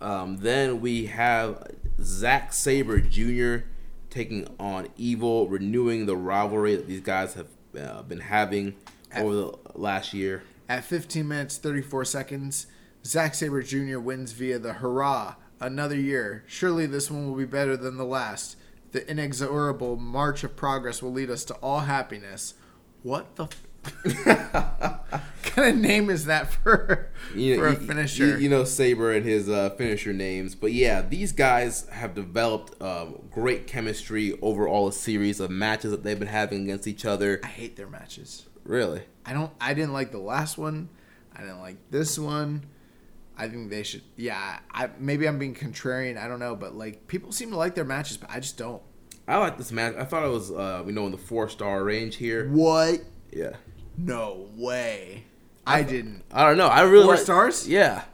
Um, then we have Zack Sabre Jr. taking on Evil, renewing the rivalry that these guys have uh, been having over the last year. At 15 minutes 34 seconds, Zack Sabre Jr. wins via the hurrah. Another year. Surely this one will be better than the last. The inexorable march of progress will lead us to all happiness. What the? F- kind of name is that for You, for a you- finisher? You, you know Sabre and his uh, finisher names, but yeah, these guys have developed um, great chemistry over all a series of matches that they've been having against each other. I hate their matches. Really, I don't. I didn't like the last one. I didn't like this one. I think they should. Yeah, I maybe I'm being contrarian. I don't know, but like people seem to like their matches, but I just don't. I like this match. I thought it was, uh, you know, in the four star range here. What? Yeah. No way. I didn't. I don't know. I really Four like- stars? Yeah.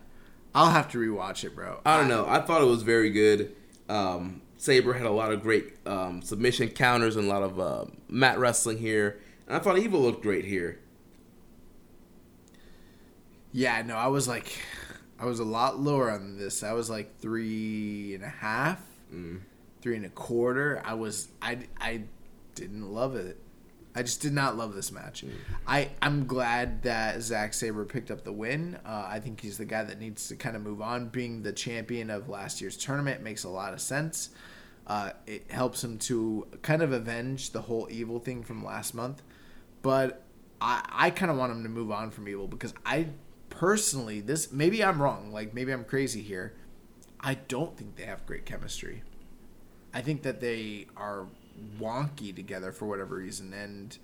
I'll have to rewatch it, bro. I don't know. I thought it was very good. Um, Sabre had a lot of great um, submission counters and a lot of uh, mat wrestling here, and I thought Evil looked great here. Yeah, no, I was like, I was a lot lower on this. I was like three and a half, three and a quarter. I was, I, I didn't love it. I just did not love this match. I, I'm glad that Zack Sabre picked up the win. Uh, I think he's the guy that needs to kind of move on. Being the champion of last year's tournament makes a lot of sense. Uh, it helps him to kind of avenge the whole evil thing from last month. But I, I kind of want him to move on from evil because I personally, this maybe I'm wrong. Like maybe I'm crazy here. I don't think they have great chemistry. I think that they are wonky together for whatever reason, and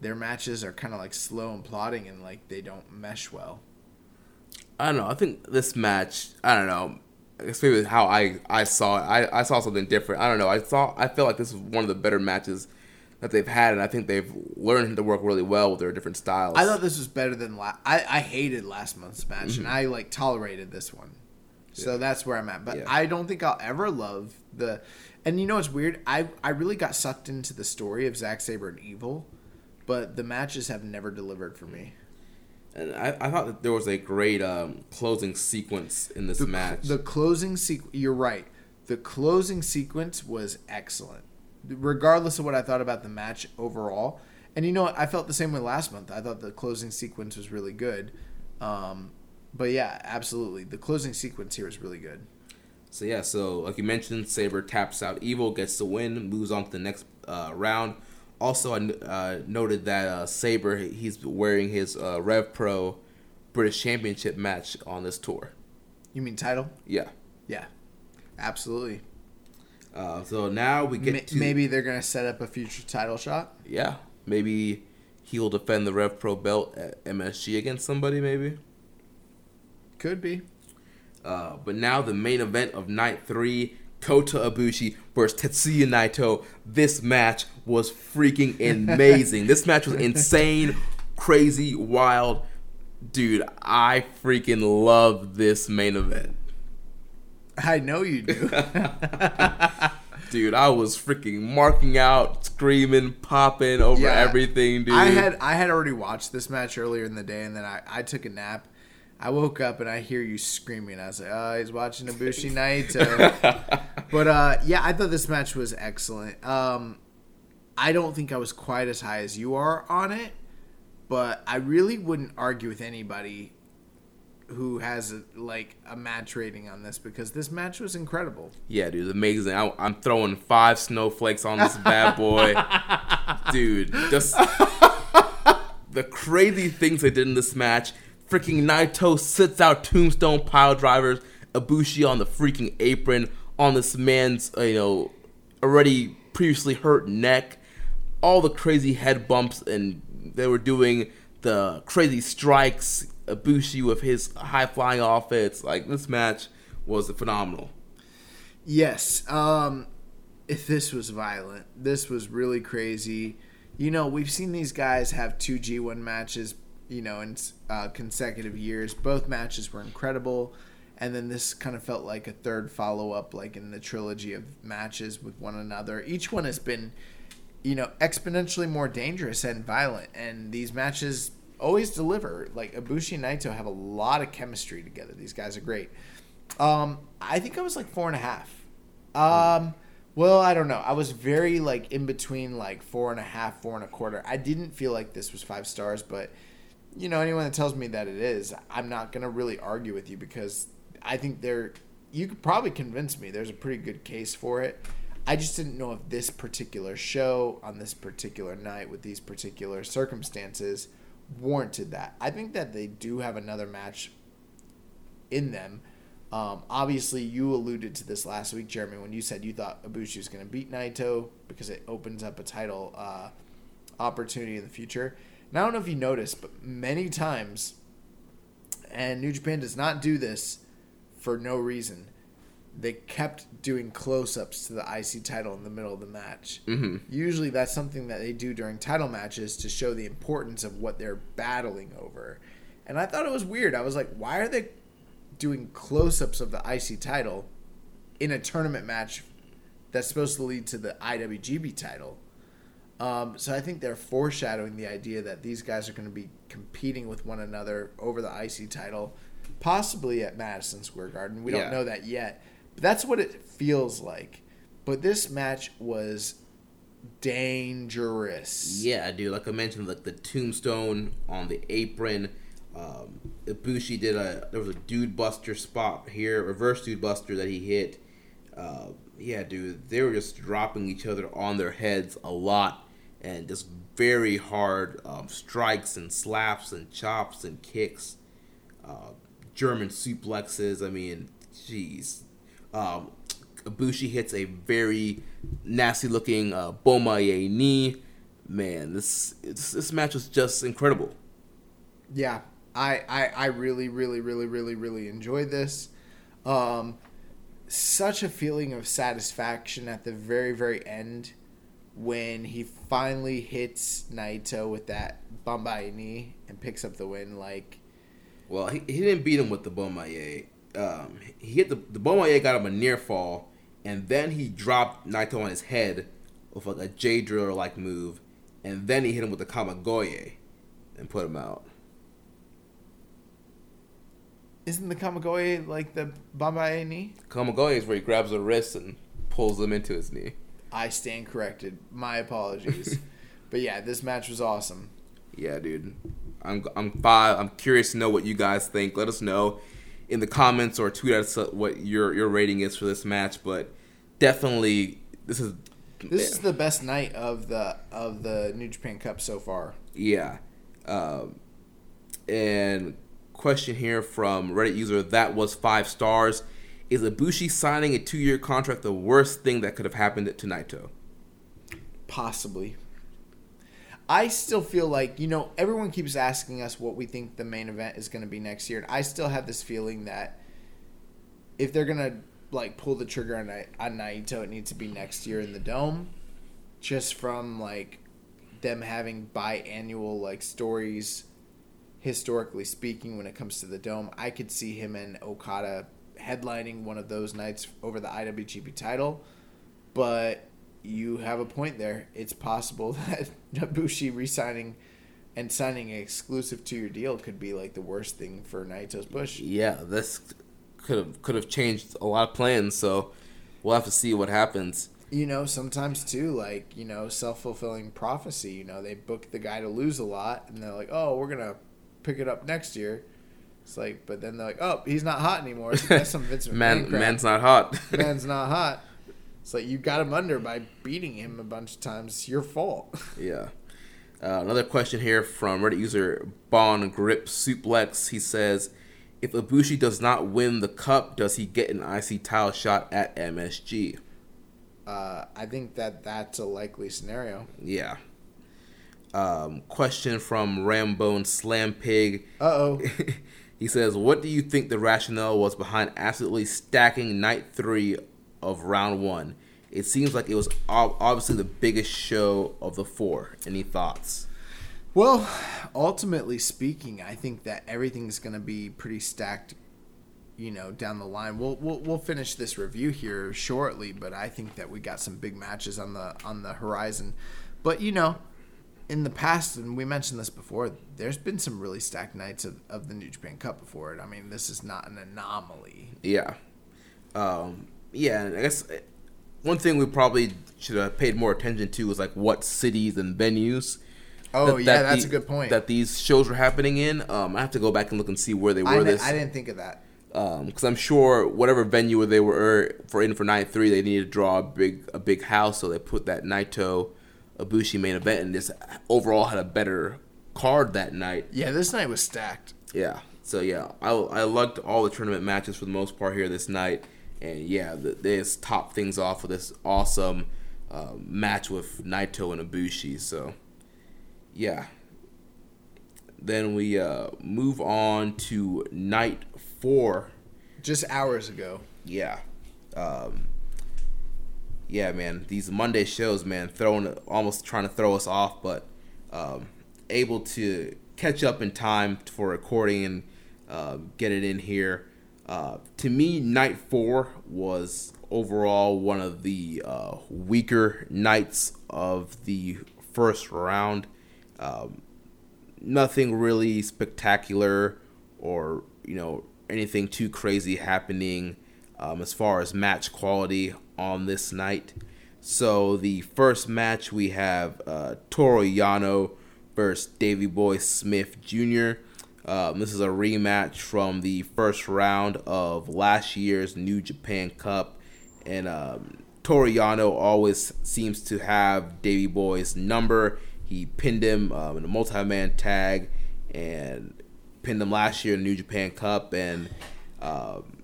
their matches are kind of like slow and plodding, and like they don't mesh well. I don't know. I think this match. I don't know. I guess maybe how I I saw it. I, I saw something different. I don't know. I saw. I feel like this was one of the better matches that they've had, and I think they've learned to work really well with their different styles. I thought this was better than last. I I hated last month's match, and I like tolerated this one. So that's where I'm at. But Yeah. I don't think I'll ever love the. And you know what's weird? I I really got sucked into the story of Zack Sabre and Evil, but the matches have never delivered for me. and I, I thought that there was a great um, closing sequence in this The, match. the closing sequence. You're right. The closing sequence was excellent, regardless of what I thought about the match overall. And you know what? I felt the same way last month. I thought the closing sequence was really good. Um, but yeah, absolutely. The closing sequence here is really good. So yeah, so like you mentioned, Sabre taps out Evil, gets the win, moves on to the next uh, round. Also, I uh, noted that uh, Sabre he's wearing his uh, Rev Pro British Championship match on this tour. You mean title? Yeah. Yeah, absolutely. Uh, so now we get Ma- to maybe they're gonna set up a future title shot. yeah maybe he'll defend the Rev Pro belt at MSG against somebody maybe. Could be. Uh, but now the main event of night three, Kota Ibushi versus Tetsuya Naito. This match was freaking amazing. this match was insane, crazy, wild. Dude, I freaking love this main event. I know you do. Dude, I was freaking marking out, screaming, popping over Yeah. everything, dude. I had I had already watched this match earlier in the day, and then I, I took a nap. I woke up and I hear you screaming. I was like, "Oh, he's watching Ibushi Naito." but uh, yeah, I thought this match was excellent. Um, I don't think I was quite as high as you are on it, but I really wouldn't argue with anybody who has a, like a match rating on this because this match was incredible. Yeah, dude, amazing. I, I'm throwing five snowflakes on this bad boy, dude. Just the crazy things they did in this match. Freaking Naito sits out Tombstone pile drivers. Ibushi on the freaking apron on this man's, uh, you know, already previously hurt neck. All the crazy head bumps, and they were doing the crazy strikes. Ibushi with his high flying offense. Like this match was phenomenal. Yes. Um, if this was violent, this was really crazy. You know, we've seen these guys have two G1 matches, you know, in uh, consecutive years. Both matches were incredible. And then this kind of felt like a third follow up, like in the trilogy of matches with one another. Each one has been, you know, exponentially more dangerous and violent. And these matches always deliver. Like Ibushi and Naito have a lot of chemistry together. These guys are great. Um, I think I was like four and a half. Um, well, I don't know. I was very like in between like four and a half, four and a quarter. I didn't feel like this was five stars, but you know, anyone that tells me that it is, I'm not gonna really argue with you because I think there, you could probably convince me. There's a pretty good case for it. I just didn't know if this particular show on this particular night with these particular circumstances warranted that. I think that they do have another match in them. Um, obviously, you alluded to this last week, Jeremy, when you said you thought Ibushi was going to beat Naito because it opens up a title uh, opportunity in the future. And I don't know if you noticed, but many times and New Japan does not do this for no reason. They kept doing close-ups to the IC title in the middle of the match. Mm-hmm. Usually, that's something that they do during title matches to show the importance of what they're battling over. And I thought it was weird. I was like, why are they doing close-ups of the IC title in a tournament match that's supposed to lead to the IWGP title? Um, so I think they're foreshadowing the idea that these guys are going to be competing with one another over the IC title, possibly at Madison Square Garden. We Yeah. don't know that yet, that's what it feels like. But this match was dangerous. Yeah, dude. Like I mentioned, like the tombstone on the apron. Um, Ibushi did a there was a dude buster spot here, reverse dude buster that he hit. Uh, yeah, dude, they were just dropping each other on their heads a lot, and just very hard um, strikes and slaps and chops and kicks, uh, German suplexes. I mean, jeez. Um, Ibushi hits a very nasty looking uh, Bomaye knee. Man, this, this this match was just incredible. Yeah, I, I, I really, really, really, really, really enjoyed this. Um, such a feeling of satisfaction at the very, very end when he finally hits Naito with that Bomaye knee and picks up the win. Like, Well, he, he didn't beat him with the Bomaye. Um, he hit the the Bomaye got him a near fall, and then he dropped Naito on his head with like a J driller like move, and then he hit him with the Kamigoye and put him out. isn't the Kamigoye like the Bomaye knee? Kamigoye is where he grabs the wrist and pulls them into his knee. I stand corrected. My apologies. but yeah, this match was awesome. Yeah, dude. I'm I'm five. I'm curious to know what you guys think. Let us know in the comments or tweet us what your your rating is for this match. But definitely, this is This is the best night of the of the New Japan Cup so far. yeah. Um, and question here from Reddit user that was five stars. Is Ibushi signing a two year contract the worst thing that could have happened to Naito? Possibly. I still feel like, you know, everyone keeps asking us what we think the main event is going to be next year. And I still have this feeling that if they're going to, like, pull the trigger on, on Naito, it needs to be next year in the Dome. Just from, like, them having biannual, like, stories, historically speaking, when it comes to the Dome. I could see him and Okada headlining one of those nights over the IWGP title. But you have a point there. It's possible that Nabushi re-signing and signing an exclusive to your deal could be like the worst thing for Naito's push. Yeah, this could have could have changed a lot of plans. So we'll have to see what happens. You know, sometimes too, like you know, self fulfilling prophecy. You know, they book the guy to lose a lot, and they're like, "Oh, we're gonna pick it up next year." It's like, but then they're like, "Oh, he's not hot anymore." That's some Vince Man, man's not hot. man's not hot. It's like you got him under by beating him a bunch of times. It's your fault. Yeah. Uh, another question here from Reddit user Bon Grip Suplex. He says, "If Ibushi does not win the cup, does he get an IC title shot at MSG?" Uh, I think that that's a likely scenario. Yeah. Um, question from Rambone Slam Pig. Uh oh. he says, "What do you think the rationale was behind absolutely stacking night three of round one? It seems like it was ob- obviously the biggest show of the four. Any thoughts?" Well, ultimately speaking, I think that everything's going to be pretty stacked. You know, down the line, we'll, we'll we'll finish this review here shortly, but I think that we got some big matches on the on the horizon. But you know, in the past, and we mentioned this before, there's been some really stacked nights of, of the New Japan Cup before it. I mean, this is not an anomaly. Yeah. Um, yeah, I guess uh, one thing we probably should have paid more attention to was like what cities and venues. Oh that- yeah, that that's the- a good point. That these shows were happening in. Um, I have to go back and look and see where they were I, this. I didn't think of that. because I'm sure whatever venue they were for in for night three, they needed to draw a big a big house, so they put that Naito Ibushi main event, and this overall had a better card that night. Yeah, this night was stacked. Yeah. So yeah, I I loved all the tournament matches for the most part here this night, and yeah, they top things off with this awesome uh, match with Naito and Ibushi. So yeah. then we uh, move on to night four. Just hours ago. Yeah. Um, yeah, man. These Monday shows, man, throwing almost trying to throw us off, but um, able to catch up in time for recording and uh, get it in here. Uh, to me, night four was overall one of the uh, weaker nights of the first round. Um, nothing really spectacular or you know anything too crazy happening um, as far as match quality on this night. So the first match we have uh, Toru Yano versus Davy Boy Smith Jr. Um, this is a rematch from the first round of last year's New Japan Cup, and um, Toru Yano always seems to have Davy Boy's number. He pinned him um, in a multi-man tag and pinned him last year in the New Japan Cup, and um,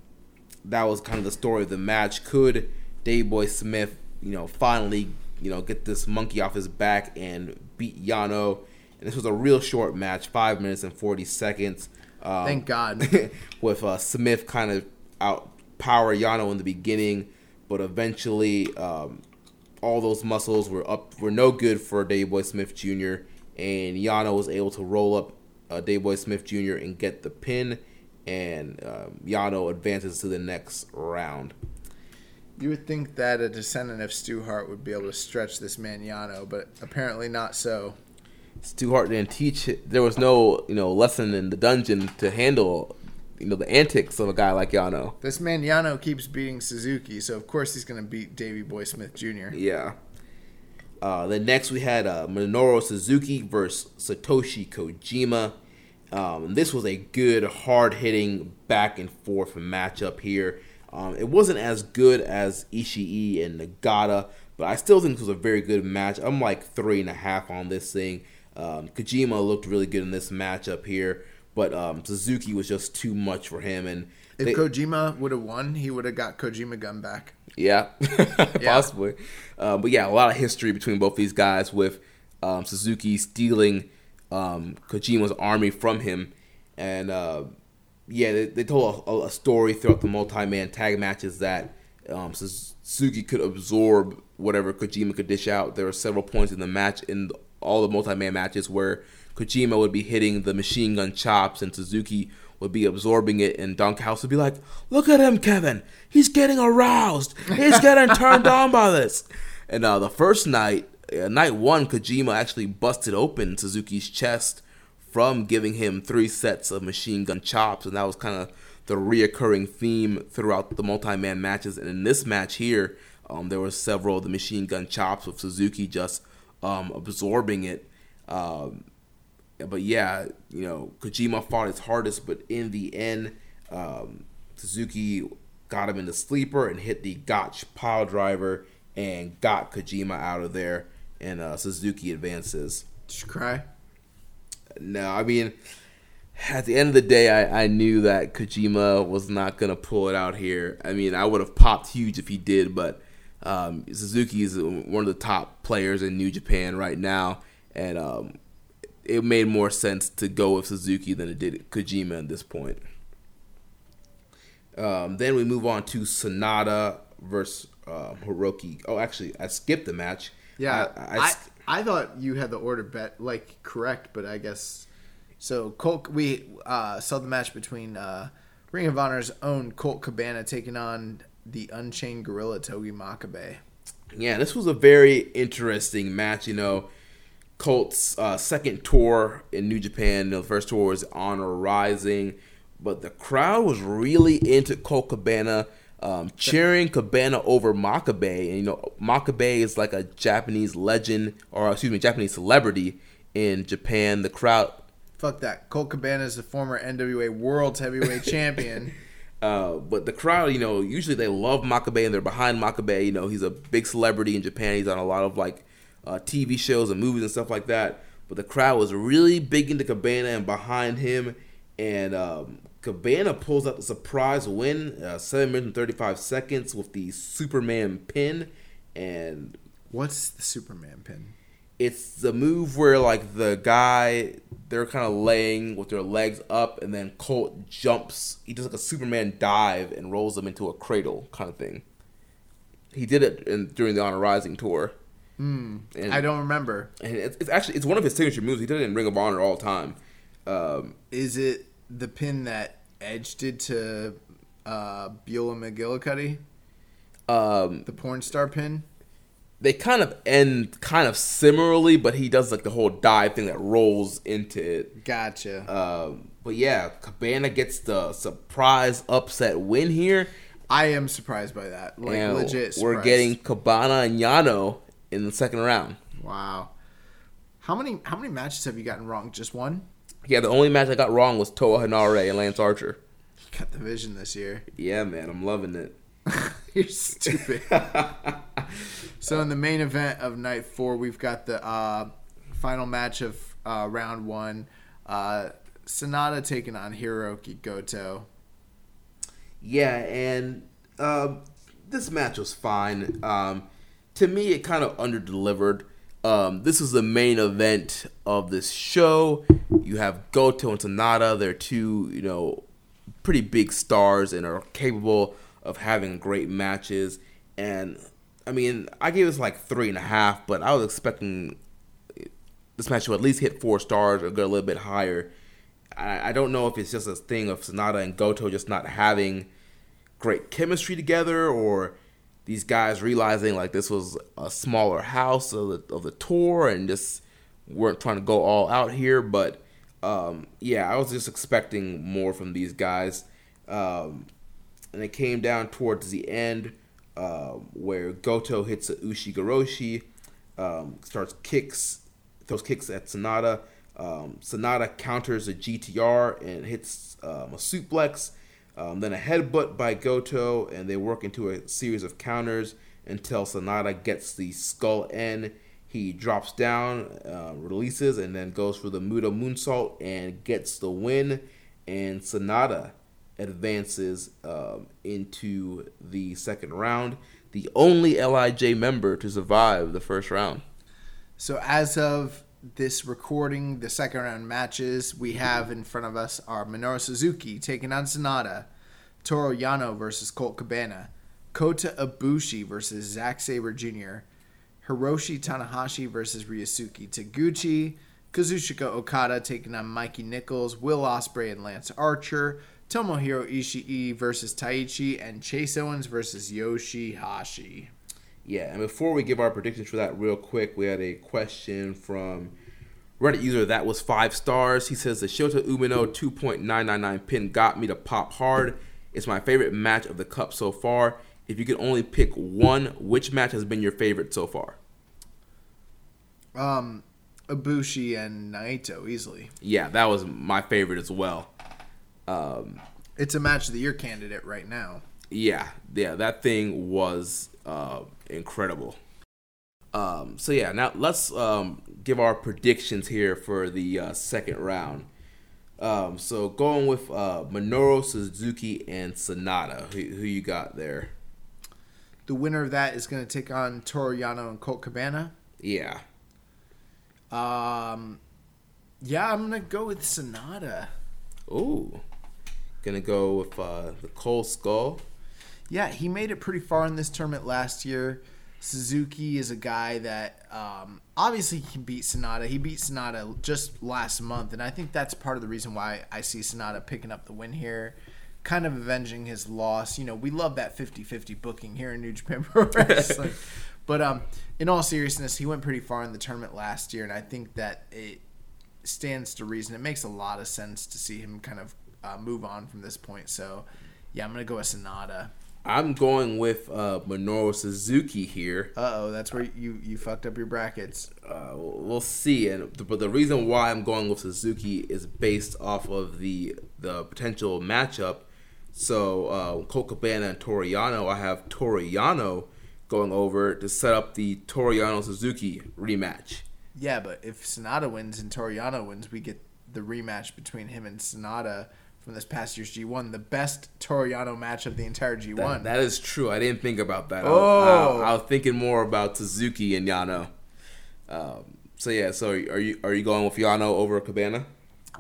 that was kind of the story of the match. Could Davy Boy Smith, you know, finally, you know, get this monkey off his back and beat Yano? This was a real short match, five minutes and forty seconds. Um, Thank God. with uh, Smith kind of out power Yano in the beginning, but eventually um, all those muscles were up were no good for Davy Boy Smith Jr. and Yano was able to roll up uh, Davy Boy Smith Jr. and get the pin, and um, Yano advances to the next round. You would think that a descendant of Stu Hart would be able to stretch this man Yano, but apparently not so. Stu Hart didn't teach it. There was no you know lesson in the dungeon to handle you know the antics of a guy like Yano. This man Yano keeps beating Suzuki, so of course he's going to beat Davy Boy Smith Jr. Yeah. Uh, then next we had uh, Minoru Suzuki versus Satoshi Kojima. Um, this was a good, hard hitting back and forth matchup here. Um, it wasn't as good as Ishii and Nagata, but I still think this was a very good match. I'm like three and a half on this thing. Um, Kojima looked really good in this matchup here, but um, Suzuki was just too much for him. And If they- Kojima would have won, he would have got Kojima gun back. yeah, possibly. Uh, but yeah, a lot of history between both these guys with um, Suzuki stealing um, Kojima's army from him. And uh, yeah, they, they told a, a story throughout the multi man tag matches that um, Suzuki could absorb whatever Kojima could dish out. There were several points in the match, in all the multi man matches, where Kojima would be hitting the machine gun chops and Suzuki would be absorbing it, and Don Callis would be like, "Look at him, Kevin. He's getting aroused. He's getting turned on by this." And uh, the first night, uh, night one, Kojima actually busted open Suzuki's chest from giving him three sets of machine gun chops, and that was kind of the reoccurring theme throughout the multi-man matches. And in this match here, um, there were several of the machine gun chops with Suzuki just um, absorbing it. Um, but yeah, you know, Kojima fought his hardest, but in the end, um, Suzuki got him in the sleeper and hit the Gotch pile driver and got Kojima out of there, and uh, Suzuki advances. Did you cry? No, I mean, at the end of the day, I, I knew that Kojima was not gonna pull it out here. I mean, I would have popped huge if he did, but um, Suzuki is one of the top players in New Japan right now, and um, it made more sense to go with Suzuki than it did Kojima at this point. Um, then we move on to Sanada versus um, Hirooki. Oh, actually, I skipped the match. Yeah, I, I, I, I, thought you had the order bet like correct, but I guess so. Colt, we uh, saw the match between uh, Ring of Honor's own Colt Cabana taking on the Unchained Gorilla Togi Makabe. yeah, this was a very interesting match. You know, Colt's uh, second tour in New Japan. The first tour was Honor Rising, but the crowd was really into Colt Cabana, um, cheering Cabana over Makabe. And you know, Makabe is like a Japanese legend, or excuse me, Japanese celebrity in Japan. The crowd Fuck that. Colt Cabana is the former NWA World Heavyweight Champion. Uh, but the crowd, you know, usually they love Makabe and they're behind Makabe. You know, he's a big celebrity in Japan. He's on a lot of like uh, TV shows and movies and stuff like that. But the crowd was really big into Cabana and behind him. And um, Cabana pulls out the surprise win, uh, seven minutes and thirty-five seconds with the Superman pin. And What's the Superman pin? It's the move where like the guy they're kind of laying with their legs up, and then Colt jumps. He does like a Superman dive and rolls them into a cradle kind of thing. He did it in, during the Honor Rising tour. Hmm. And- I don't remember. and it's, it's actually it's one of his signature moves. He did it in Ring of Honor all the time. Um, Is it the pin that Edge did to uh, Beulah McGillicuddy? um, The porn star pin? They kind of end kind of similarly, but he does like the whole dive thing that rolls into it. Gotcha. Um, but yeah, Cabana gets the surprise upset win here. I am surprised by that. Like and legit. we're getting Cabana and Yano in the second round. wow. How many how many matches have you gotten wrong? Just one? Yeah, the only match I got wrong was Toa Henare and Lance Archer. Got the vision this year. Yeah, man, I'm loving it. You're stupid. so in the main event of night four, we've got the uh, final match of uh, round one. Uh, Sanada taking on Hirooki Goto. Yeah, and um, this match was fine. Um, to me, it kind of underdelivered. Um, this is the main event of this show. You have Goto and Sanada. They're two, you know, pretty big stars and are capable of having great matches. And I mean, I gave this like three and a half, but I was expecting this match to at least hit four stars or go a little bit higher. I, I don't know if it's just a thing of Sanada and Goto just not having great chemistry together or these guys realizing like this was a smaller house of the, of the tour and just weren't trying to go all out here. But um, yeah i was just expecting more from these guys. Um, and it came down towards the end uh, where goto hits a ushigoroshi um, starts kicks throws kicks at Sanada um, Sanada counters a gtr and hits um, a suplex um, then a headbutt by Goto, and they work into a series of counters until Sanada gets the skull end. He drops down, uh, releases, and then goes for the Muta moonsault and gets the win. And Sanada advances um, into the second round, the only Lij member to survive the first round. So as of this recording, the second round matches we have in front of us are Minoru Suzuki taking on Sanada, Toru Yano versus Colt Cabana, Kota Ibushi versus Zack Sabre Jr., Hiroshi Tanahashi versus Ryusuke Taguchi, Kazuchika Okada taking on Mikey Nichols, Will Ospreay and Lance Archer, Tomohiro Ishii versus Taichi, and Chase Owens versus Yoshihashi. Yeah, and before we give our predictions for that real quick, we had a question from Reddit user that was five stars. He says the Shota Umino 2.999 pin got me to pop hard. It's my favorite match of the cup so far. If you could only pick one, which match has been your favorite so far? Um, Ibushi and Naito easily. Yeah, that was my favorite as well. Um, It's a match of the year candidate right now. yeah, yeah, that thing was uh, incredible. Um, so yeah, now let's um, give our predictions here for the uh, second round. Um, so going with uh, Minoru Suzuki and Sanada, who, who you got there? The winner of that is going to take on Toru Yano and Colt Cabana. Yeah, Um, yeah, I'm going to go with Sanada. ooh, gonna go with uh, the Cole Skull. Yeah, he made it pretty far in this tournament last year. Suzuki is a guy that um, obviously he can beat Sanada. He beat Sanada just last month, and I think that's part of the reason why I see Sanada picking up the win here, kind of avenging his loss. You know, we love that 50-50 booking here in New Japan Pro Wrestling. but um, in all seriousness, he went pretty far in the tournament last year, and I think that it stands to reason. It makes a lot of sense to see him kind of uh, move on from this point. So, yeah, I'm gonna go with Sanada. I'm going with uh, Minoru Suzuki here. Uh oh, that's where you you fucked up your brackets. uh, we'll see. And but the reason why I'm going with Suzuki is based off of the the potential matchup. So uh, Colt Cabana and Toru Yano, I have Toru Yano going over to set up the Toru Yano Suzuki rematch. Yeah, but if Sanada wins and Toru Yano wins, we get the rematch between him and Sanada from this past year's G1, the best Toru Yano match of the entire G1. That, that is true. I didn't think about that. Oh. was, I, I was thinking more about Suzuki and Yano. Um, so yeah, so are you are you going with Yano over Cabana?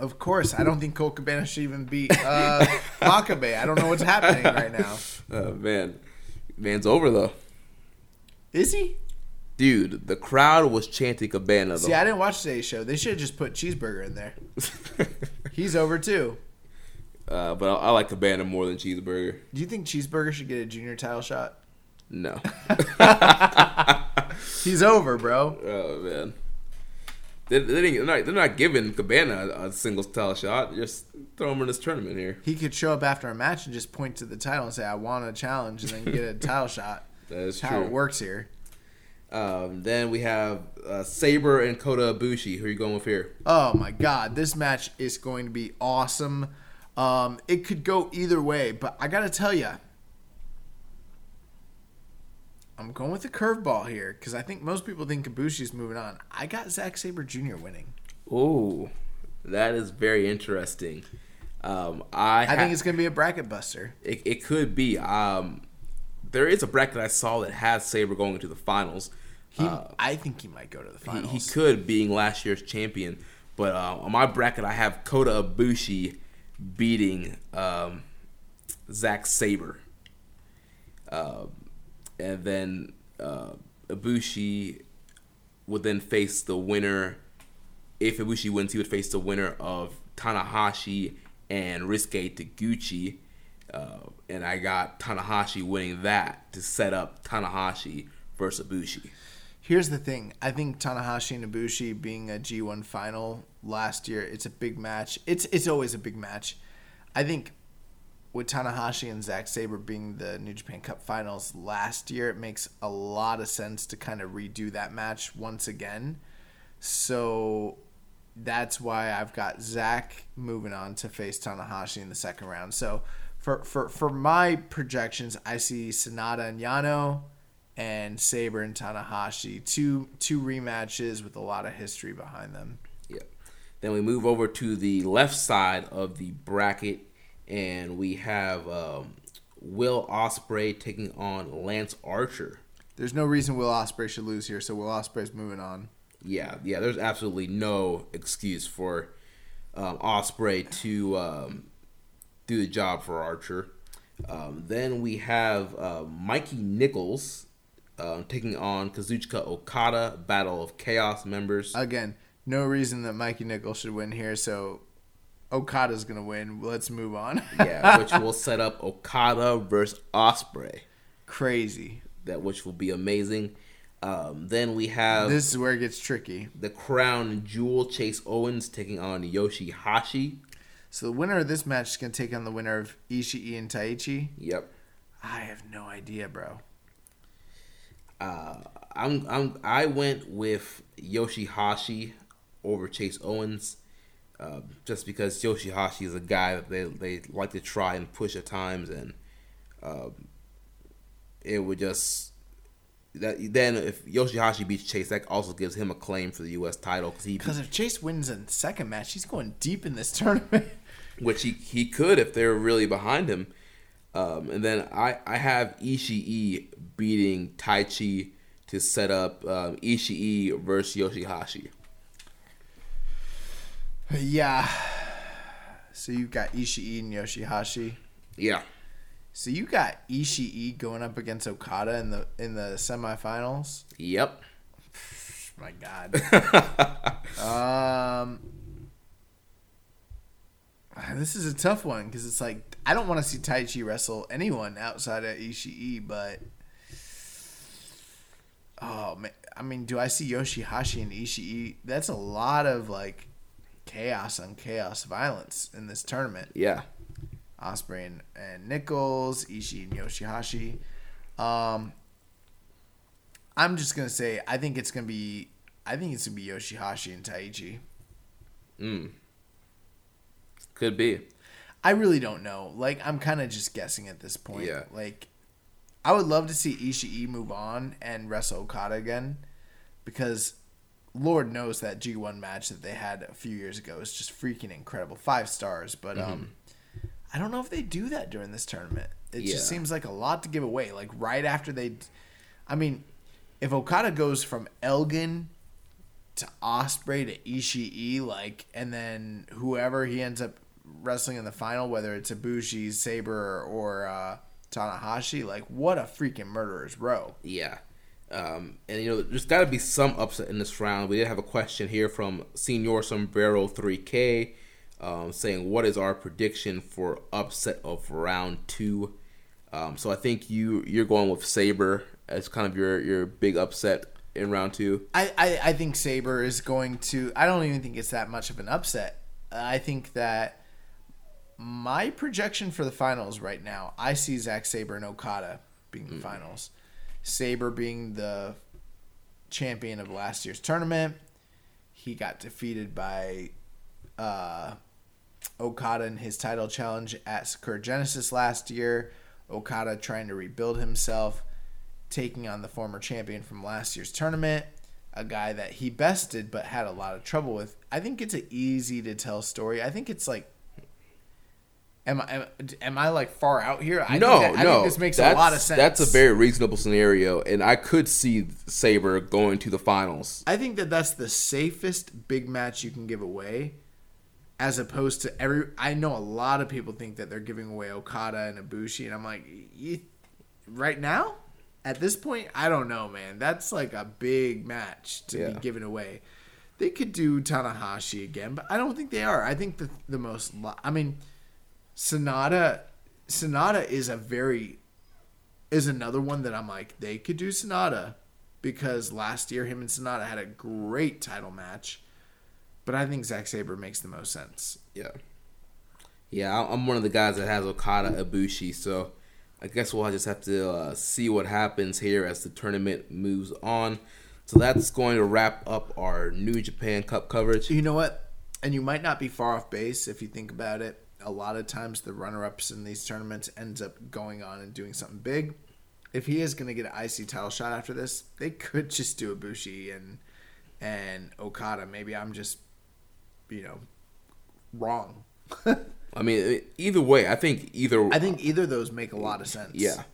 Of course, I don't think Colt Cabana should even beat uh, Makabe. I don't know what's happening right now. Oh man, man's over though. Is he? Dude, the crowd was chanting Cabana though. See, I didn't watch today's show. They should have just put Cheeseburger in there. He's over too. Uh, but I, I like Cabana more than Cheeseburger. Do you think Cheeseburger should get a junior title shot? No. He's over, bro. oh man. They, they they're, not, they're not giving Cabana a, a singles title shot. Just throw him in this tournament here. He could show up after a match and just point to the title and say, "I want a challenge," and then get a title shot. That is That's how true. it works here. Um, then we have uh, Sabre and Kota Ibushi. Who are you going with here? Oh my god, this match is going to be awesome. Um, it could go either way, but I gotta tell you, I'm going with the curveball here because I think most people think Ibushi's moving on. I got Zack Sabre Jr. winning. Ooh, that is very interesting. Um, I I ha- think it's gonna be a bracket buster. it, it could be. Um, there is a bracket I saw that has Sabre going into the finals. He, I think he might go to the He, finals. he could, being last year's champion. But uh, on my bracket, I have Kota Ibushi beating um, Zack Sabre. Um and then uh, Ibushi would then face the winner. If Ibushi wins, he would face the winner of Tanahashi and Ryusuke Taguchi. Uh, and I got Tanahashi winning that to set up Tanahashi versus Ibushi. Here's the thing. I think Tanahashi and Ibushi being a G1 final last year, it's a big match. It's it's always a big match. I think with Tanahashi and Zack Sabre being the New Japan Cup finals last year, it makes a lot of sense to kind of redo that match once again. So that's why I've got Zack moving on to face Tanahashi in the second round. So for for for my projections, I see Sanada and Yano and Sabre and Tanahashi. Two two rematches with a lot of history behind them. Yeah. Then we move over to the left side of the bracket, and we have um, Will Ospreay taking on Lance Archer. There's no reason Will Ospreay should lose here, so Will Ospreay's moving on. Yeah, yeah. There's absolutely no excuse for um, Ospreay to um, do the job for Archer. Um, then we have uh, Mikey Nichols um, taking on Kazuchika Okada, Battle of Chaos members. Again, no reason that Mikey Nichols should win here, so Okada's gonna win. Let's move on. yeah, which will set up Okada versus Ospreay. Crazy. that which will be amazing. Um, then we have This is where it gets tricky. the crown jewel Chase Owens taking on Yoshihashi. So the winner of this match is gonna take on the winner of Ishii and Taichi. Yep. I have no idea, bro. Uh, I'm I'm I went with Yoshihashi over Chase Owens, uh, just because Yoshihashi is a guy that they they like to try and push at times, and um, it would just. That, then if Yoshihashi beats Chase, that also gives him a claim for the U.S. title because he Because if Chase wins a second match, he's going deep in this tournament. which he, he could if they're really behind him. Um, and then I, I have Ishii beating Taichi to set up um, Ishii versus Yoshihashi. yeah. So you've got Ishii and Yoshihashi. Yeah. So you got Ishii going up against Okada in the in the semifinals. Yep. My God. um, this is a tough one because it's like I don't want to see Taichi wrestle anyone outside of Ishii, but oh man, I mean, do I see Yoshihashi and Ishii? That's a lot of like chaos on chaos violence in this tournament. Yeah. Ospreay and, and Nichols, Ishii and Yoshihashi. Um, I'm just gonna say I think it's gonna be I think it's gonna be Yoshihashi and Taichi. Mm. Could be. I really don't know. Like I'm kind of just guessing at this point. Yeah. Like I would love to see Ishii move on and wrestle Okada again because Lord knows that G1 match that they had a few years ago is just freaking incredible. 5 stars, but um I don't know if they do that during this tournament. It Yeah. just seems like a lot to give away. Like right after they I mean, if Okada goes from Elgin to Ospreay to Ishii, like, and then whoever he ends up wrestling in the final, whether it's Ibushi, Sabre, or uh, Tanahashi, like, what a freaking murderer's row. Yeah. Um, and you know, there's got to be some upset in this round. We did have a question here from Senior Sombrero 3K um, saying, "What is our prediction for upset of round two? Um, so I think you you're going with Sabre as kind of your your big upset in round two. I, I, I think Sabre is going to. I don't even think it's that much of an upset. I think that my projection for the finals right now, I see Zack Sabre and Okada being the finals. Sabre being the champion of last year's tournament. He got defeated by uh, Okada in his title challenge at Sakura Genesis last year. Okada trying to rebuild himself, taking on the former champion from last year's tournament, a guy that he bested but had a lot of trouble with. I think it's an easy to tell story. I think it's like. Am I am, am I like far out here? I no, think that, no, I think this makes a lot of sense. That's a very reasonable scenario, and I could see Sabre going to the finals. I think that that's the safest big match you can give away, as opposed to every. I know a lot of people think that they're giving away Okada and Ibushi, and I'm like, you, right now, at this point, I don't know, man. That's like a big match to Yeah. be given away. They could do Tanahashi again, but I don't think they are. I think the the most. lo- I mean, Sanada, Sanada is a very is another one that I'm like they could do Sanada because last year him and Sanada had a great title match, but I think Zack Sabre makes the most sense. Yeah, yeah. I'm one of the guys that has Okada Ibushi, so I guess we'll just have to uh, see what happens here as the tournament moves on. So that's going to wrap up our New Japan Cup coverage. You know what? And you might not be far off base if you think about it. A lot of times the runner-ups in these tournaments ends up going on and doing something big. If he is going to get an IC title shot after this, they could just do Ibushi and and Okada. Maybe I'm just, you know, wrong. I mean, either way, I think either. I think either of those make a lot of sense. Yeah.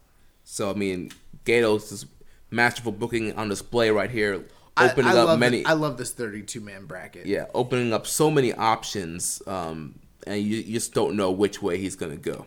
So I mean, Gedo's is masterful booking on display right here, opening I up love many. I love this 32 man bracket. yeah, opening up so many options, um, and you, you just don't know which way he's gonna go.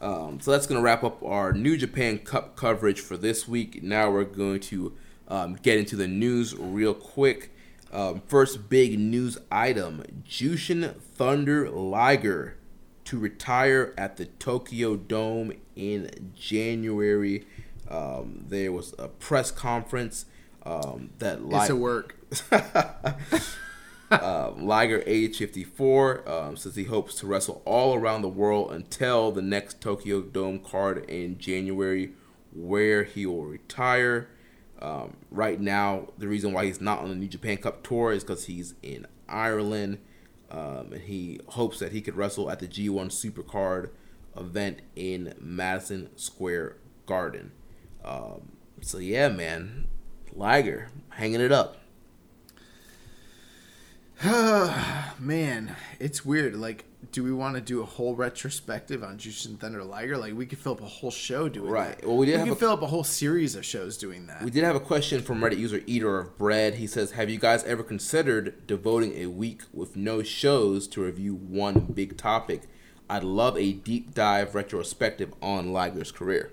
Um, so that's gonna wrap up our New Japan Cup coverage for this week. Now we're going to um, get into the news real quick. Um, first big news item: Jushin Thunder Liger to retire at the Tokyo Dome in January. Um, there was a press conference um, that It's Li- a work. um, Liger, age 54, um, says he hopes to wrestle all around the world until the next Tokyo Dome card in January, where he will retire. Um, right now, the reason why he's not on the New Japan Cup tour is because he's in Ireland, um, and he hopes that he could wrestle at the G1 Supercard event in Madison Square Garden. Um, so yeah, man, Liger hanging it up. Man, it's weird. Like, do we want to do a whole retrospective on Jushin Thunder Liger? Like, we could fill up a whole show doing Right. that. Well, we did have could a- fill up a whole series of shows doing that. We did have a question from Reddit user Eater of Bread. He says, "Have you guys ever considered devoting a week with no shows to review one big topic? I'd love a deep dive retrospective on Liger's career."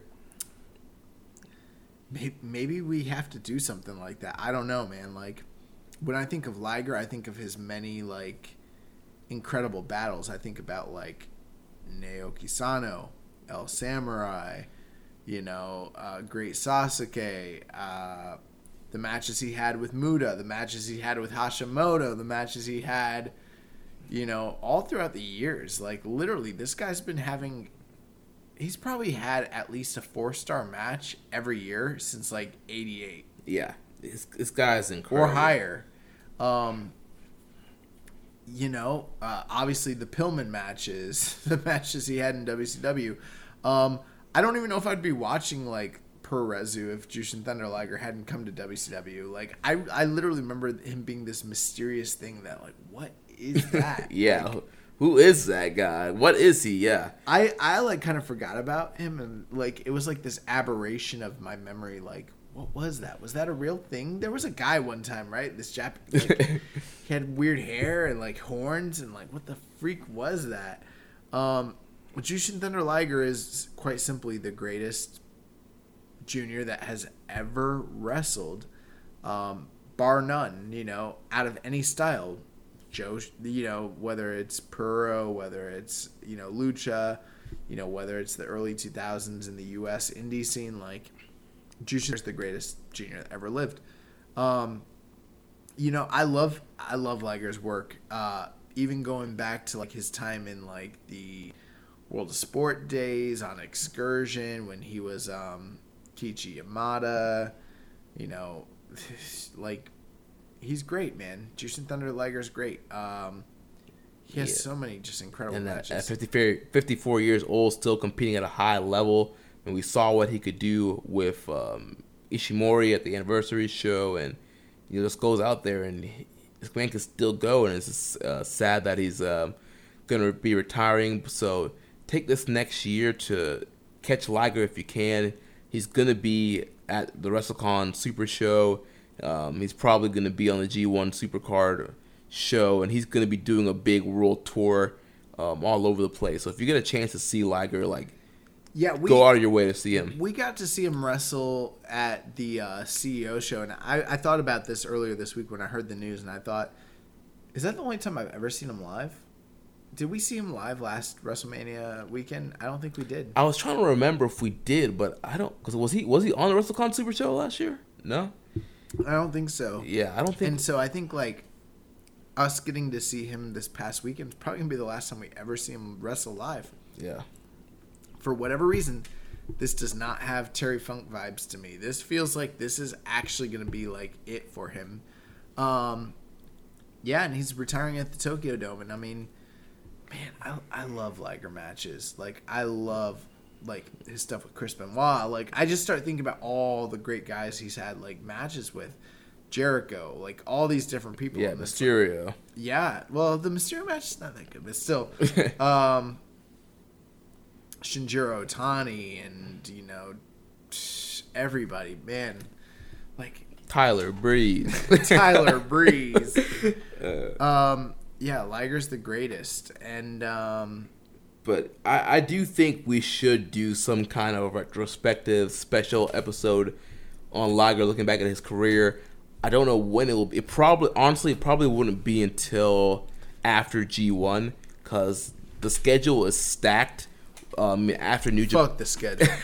Maybe, maybe we have to do something like that. I don't know, man. Like, when I think of Liger, I think of his many like incredible battles. I think about like Naoki Sano, El Samurai, you know, uh, Great Sasuke, uh, the matches he had with Muta, the matches he had with Hashimoto, the matches he had, you know, all throughout the years. Like literally, this guy's been having. He's probably had at least a four star match every year since like '88 Yeah, this, this guy's incredible. or higher. Um, you know, uh, obviously the Pillman matches, the matches he had in WCW. Um, I don't even know if I'd be watching like puroresu if Jushin Thunder Liger hadn't come to WCW. Like I, I literally remember him being this mysterious thing that like, what is that? Yeah, who is that guy? What is he? Yeah, I I like kind of forgot about him and like it was like this aberration of my memory like what was that? Was that a real thing? There was a guy one time, right? This Jap, like, he had weird hair and like horns and like what the freak was that? Um, Jushin Thunder Liger is quite simply the greatest junior that has ever wrestled, um, bar none. You know, out of any style, Joe. You know, whether it's Puro, whether it's you know Lucha, you know whether it's the early 2000s in the U.S. indie scene, like Jushin is the greatest junior that ever lived. Um, you know, I love I love Liger's work. Uh, even going back to like his time in like the World of Sport days on Excursion when he was um, Keiichi Yamada, you know, like he's great, man. Jushin Thunder Liger's great. Um, he has Yeah. so many just incredible and matches. at 54, 54 years old, still competing at a high level. And we saw what he could do with um, Ishimori at the anniversary show, and he just goes out there and this man can still go. And it's just, uh, sad that he's um, gonna be retiring. So take this next year to catch Liger if you can. He's gonna be at the WrestleCon Super Show. Um, he's probably gonna be on the G1 Supercard show, and he's gonna be doing a big world tour um, all over the place. So if you get a chance to see Liger, like yeah, we go out of your way to see him. We got to see him wrestle at the uh, CEO show, and I, I thought about this earlier this week when I heard the news, and I thought, is that the only time I've ever seen him live? Did we see him live last WrestleMania weekend? I don't think we did. I was trying to remember if we did, but I don't. Cause was he was he on the WrestleCon Super Show last year? No. I don't think so. Yeah, I don't think. And so I think like us getting to see him this past weekend is probably gonna be the last time we ever see him wrestle live. yeah. For whatever reason, this does not have Terry Funk vibes to me. This feels like this is actually gonna be like it for him. Um, yeah, and he's retiring at the Tokyo Dome, and I mean, man, I I love Liger matches. Like I love like his stuff with Chris Benoit. Like I just start thinking about all the great guys he's had like matches with. Jericho, like all these different people. Yeah, Mysterio. yeah, well, the Mysterio match is not that good, but still, um, Shinjiro Otani and you know everybody, man, like Tyler Breeze. Tyler Breeze. um, yeah, Liger's the greatest, and um, but I, I do think we should do some kind of retrospective special episode on Liger looking back at his career. I don't know when it will be. It probably, honestly, it probably wouldn't be until after G1 because the schedule is stacked. Um, after New Japan, fuck the schedule.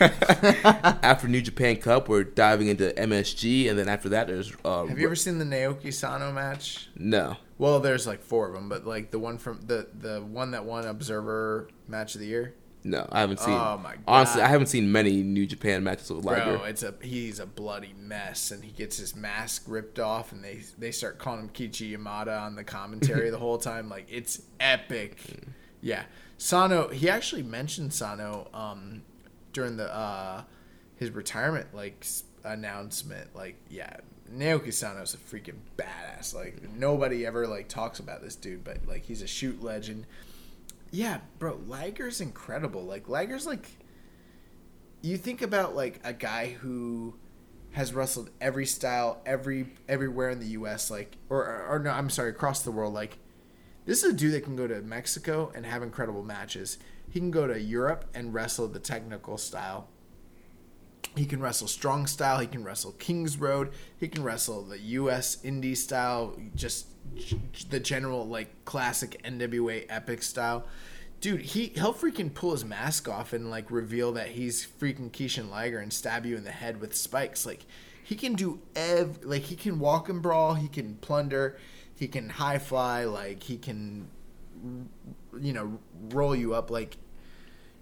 after New Japan Cup, we're diving into MSG, and then after that, there's uh, Have you ever seen the Naoki Sano match? no. Well, there's like four of them, but like the one from the the one that won Observer Match of the Year. No, I haven't seen. Oh my god! Honestly, I haven't seen many New Japan matches with Liger. Bro, it's a he's a bloody mess, and he gets his mask ripped off, and they they start calling him Keiichi Yamada on the commentary the whole time. Like it's epic. Yeah, Sano. He actually mentioned Sano um, during the uh, his retirement like announcement. Like, yeah, Naoki Sano's a freaking badass. Like nobody ever like talks about this dude, but like he's a shoot legend. Yeah, bro, Liger's incredible. Like Liger's like you think about like a guy who has wrestled every style every everywhere in the US like or, or or no I'm sorry across the world like this is a dude that can go to Mexico and have incredible matches. He can go to Europe and wrestle the technical style. He can wrestle strong style. He can wrestle Kings Road. He can wrestle the U.S. indie style, just the general like classic NWA epic style. Dude, he he'll freaking pull his mask off and like reveal that he's freaking Kishin Liger and stab you in the head with spikes. Like he can do ev like he can walk and brawl. He can plunder. He can high fly. Like he can, you know, roll you up. Like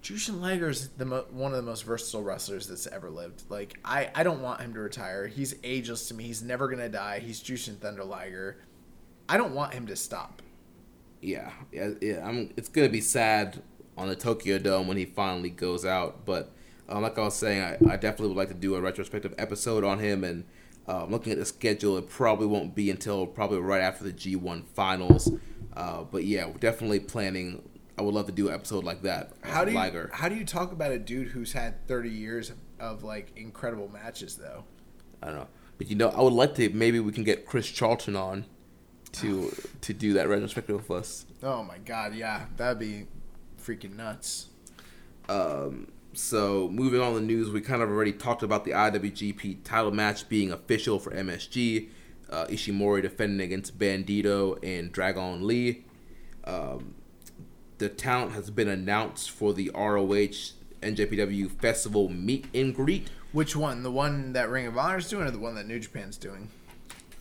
Jushin Liger's the mo- one of the most versatile wrestlers that's ever lived. Like I, I don't want him to retire. He's ageless to me. He's never gonna die. He's Jushin Thunder Liger. I don't want him to stop. yeah, yeah, yeah. I'm. It's gonna be sad on the Tokyo Dome when he finally goes out. But um, like I was saying, I, I definitely would like to do a retrospective episode on him. And um, looking at the schedule, it probably won't be until probably right after the G1 finals. Uh, but yeah, we're definitely planning. I would love to do an episode like that. How do you Liger? how do you talk about a dude who's had thirty years of, of like incredible matches though? I don't know. But you know, I would like to. Maybe we can get Chris Charlton on to to do that retrospective with us. Oh my god, yeah, that'd be freaking nuts. Um, so moving on the news, we kind of already talked about the IWGP title match being official for MSG. Uh, Ishimori defending against Bandito and Dragon Lee. Um, the talent has been announced for the ROH NJPW Festival meet and greet. Which one? The one that Ring of Honor's doing, or the one that New Japan's doing?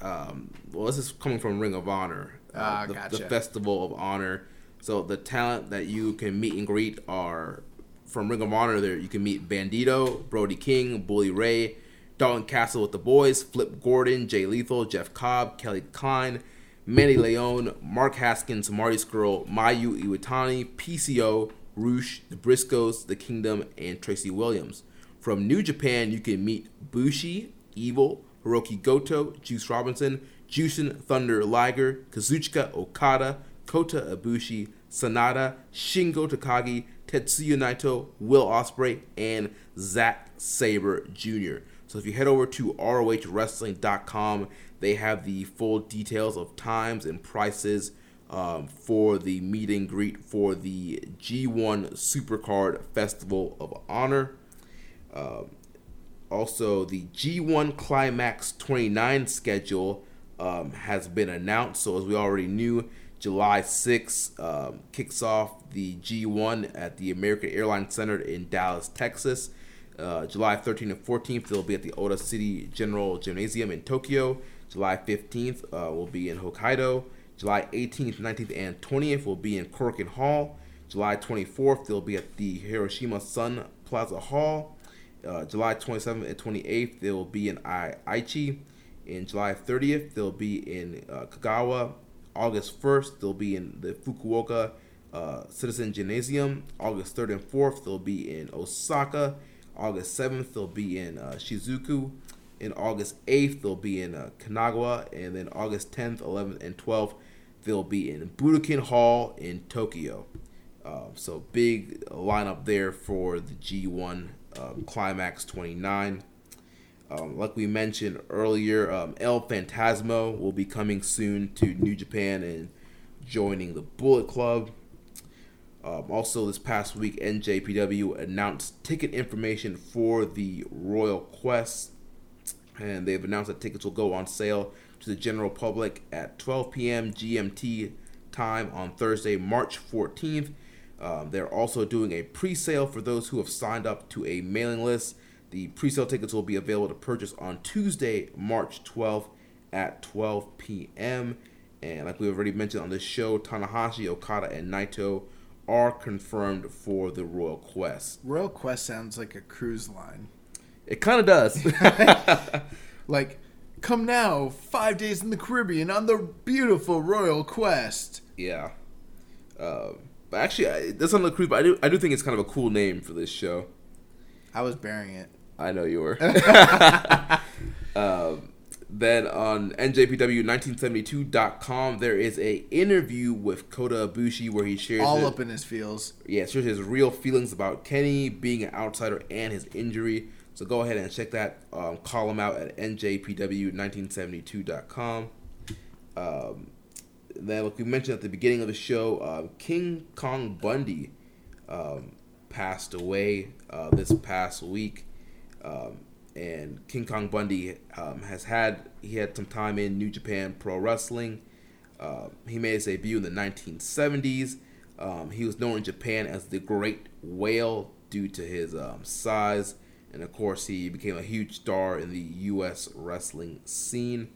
Um, well, this is coming from Ring of Honor, uh, Ah, the, gotcha. the Festival of Honor. So the talent that you can meet and greet are from Ring of Honor. There you can meet Bandito, Brody King, Bully Ray, Dalton Castle with the boys, Flip Gordon, Jay Lethal, Jeff Cobb, Kelly Klein, Mandy Leon, Mark Haskins, Marty Scurll, Mayu Iwatani, PCO, Roosh, the Briscoes, The Kingdom, and Tracy Williams. From New Japan, you can meet Bushi, Evil, Hirooki Goto, Juice Robinson, Jushin Thunder Liger, Kazuchika Okada, Kota Ibushi, Sanada, Shingo Takagi, Tetsuya Naito, Will Ospreay, and Zack Sabre Jr. So if you head over to ROHWrestling.com, they have the full details of times and prices um, for the meet and greet for the G1 Supercard Festival of Honor. Um, also, the G1 Climax 29 schedule um, has been announced. So, as we already knew, July 6th um, kicks off the G1 at the American Airlines Center in Dallas, Texas. Uh, July 13th and 14th, they'll be at the Ota City General Gymnasium in Tokyo. July 15th uh, will be in Hokkaido. July 18th, 19th, and 20th will be in Korakuen Hall. July 24th, they'll be at the Hiroshima Sun Plaza Hall. Uh, July 27th and 28th, they will be in Aichi. In July 30th, they'll be in uh, Kagawa. August 1st, they'll be in the Fukuoka uh, Citizen Gymnasium. August 3rd and 4th, they'll be in Osaka. August 7th, they'll be in uh, Shizuoka. In August 8th, they'll be in uh, Kanagawa. And then August 10th, 11th, and 12th, they'll be in Budokan Hall in Tokyo. Uh, so big lineup there for the G1 um, Climax 29. Um, like we mentioned earlier, um, El Fantasmo will be coming soon to New Japan and joining the Bullet Club. Um, also, this past week, NJPW announced ticket information for the Royal Quest, and they've announced that tickets will go on sale to the general public at 12 p.m. GMT time on Thursday, March 14th. Um, they're also doing a pre-sale for those who have signed up to a mailing list. The pre-sale tickets will be available to purchase on Tuesday, March 12th at 12 p.m. And like we've already mentioned on this show, Tanahashi, Okada, and Naito are confirmed for the Royal Quest. Royal Quest sounds like a cruise line. It kind of does. Like, come now, five days in the Caribbean on the beautiful Royal Quest. yeah. Um, but actually, I, it doesn't look creepy. I do. I do think it's kind of a cool name for this show. I was bearing it. I know you were. um, then on NJPW1972.com, there is a interview with Kota Ibushi where he shares All his, up in his feels. yeah shares his real feelings about Kenny being an outsider and his injury. So go ahead and check that um, column out at NJPW1972.com. Um, then, like we mentioned at the beginning of the show, um, King Kong Bundy um, passed away uh, this past week. Um, and King Kong Bundy um, has had he had some time in New Japan Pro Wrestling. Uh, he made his debut in the 1970s. Um, he was known in Japan as the Great Whale due to his um, size, and of course, he became a huge star in the U.S. wrestling scene.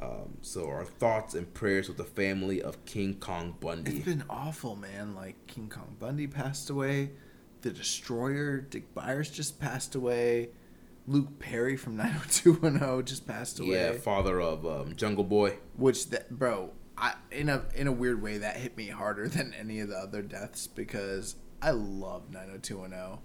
Um, so, our thoughts and prayers with the family of King Kong Bundy. It's been awful, man. Like, King Kong Bundy passed away. The Destroyer, Dick Byers just passed away. Luke Perry from 90210 just passed away. Yeah, father of um, Jungle Boy. Which that bro, I in a in a weird way that hit me harder than any of the other deaths because I love 90210.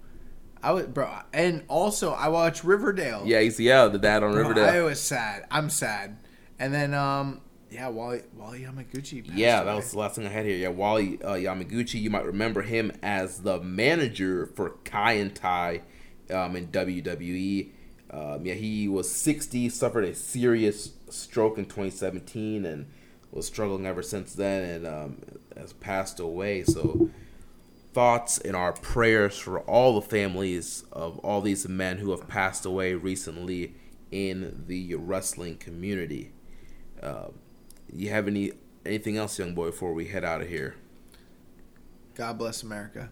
I would bro, and also I watched Riverdale. Yeah, yeah the dad on Bro, Riverdale. I was sad. I'm sad. And then um yeah, Wally Wally Yamaguchi. Yeah, that was the last thing I had here. Yeah, Wally uh, Yamaguchi. You might remember him as the manager for Kai En Tai um, in WWE. Um, yeah, he was 60, suffered a serious stroke in 2017, and was struggling ever since then, and um, has passed away. So, thoughts and our prayers for all the families of all these men who have passed away recently in the wrestling community. Uh, you have any anything else, young boy, before we head out of here? God bless America.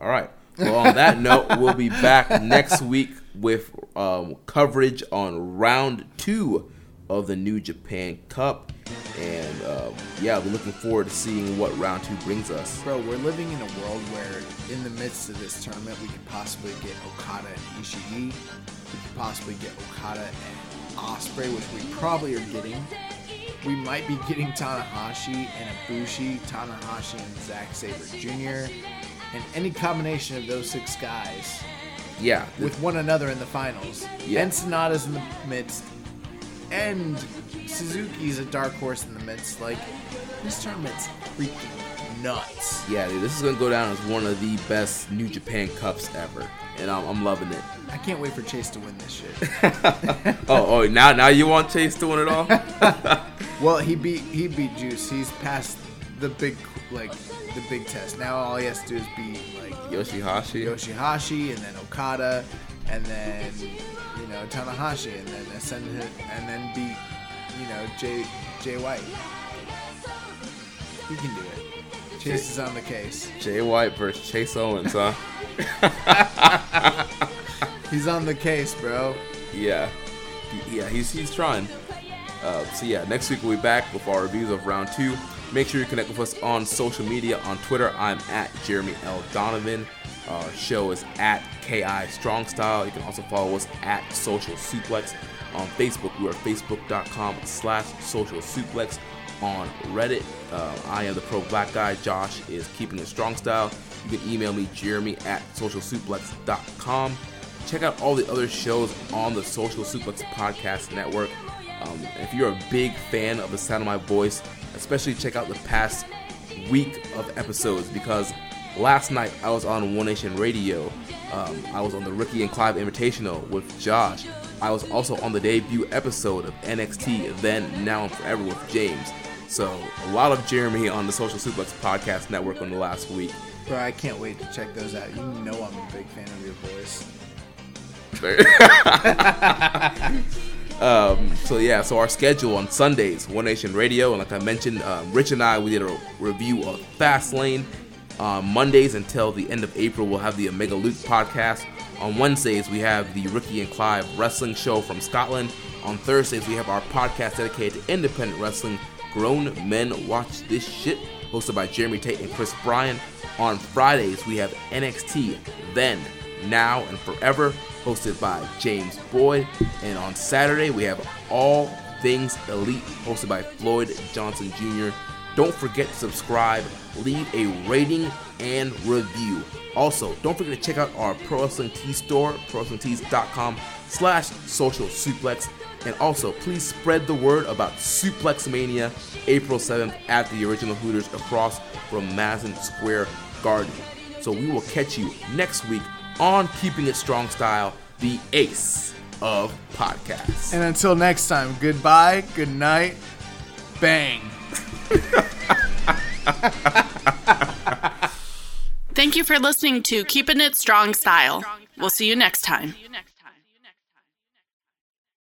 All right. Well, on that note, we'll be back next week with um, coverage on round two of the New Japan Cup. And um, yeah, we're looking forward to seeing what round two brings us. Bro, we're living in a world where, in the midst of this tournament, we could possibly get Okada and Ishii. We could possibly get Okada and Ospreay, which we probably are getting. We might be getting Tanahashi and Ibushi, Tanahashi and Zack Sabre Jr., and any combination of those six guys Yeah. with one another in the finals. Yeah. And Sanada's in the midst. And Suzuki's a dark horse in the midst. Like, this tournament's freaking nuts. Yeah, dude, this is going to go down as one of the best New Japan Cups ever. And I'm, I'm loving it. I can't wait for Chase to win this shit. Oh, oh, now now you want Chase to win it all? well, he beat he beat Juice. He's passed the big like the big test. Now all he has to do is beat like Yoshihashi? Yoshihashi and then Okada and then you know Tanahashi and then ascend him and then beat you know Jay Jay White. He can do it. Chase is on the case. Jay White versus Chase Owens, huh? He's on the case, bro. Yeah, yeah, he's he's trying. Uh, so yeah, next week we'll be back with our reviews of round two. Make sure you connect with us on social media. On Twitter, I'm at Jeremy L Donovan. Our show is at Ki Strong Style. You can also follow us at Social Suplex. On Facebook, we are facebook.com/slash Social Suplex. On Reddit, uh, I am the Pro Black Guy. Josh is keeping it strong style. You can email me Jeremy at socialsuplex.com. Check out all the other shows on the Social Suplex Podcast Network. Um, if you're a big fan of the sound of my voice, especially check out the past week of episodes because last night I was on One Nation Radio. Um, I was on the Ricky and Clive Invitational with Josh. I was also on the debut episode of NXT Then, Now, and Forever with James. So, a lot of Jeremy on the Social Suplex Podcast Network on the last week. Bro, I can't wait to check those out. You know I'm a big fan of your voice. Um, so yeah, so our schedule on Sundays, One Nation Radio, and like I mentioned, um, Rich and I we did a review of Fastlane. On Mondays until the end of April, we'll have the Omega Luke podcast. On Wednesdays, we have the Ricky and Clive wrestling show from Scotland. On Thursdays, we have our podcast dedicated to independent wrestling. Grown Men Watch This Shit, hosted by Jeremy Tate and Chris Bryan. On Fridays, we have NXT Then, Now, and Forever, hosted by James Boyd. And on Saturday, we have All Things Elite, hosted by Floyd Johnson Jr. Don't forget to subscribe, leave a rating and review. Also, don't forget to check out our Pro Wrestling Tees store, prowrestlingtees.com slash social suplex. And also, please spread the word about Suplex Mania April 7th at the original Hooters across from Madison Square Garden. So we will catch you next week on Keeping It Strong Style, the ace of podcasts. And until next time, goodbye, good night, bang. Thank you for listening to Keeping It Strong Style. We'll see you next time.